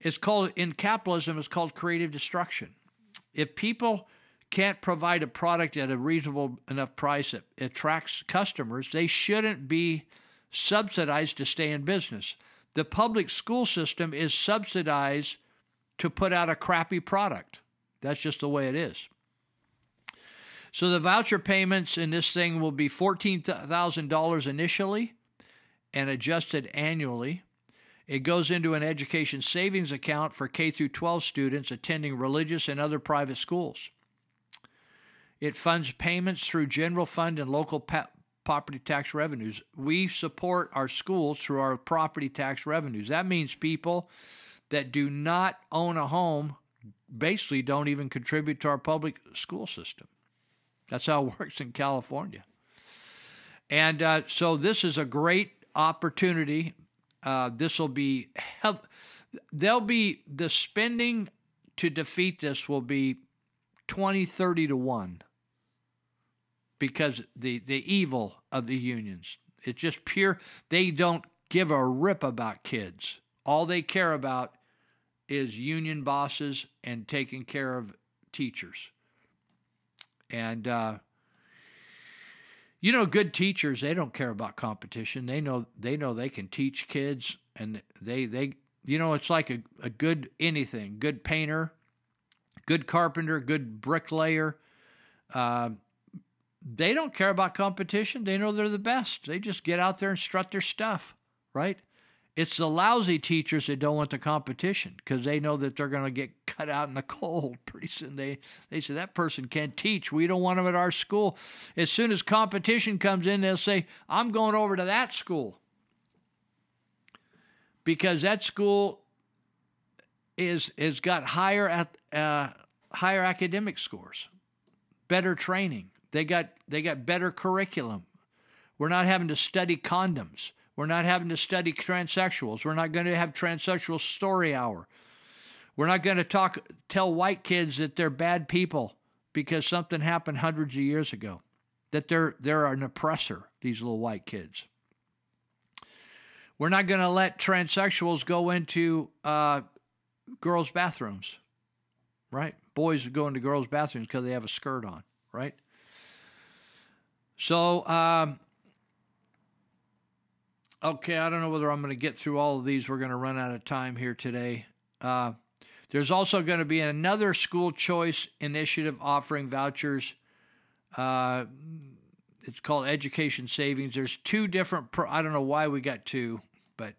It's called, in capitalism, it's called creative destruction. If people can't provide a product at a reasonable enough price that attracts customers, they shouldn't be subsidized to stay in business. The public school system is subsidized to put out a crappy product. That's just the way it is. So the voucher payments in this thing will be $14,000 initially and adjusted annually. It goes into an education savings account for K through 12 students attending religious and other private schools. It funds payments through general fund and local pa- property tax revenues. We support our schools through our property tax revenues. That means people that do not own a home basically don't even contribute to our public school system. That's how it works in California. And uh, so this is a great opportunity. Uh, this will be help. There'll be the spending to defeat this will be 20, 30 to 1 because the, the evil of the unions. It's just pure, they don't give a rip about kids. All they care about is union bosses and taking care of teachers. And uh, you know, good teachers they don't care about competition. They know they know they can teach kids, and they they you know it's like a, a good anything, good painter, good carpenter, good bricklayer. Uh, they don't care about competition. They know they're the best. They just get out there and strut their stuff, right? It's the lousy teachers that don't want the competition because they know that they're going to get cut out in the cold pretty soon. They they say that person can't teach. We don't want them at our school. As soon as competition comes in, they'll say, "I'm going over to that school." Because that school is has got higher at uh, higher academic scores, better training. They got they got better curriculum. We're not having to study condoms. We're not having to study transsexuals. We're not going to have transsexual story hour. We're not going to talk tell white kids that they're bad people because something happened hundreds of years ago. That they're they're an oppressor, these little white kids. We're not going to let transsexuals go into uh, girls' bathrooms, right? Boys go into girls' bathrooms because they have a skirt on, right? So, um, okay, I don't know whether I'm going to get through all of these. We're going to run out of time here today. Uh, there's also going to be another school choice initiative offering vouchers. Uh, it's called Education Savings. There's two different. Pro- I don't know why we got two, but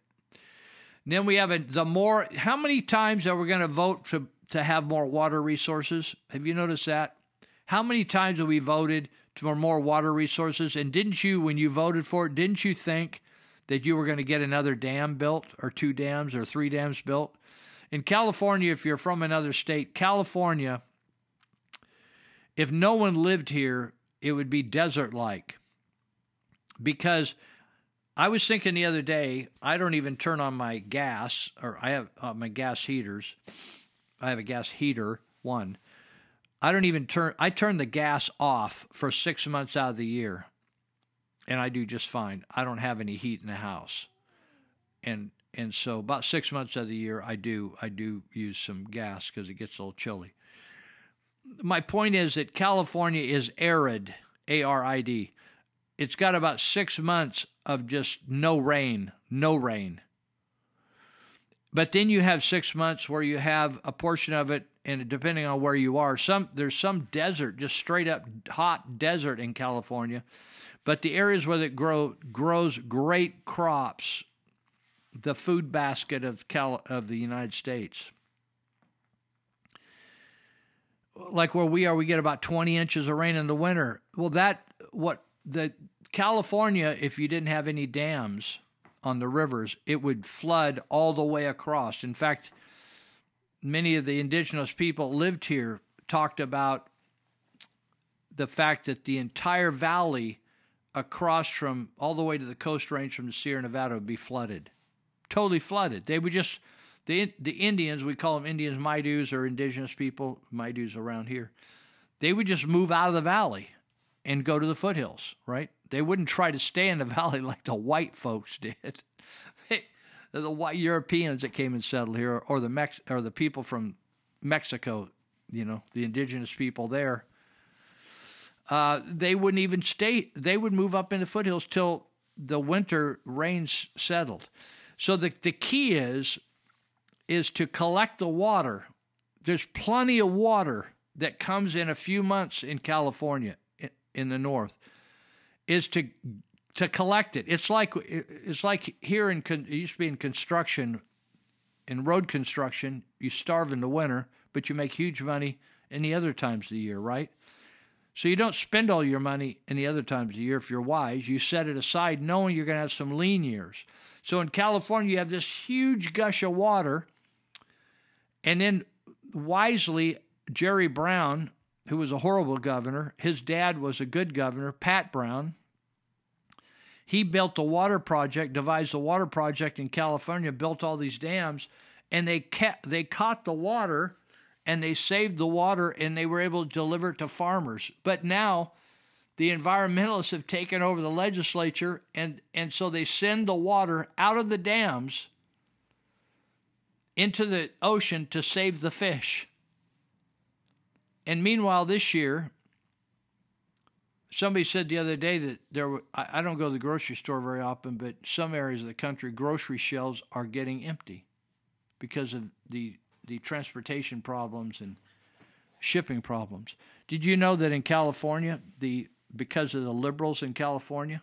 then we have a, the more. How many times are we going to vote to to have more water resources? Have you noticed that? How many times have we voted for more water resources? And didn't you, when you voted for it, didn't you think that you were going to get another dam built or two dams or three dams built? In California, if you're from another state, California, if no one lived here, it would be desert like. Because I was thinking the other day, I don't even turn on my gas, or I have uh, my gas heaters. I have a gas heater, one. I don't even turn, I turn the gas off for six months out of the year. And I do just fine. I don't have any heat in the house. And and so about six months of the year I do I do use some gas because it gets a little chilly. My point is that California is arid, A R I D. it's got about six months of just no rain, no rain. But then you have six months where you have a portion of it, and depending on where you are, some there's some desert, just straight up hot desert in California. But the areas where it grow grows great crops, the food basket of Cal, of the United States. Like where we are, we get about 20 inches of rain in the winter. Well, that what the California, if you didn't have any dams on the rivers, it would flood all the way across. In fact, many of the indigenous people lived here talked about the fact that the entire valley across from all the way to the coast range from the Sierra Nevada would be flooded, totally flooded. They would just the the Indians we call them Indians, Maidus or indigenous people, Maidus around here. They would just move out of the valley and go to the foothills, right? They wouldn't try to stay in the valley like the white folks did. The white Europeans that came and settled here, or the Mex, or the people from Mexico, you know, the indigenous people there. Uh, they wouldn't even stay. They would move up in the foothills till the winter rains settled. So the the key is is to collect the water. There's plenty of water that comes in a few months in California in the north is to to collect it. It's like it's like here in it used to be in construction, in road construction, you starve in the winter, but you make huge money in the other times of the year, right? So you don't spend all your money in the other times of the year if you're wise. You set it aside knowing you're going to have some lean years. So in California, you have this huge gush of water, and then wisely, Jerry Brown, who was a horrible governor, his dad was a good governor, Pat Brown. He built a water project, devised a water project in California, built all these dams, and they kept, they caught the water and they saved the water and they were able to deliver it to farmers. But now the environmentalists have taken over the legislature and, and so they send the water out of the dams into the ocean to save the fish. And meanwhile, this year, somebody said the other day that there were, I, I don't go to the grocery store very often, but some areas of the country, grocery shelves are getting empty because of the the transportation problems and shipping problems. Did you know that in California, the because of the liberals in California,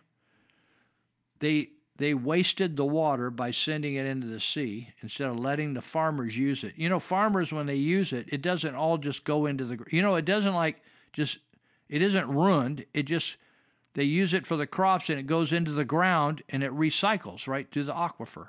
they they wasted the water by sending it into the sea instead of letting the farmers use it. You know, farmers when they use it, it doesn't all just go into the you know, it doesn't like just it isn't ruined. It just they use it for the crops and it goes into the ground and it recycles right to the aquifer.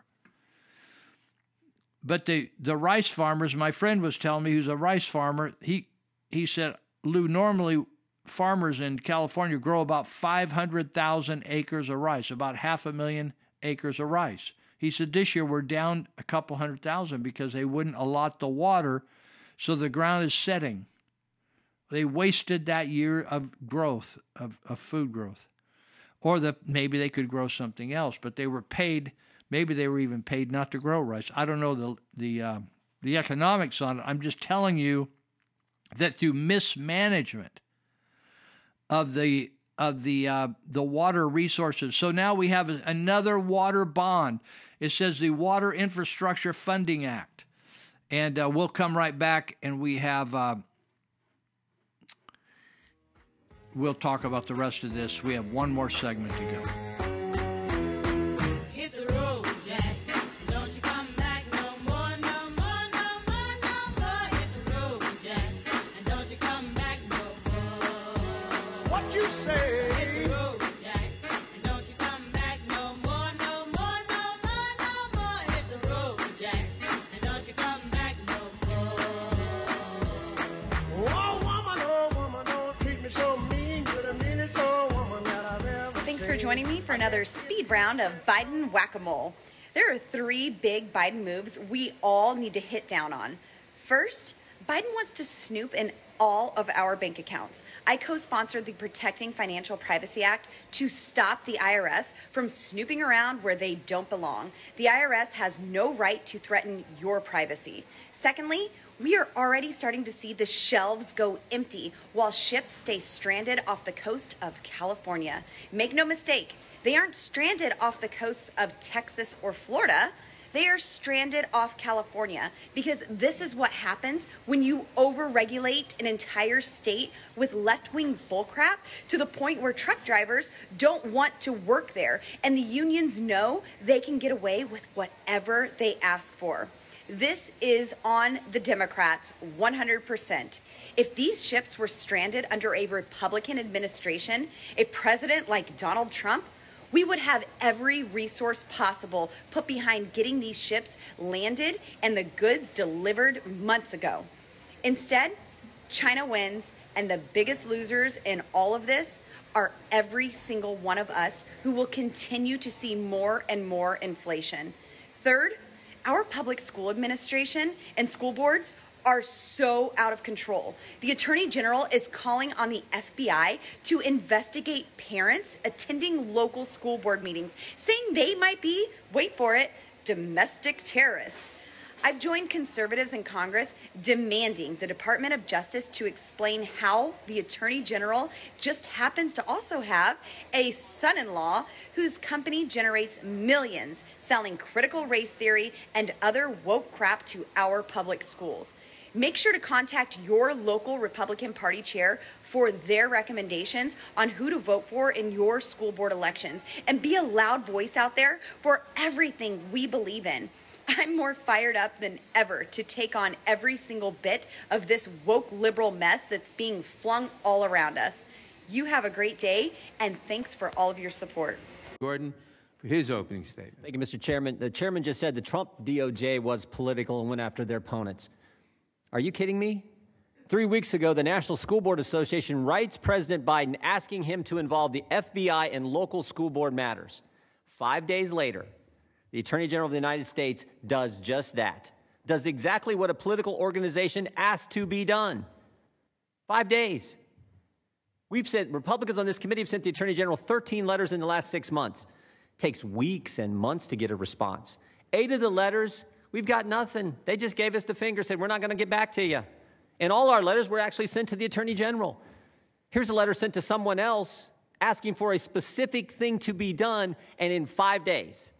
But the the rice farmers, my friend was telling me, who's a rice farmer, he he said, Lou, normally farmers in California grow about 500,000 acres of rice, about half a million acres of rice. He said this year we're down a couple hundred thousand because they wouldn't allot the water, so the ground is setting. They wasted that year of growth, of, of food growth. Or that maybe they could grow something else, but they were paid Maybe they were even paid not to grow rice. I don't know the the uh, the economics on it. I'm just telling you that through mismanagement of the of the uh, the water resources. So now we have another water bond. It says the Water Infrastructure Funding Act, and uh, we'll come right back and we have. Uh, we'll talk about the rest of this. We have one more segment to go.
Joining me for another speed round of Biden whack a mole. There are three big Biden moves we all need to hit down on. First, Biden wants to snoop in all of our bank accounts. I co sponsored the Protecting Financial Privacy Act to stop the IRS from snooping around where they don't belong. The IRS has no right to threaten your privacy. Secondly, We are already starting to see the shelves go empty while ships stay stranded off the coast of California. Make no mistake, they aren't stranded off the coasts of Texas or Florida. They are stranded off California because this is what happens when you overregulate an entire state with left wing bullcrap to the point where truck drivers don't want to work there and the unions know they can get away with whatever they ask for. This is on the Democrats 100%. If these ships were stranded under a Republican administration, a president like Donald Trump, we would have every resource possible put behind getting these ships landed and the goods delivered months ago. Instead, China wins, and the biggest losers in all of this are every single one of us who will continue to see more and more inflation. Third, our public school administration and school boards are so out of control. The Attorney General is calling on the FBI to investigate parents attending local school board meetings, saying they might be, wait for it, domestic terrorists. I've joined conservatives in Congress demanding the Department of Justice to explain how the Attorney General just happens to also have a son in law whose company generates millions selling critical race theory and other woke crap to our public schools. Make sure to contact your local Republican Party chair for their recommendations on who to vote for in your school board elections and be a loud voice out there for everything we believe in. I'm more fired up than ever to take on every single bit of this woke liberal mess that's being flung all around us. You have a great day, and thanks for all of your support.
Jordan for his opening statement.
Thank you, Mr. Chairman. The chairman just said the Trump DOJ was political and went after their opponents. Are you kidding me? Three weeks ago, the National School Board Association writes President Biden asking him to involve the FBI in local school board matters. Five days later, the Attorney General of the United States does just that, does exactly what a political organization asked to be done. Five days. We've sent, Republicans on this committee have sent the Attorney General 13 letters in the last six months. takes weeks and months to get a response. Eight of the letters, we've got nothing. They just gave us the finger, said, We're not going to get back to you. And all our letters were actually sent to the Attorney General. Here's a letter sent to someone else asking for a specific thing to be done, and in five days,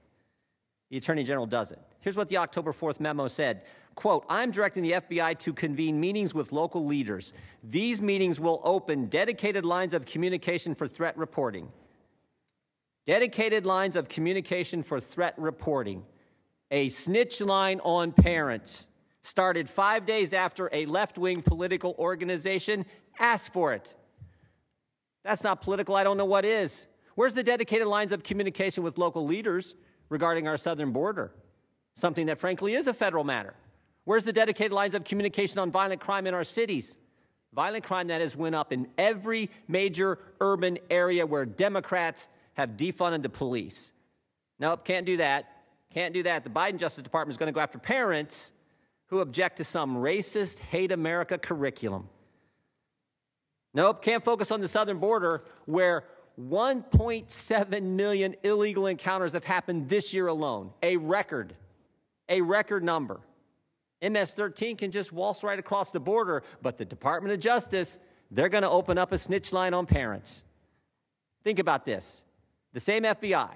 the Attorney General does it. Here's what the October 4th memo said. Quote, I'm directing the FBI to convene meetings with local leaders. These meetings will open dedicated lines of communication for threat reporting. Dedicated lines of communication for threat reporting. A snitch line on parents started five days after a left wing political organization asked for it. That's not political. I don't know what is. Where's the dedicated lines of communication with local leaders regarding our southern border? Something that, frankly, is a federal matter. Where's the dedicated lines of communication on violent crime in our cities? Violent crime that has went up in every major urban area where Democrats have defunded the police. Nope, can't do that. Can't do that. The Biden Justice Department is going to go after parents who object to some racist, hate America curriculum. Nope, can't focus on the southern border where 1.7 million illegal encounters have happened this year alone. A record. A record number. MS 13 can just waltz right across the border, but the Department of Justice, they're going to open up a snitch line on parents. Think about this the same FBI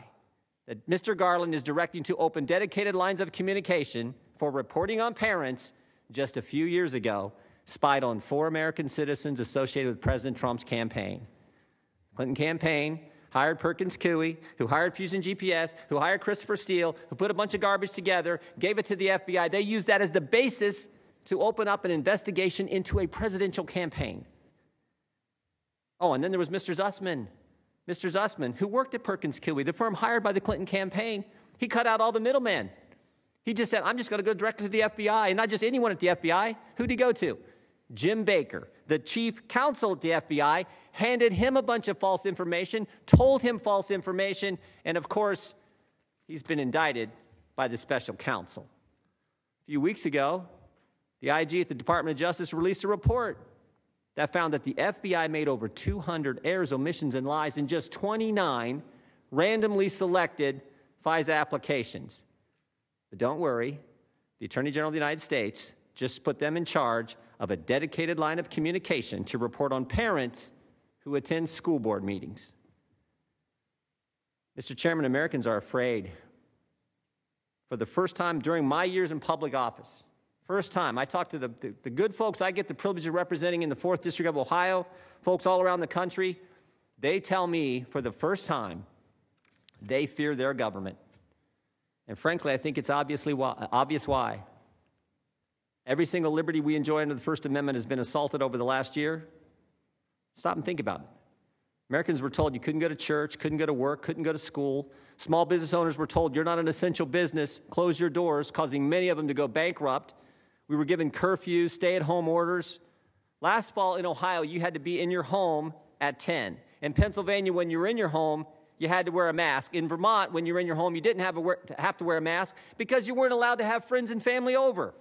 that Mr. Garland is directing to open dedicated lines of communication for reporting on parents just a few years ago spied on four American citizens associated with President Trump's campaign. Clinton campaign hired Perkins Coie, who hired Fusion GPS, who hired Christopher Steele, who put a bunch of garbage together, gave it to the FBI. They used that as the basis to open up an investigation into a presidential campaign. Oh, and then there was Mr. Sussmann. Mr. Sussmann, who worked at Perkins Coie, the firm hired by the Clinton campaign. He cut out all the middlemen. He just said, I'm just going to go directly to the FBI, and not just anyone at the FBI. Who'd he go to? Jim Baker, the chief counsel at the FBI, handed him a bunch of false information, told him false information, and of course, he's been indicted by the special counsel. A few weeks ago, the IG at the Department of Justice released a report that found that the FBI made over 200 errors, omissions, and lies in just 29 randomly selected FISA applications. But don't worry, the Attorney General of the United States just put them in charge of a dedicated line of communication to report on parents who attend school board meetings. Mr. Chairman, Americans are afraid. For the first time during my years in public office, first time I talked to the, the, the good folks I get the privilege of representing in the 4th District of Ohio, folks all around the country, they tell me for the first time they fear their government. And frankly, I think it's obviously why, obvious why. Every single liberty we enjoy under the First Amendment has been assaulted over the last year. Stop and think about it. Americans were told you couldn't go to church, couldn't go to work, couldn't go to school. Small business owners were told you're not an essential business, close your doors, causing many of them to go bankrupt. We were given curfews, stay at home orders. Last fall in Ohio, you had to be in your home at 10. In Pennsylvania, when you were in your home, you had to wear a mask. In Vermont, when you were in your home, you didn't have, a have to wear a mask because you weren't allowed to have friends and family over.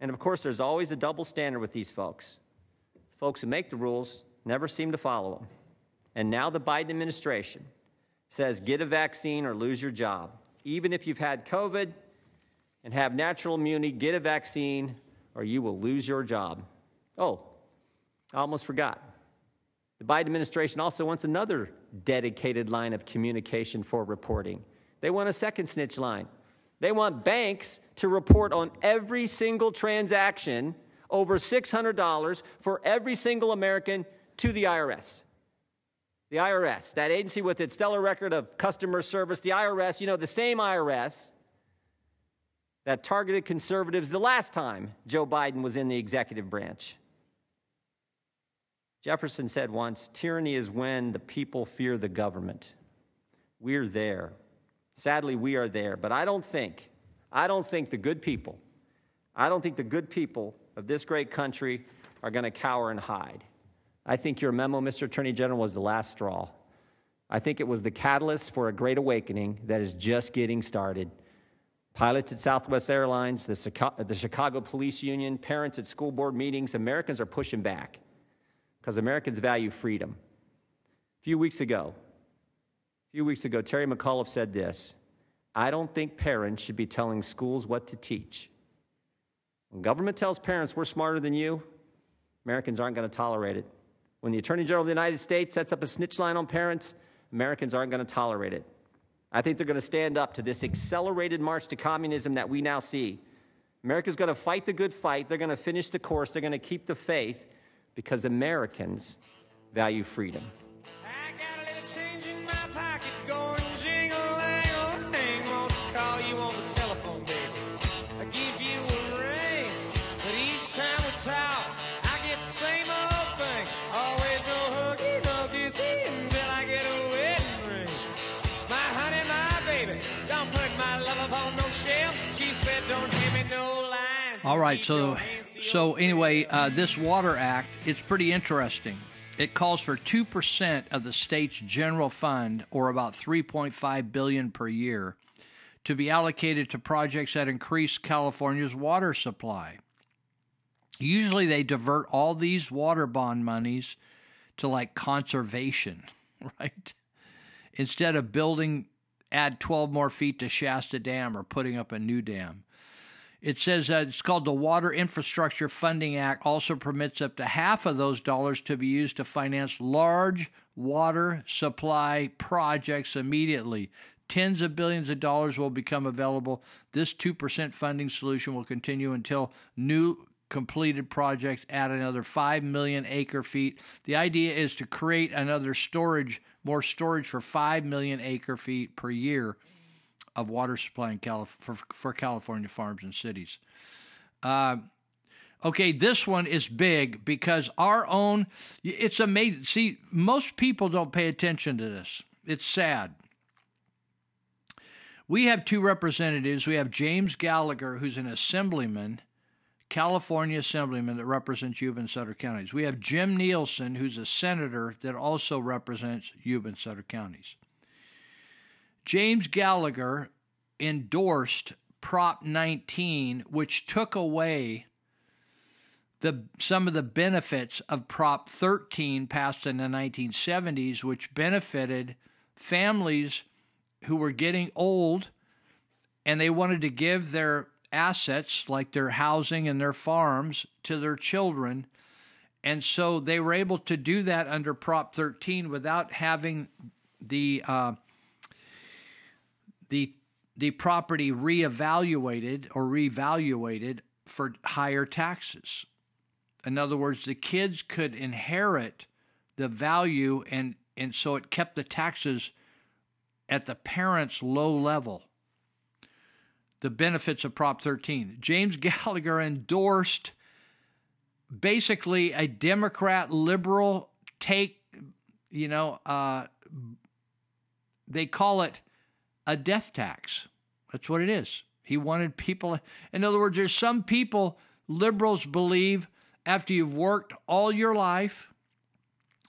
And of course, there's always a double standard with these folks. Folks who make the rules never seem to follow them. And now the Biden administration says get a vaccine or lose your job. Even if you've had COVID and have natural immunity, get a vaccine or you will lose your job. Oh, I almost forgot. The Biden administration also wants another dedicated line of communication for reporting. They want a second snitch line. They want banks to report on every single transaction over $600 for every single American to the IRS. The IRS, that agency with its stellar record of customer service, the IRS, you know, the same IRS that targeted conservatives the last time Joe Biden was in the executive branch. Jefferson said once tyranny is when the people fear the government. We're there. Sadly, we are there. But I don't think, I don't think the good people, I don't think the good people of this great country are going to cower and hide. I think your memo, Mr. Attorney General, was the last straw. I think it was the catalyst for a great awakening that is just getting started. Pilots at Southwest Airlines, the Chicago, the Chicago Police Union, parents at school board meetings, Americans are pushing back because Americans value freedom. A few weeks ago, a few weeks ago, Terry McAuliffe said this I don't think parents should be telling schools what to teach. When government tells parents we're smarter than you, Americans aren't going to tolerate it. When the Attorney General of the United States sets up a snitch line on parents, Americans aren't going to tolerate it. I think they're going to stand up to this accelerated march to communism that we now see. America's going to fight the good fight. They're going to finish the course. They're going to keep the faith because Americans value freedom.
Right, so so anyway, uh, this Water Act it's pretty interesting. It calls for two percent of the state's general fund, or about three point five billion per year, to be allocated to projects that increase California's water supply. Usually, they divert all these water bond monies to like conservation, right? Instead of building, add 12 more feet to Shasta Dam or putting up a new dam. It says uh, it's called the Water Infrastructure Funding Act, also permits up to half of those dollars to be used to finance large water supply projects immediately. Tens of billions of dollars will become available. This 2% funding solution will continue until new completed projects add another 5 million acre feet. The idea is to create another storage, more storage for 5 million acre feet per year of water supply in Calif- for, for California farms and cities. Uh, okay, this one is big because our own, it's amazing. See, most people don't pay attention to this. It's sad. We have two representatives. We have James Gallagher, who's an assemblyman, California assemblyman that represents Yuba and Sutter counties. We have Jim Nielsen, who's a senator that also represents Yuba and Sutter counties. James Gallagher endorsed Prop 19, which took away the some of the benefits of Prop 13 passed in the 1970s, which benefited families who were getting old and they wanted to give their assets like their housing and their farms to their children. And so they were able to do that under Prop 13 without having the uh, the the property reevaluated or revaluated for higher taxes. In other words, the kids could inherit the value and and so it kept the taxes at the parents' low level. The benefits of Prop 13. James Gallagher endorsed basically a Democrat liberal take, you know, uh, they call it a death tax. That's what it is. He wanted people, in other words, there's some people, liberals believe, after you've worked all your life,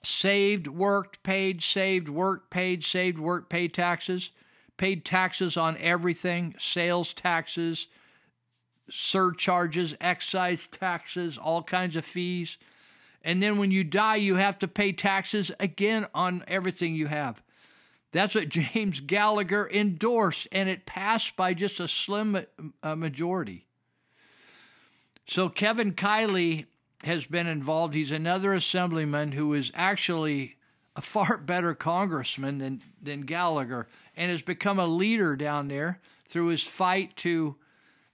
saved, worked, paid, saved, worked, paid, saved, worked, paid taxes, paid taxes on everything, sales taxes, surcharges, excise taxes, all kinds of fees. And then when you die, you have to pay taxes again on everything you have. That's what James Gallagher endorsed, and it passed by just a slim uh, majority. So Kevin Kiley has been involved. He's another assemblyman who is actually a far better congressman than, than Gallagher and has become a leader down there through his fight to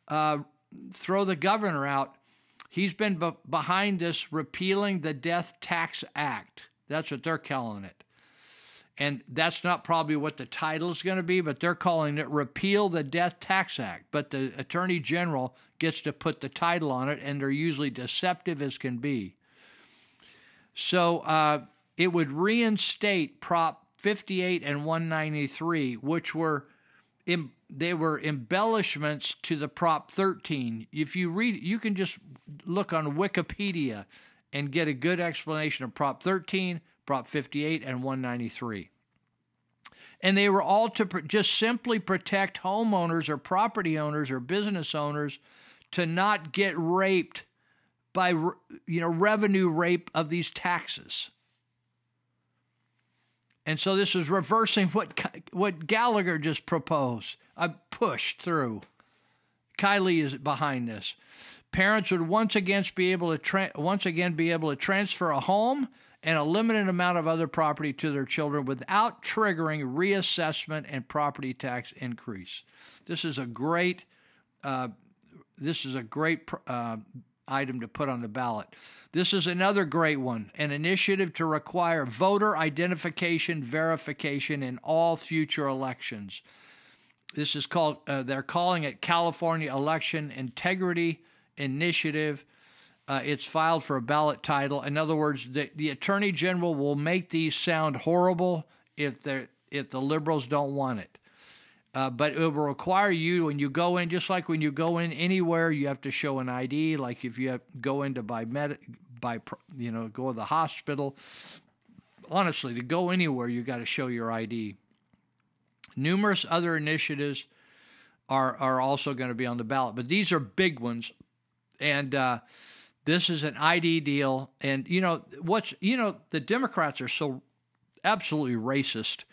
uh, throw the governor out. He's been be- behind this repealing the Death Tax Act. That's what they're calling it. And that's not probably what the title is going to be, but they're calling it Repeal the Death Tax Act. But the Attorney General gets to put the title on it, and they're usually deceptive as can be. So uh, it would reinstate Prop 58 and 193, which were em- they were embellishments to the Prop 13. If you read, you can just look on Wikipedia and get a good explanation of Prop 13, Prop 58, and 193. And they were all to pr- just simply protect homeowners or property owners or business owners to not get raped by you know revenue rape of these taxes. And so this is reversing what what Gallagher just proposed. I pushed through. Kiley is behind this. Parents would once again be able to tra- once again be able to transfer a home and a limited amount of other property to their children without triggering reassessment and property tax increase. This is a great uh, this is a great uh, item to put on the ballot. This is another great one an initiative to require voter identification verification in all future elections. This is called, uh, they're calling it California Election Integrity Initiative. Uh, it's filed for a ballot title. In other words, the, the Attorney General will make these sound horrible if, they're, if the liberals don't want it. Uh, but it will require you when you go in, just like when you go in anywhere, you have to show an ID. Like if you have, go into by med, by you know, go to the hospital. Honestly, to go anywhere, you got to show your ID. Numerous other initiatives are are also going to be on the ballot, but these are big ones, and uh, this is an ID deal. And you know what's you know the Democrats are so absolutely racist.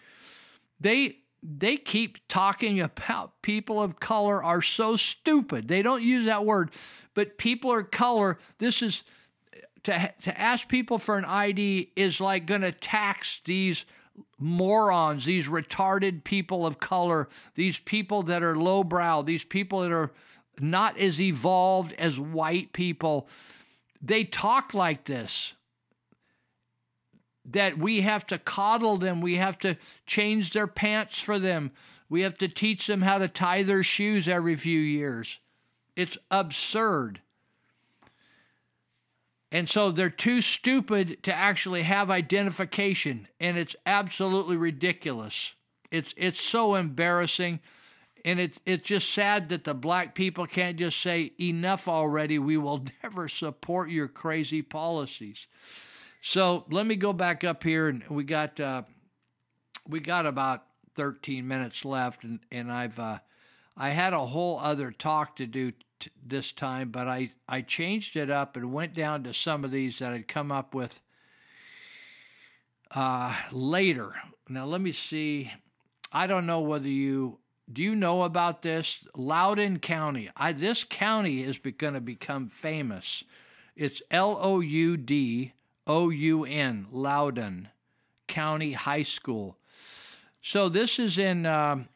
They they keep talking about people of color are so stupid. They don't use that word, but people of color. This is to to ask people for an ID is like going to tax these morons, these retarded people of color, these people that are lowbrow, these people that are not as evolved as white people. They talk like this. That we have to coddle them, we have to change their pants for them, we have to teach them how to tie their shoes every few years. It's absurd. And so they're too stupid to actually have identification, and it's absolutely ridiculous. It's it's so embarrassing, and it's it's just sad that the black people can't just say enough already. We will never support your crazy policies. So let me go back up here, and we got uh, we got about 13 minutes left, and and I've uh, I had a whole other talk to do t- this time, but I I changed it up and went down to some of these that I'd come up with uh, later. Now let me see. I don't know whether you Do you know about this? Loudoun County. I, this county is going to become famous. It's L O U D O U N, Loudoun County High School. So this is in um,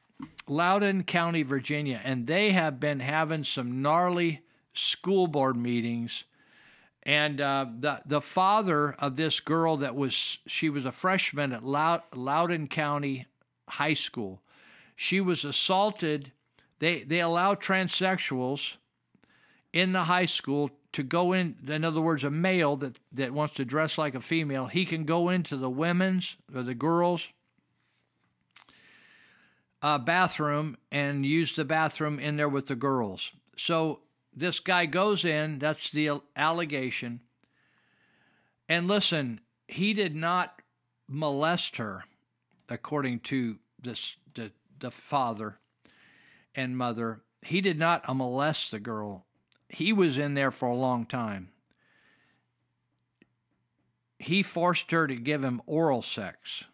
Loudoun County, Virginia, and they have been having some gnarly school board meetings. And uh, the the father of this girl that was she was a freshman at Loud, Loudoun County High School. She was assaulted. They they allow transsexuals in the high school to go in. In other words, a male that that wants to dress like a female, he can go into the women's or the girls' uh, bathroom and use the bathroom in there with the girls. So this guy goes in, that's the allegation. And listen, he did not molest her, according to this the, the father and mother. He did not molest the girl. He was in there for a long time. He forced her to give him oral sex.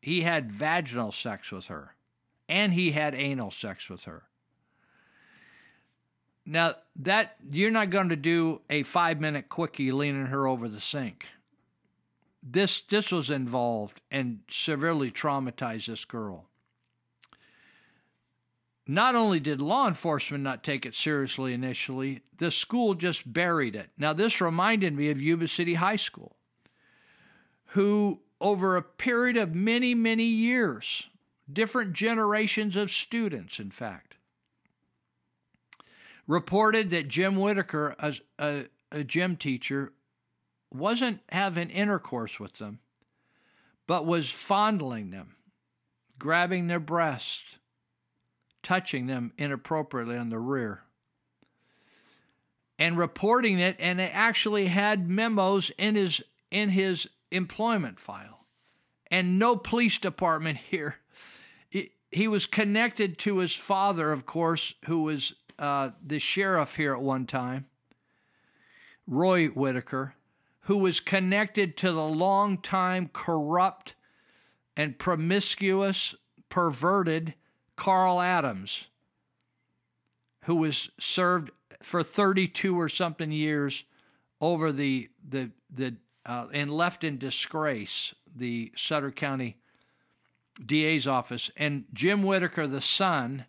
He had vaginal sex with her, and he had anal sex with her. Now that you're not going to do a five minute quickie leaning her over the sink. This this was involved and severely traumatized this girl. Not only did law enforcement not take it seriously initially, the school just buried it. Now this reminded me of Yuba City High School, who over a period of many, many years, different generations of students, in fact, reported that Jim Whitaker, a, a, a gym teacher, wasn't having intercourse with them, but was fondling them, grabbing their breasts, touching them inappropriately on the rear, and reporting it. And they actually had memos in his in his employment file, and no police department here. He, was connected to his father, of course, who was uh, the sheriff here at one time, Roy Whitaker, who was connected to the long-time corrupt and promiscuous, perverted Carl Adams, who was served for 32 or something years over the the the uh, and left in disgrace the Sutter County DA's office and Jim Whitaker the son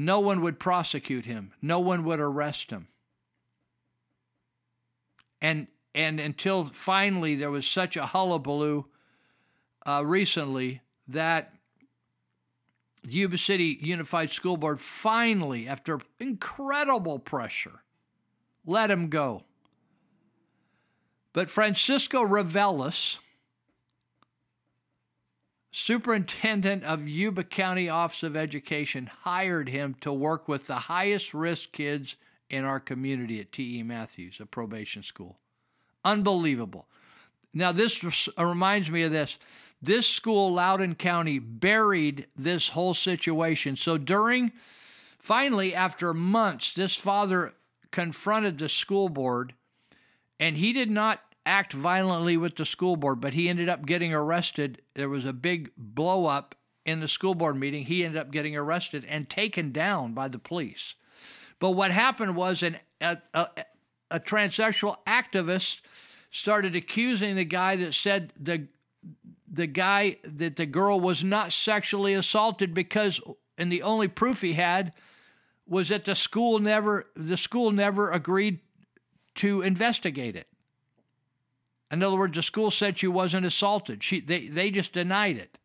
no one would prosecute him. No one would arrest him. And and until finally there was such a hullabaloo uh, recently that the Yuba City Unified School Board finally, after incredible pressure, let him go. But Francisco Reveles, superintendent of Yuba County Office of Education hired him to work with the highest risk kids in our community at T.E. Matthews, a probation school. Unbelievable. Now, this uh, reminds me of this. This school, Loudoun County, buried this whole situation. So, during, finally, after months, this father confronted the school board and he did not act violently with the school board, but he ended up getting arrested. There was a big blow up in the school board meeting. He ended up getting arrested and taken down by the police. But what happened was an, a, a, a transsexual activist started accusing the guy that said the the guy that the girl was not sexually assaulted because and the only proof he had was that the school never the school never agreed to investigate it. In other words, the school said she wasn't assaulted. She they they just denied it.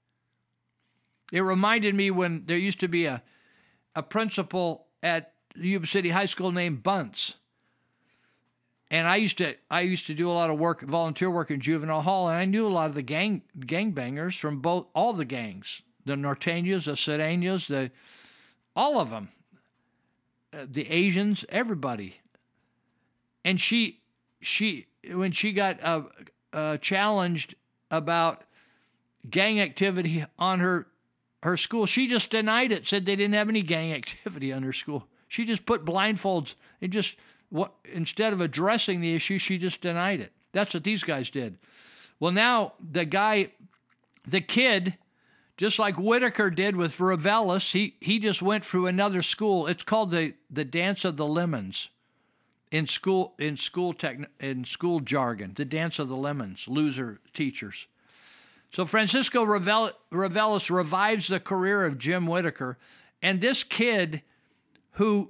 It reminded me when there used to be a a principal at Yuba City High School named Bunce. And I used to I used to do a lot of work, volunteer work in juvenile hall, and I knew a lot of the gang gangbangers from both all the gangs, the Norteños, the Sureños, the all of them, uh, the Asians, everybody. And she she when she got uh, uh, challenged about gang activity on her her school, she just denied it. Said they didn't have any gang activity on her school. She just put blindfolds and just what instead of addressing the issue, she just denied it. That's what these guys did. Well, now the guy, the kid, just like Whitaker did with Reveles, he he just went through another school. It's called the the dance of the lemons in school in school tech in school jargon. The dance of the lemons, loser teachers. So Francisco Ravel, Reveles revives the career of Jim Whitaker, and this kid who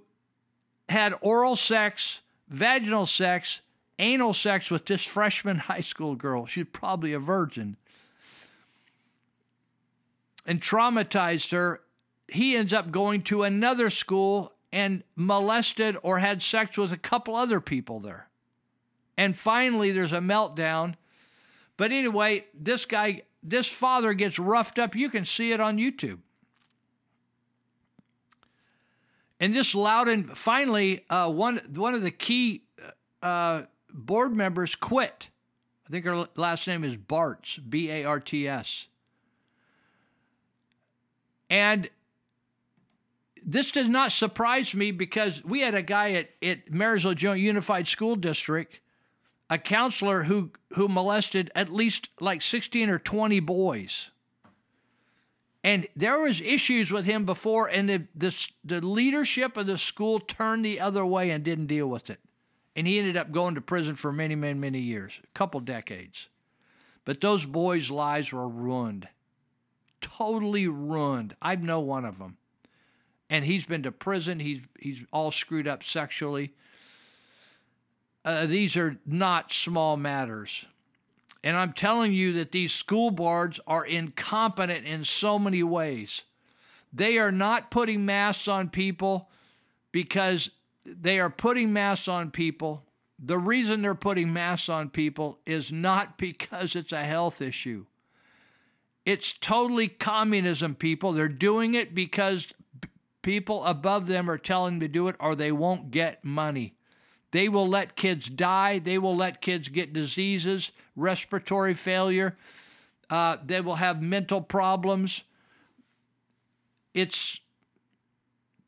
had oral sex, vaginal sex, anal sex with this freshman high school girl. She's probably a virgin and traumatized her, he ends up going to another school and molested or had sex with a couple other people there. And finally, there's a meltdown. But anyway, this guy, this father gets roughed up. You can see it on YouTube. And this Loudoun, finally, uh, one one of the key uh, board members quit. I think her last name is Barts, B A R T S. And this does not surprise me because we had a guy at, at Marysville Joint Unified School District, a counselor who, who molested at least like 16 or 20 boys. And there was issues with him before, and the, the, the leadership of the school turned the other way and didn't deal with it. And he ended up going to prison for many, many, many years, a couple decades. But those boys' lives were ruined totally ruined. I know one of them. And he's been to prison. He's he's all screwed up sexually. Uh, these are not small matters. And I'm telling you that these school boards are incompetent in so many ways. They are not putting masks on people because they are putting masks on people. The reason they're putting masks on people is not because it's a health issue. It's totally communism, people. They're doing it because people above them are telling them to do it or they won't get money. They will let kids die. They will let kids get diseases, respiratory failure. Uh, they will have mental problems. It's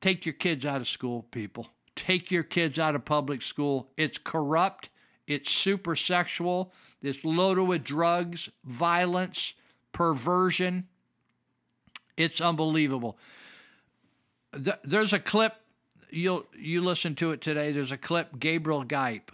take your kids out of school, people. Take your kids out of public school. It's corrupt. It's super sexual. It's loaded with drugs, violence perversion. It's unbelievable. There's a clip you'll you listen to it today. There's a clip Gabriel Gipe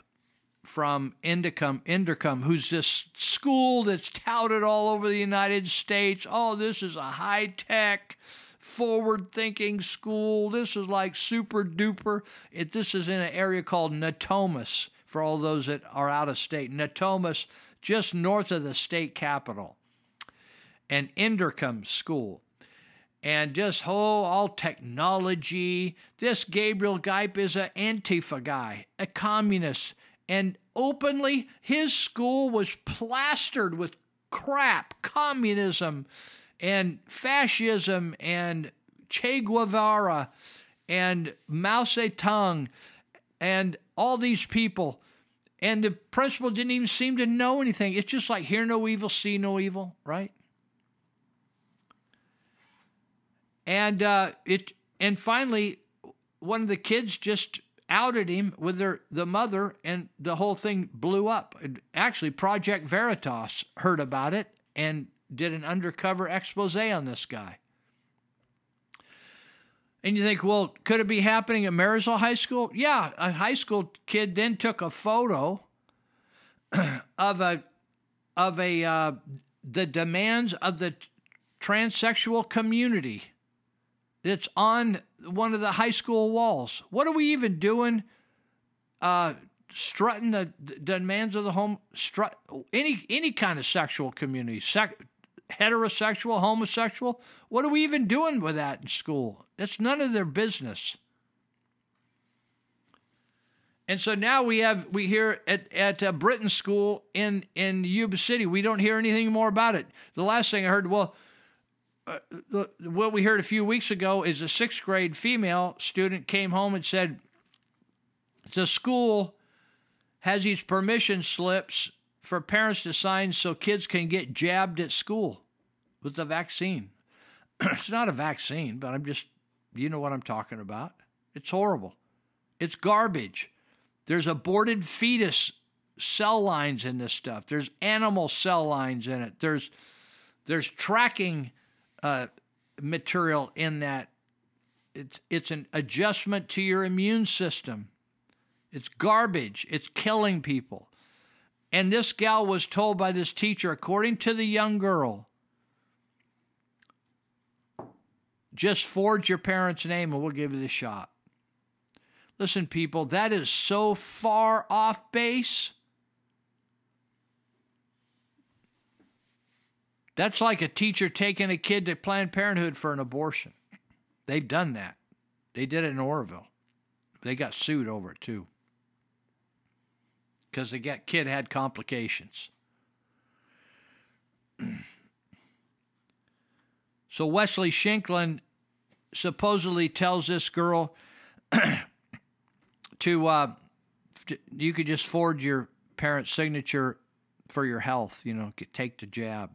from Inderkum, Inderkum, who's this school that's touted all over the United States. Oh, this is a high tech, forward thinking school. This is like super duper. It, this is in an area called Natomas for all those that are out of state. Natomas, just north of the state capital and Inderkum School. And just whole all technology. This Gabriel Gipe is an Antifa guy, a communist, and openly his school was plastered with crap, communism, and fascism, and Che Guevara, and Mao Zedong, and all these people. And the principal didn't even seem to know anything. It's just like hear no evil, see no evil, right? And uh, it and finally, one of the kids just outed him with their the mother, and the whole thing blew up. Actually, Project Veritas heard about it and did an undercover expose on this guy. And you think, well, could it be happening at Marysville High School? Yeah, a high school kid then took a photo of a of a uh, the demands of the transsexual community that's on one of the high school walls. What are we even doing? Uh, strutting the, the demands of the home, strut any any kind of sexual community, sec, heterosexual, homosexual. What are we even doing with that in school? That's none of their business. And so now we have we hear at at uh, Britain School in in Yuba City. We don't hear anything more about it. The last thing I heard, well, uh, what we heard a few weeks ago is a sixth grade female student came home and said the school has these permission slips for parents to sign so kids can get jabbed at school with the vaccine. it's not a vaccine, but I'm just, you know what I'm talking about. It's horrible. It's garbage. There's aborted fetus cell lines in this stuff. There's animal cell lines in it. There's there's tracking uh, material in that. It's it's an adjustment to your immune system. It's garbage. It's killing people. And this gal was told by this teacher, according to the young girl, just forge your parents' name and we'll give you the shot. Listen, people, that is so far off base. That's like a teacher taking a kid to Planned Parenthood for an abortion. They've done that. They did it in Oroville. They got sued over it too. Because the kid had complications. so Wesley Shinklin supposedly tells this girl to uh, you could just forge your parent's signature for your health, you know, take the jab.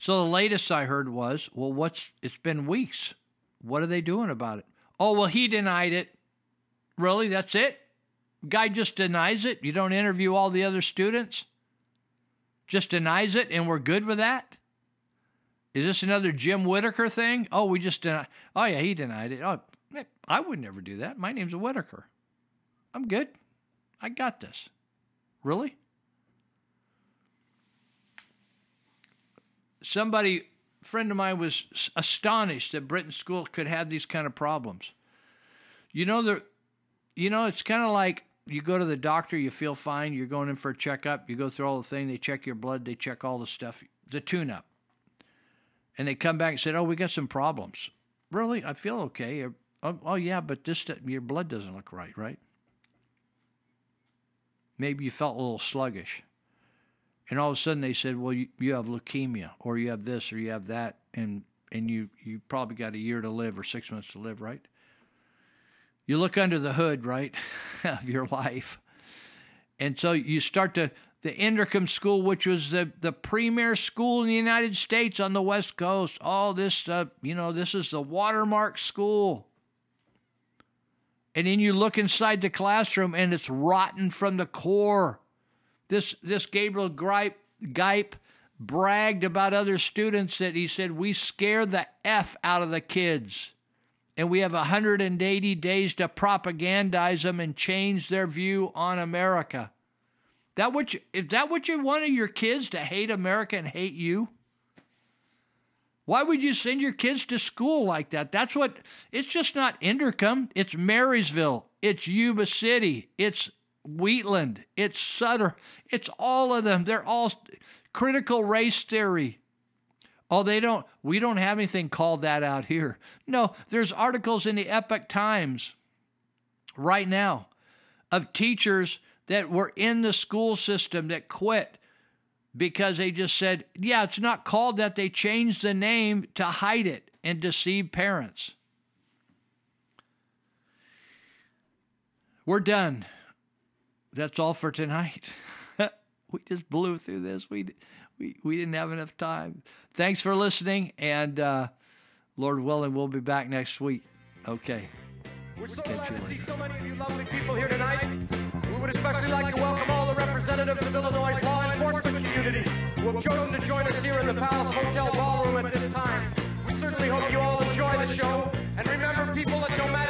So the latest I heard was, well, what's it's been weeks. What are they doing about it? Oh, well, he denied it. Really? That's it? Guy just denies it. You don't interview all the other students. Just denies it, and we're good with that. Is this another Jim Whitaker thing? Oh, we just deny. Oh yeah, he denied it. Oh, eh, I would never do that. My name's Whitaker. I'm good. I got this. Really? Somebody, friend of mine, was astonished that Britain School could have these kind of problems. You know, the, you know, it's kind of like you go to the doctor, you feel fine, you're going in for a checkup, you go through all the thing, they check your blood, they check all the stuff, the tune-up, and they come back and said, "Oh, we got some problems." Really, I feel okay. Oh, oh yeah, but this your blood doesn't look right, right? Maybe you felt a little sluggish. And all of a sudden they said, "Well, you, you have leukemia, or you have this, or you have that, and and you you probably got a year to live or six months to live, right?" You look under the hood, right, of your life, and so you start to the Inderkum School, which was the the premier school in the United States on the West Coast. All this stuff, you know, this is the watermark school. And then you look inside the classroom, and it's rotten from the core. This this Gabriel Gripe Gipe bragged about other students that he said we scare the f out of the kids, and we have 180 days to propagandize them and change their view on America. That what you, is that what you wanted your kids to hate America and hate you? Why would you send your kids to school like that? That's what it's just not Inderkum. It's Marysville. It's Yuba City. It's Wheatland. It's Sutter. It's all of them. They're all critical race theory. Oh, they don't, we don't have anything called that out here. No, there's articles in the Epoch Times right now of teachers that were in the school system that quit because they just said, yeah, it's not called that. They changed the name to hide it and deceive parents. We're done. That's all for tonight. we just blew through this. We we we didn't have enough time. Thanks for listening, and uh, Lord willing, we'll be back next week. Okay.
We're so
Catch
glad to see so many of you lovely people here tonight. We would especially like to welcome all the representatives of Illinois' law enforcement community who have chosen to join us here in the Palace Hotel Ballroom at this time. We certainly hope you all enjoy the show. And remember, people, that no matter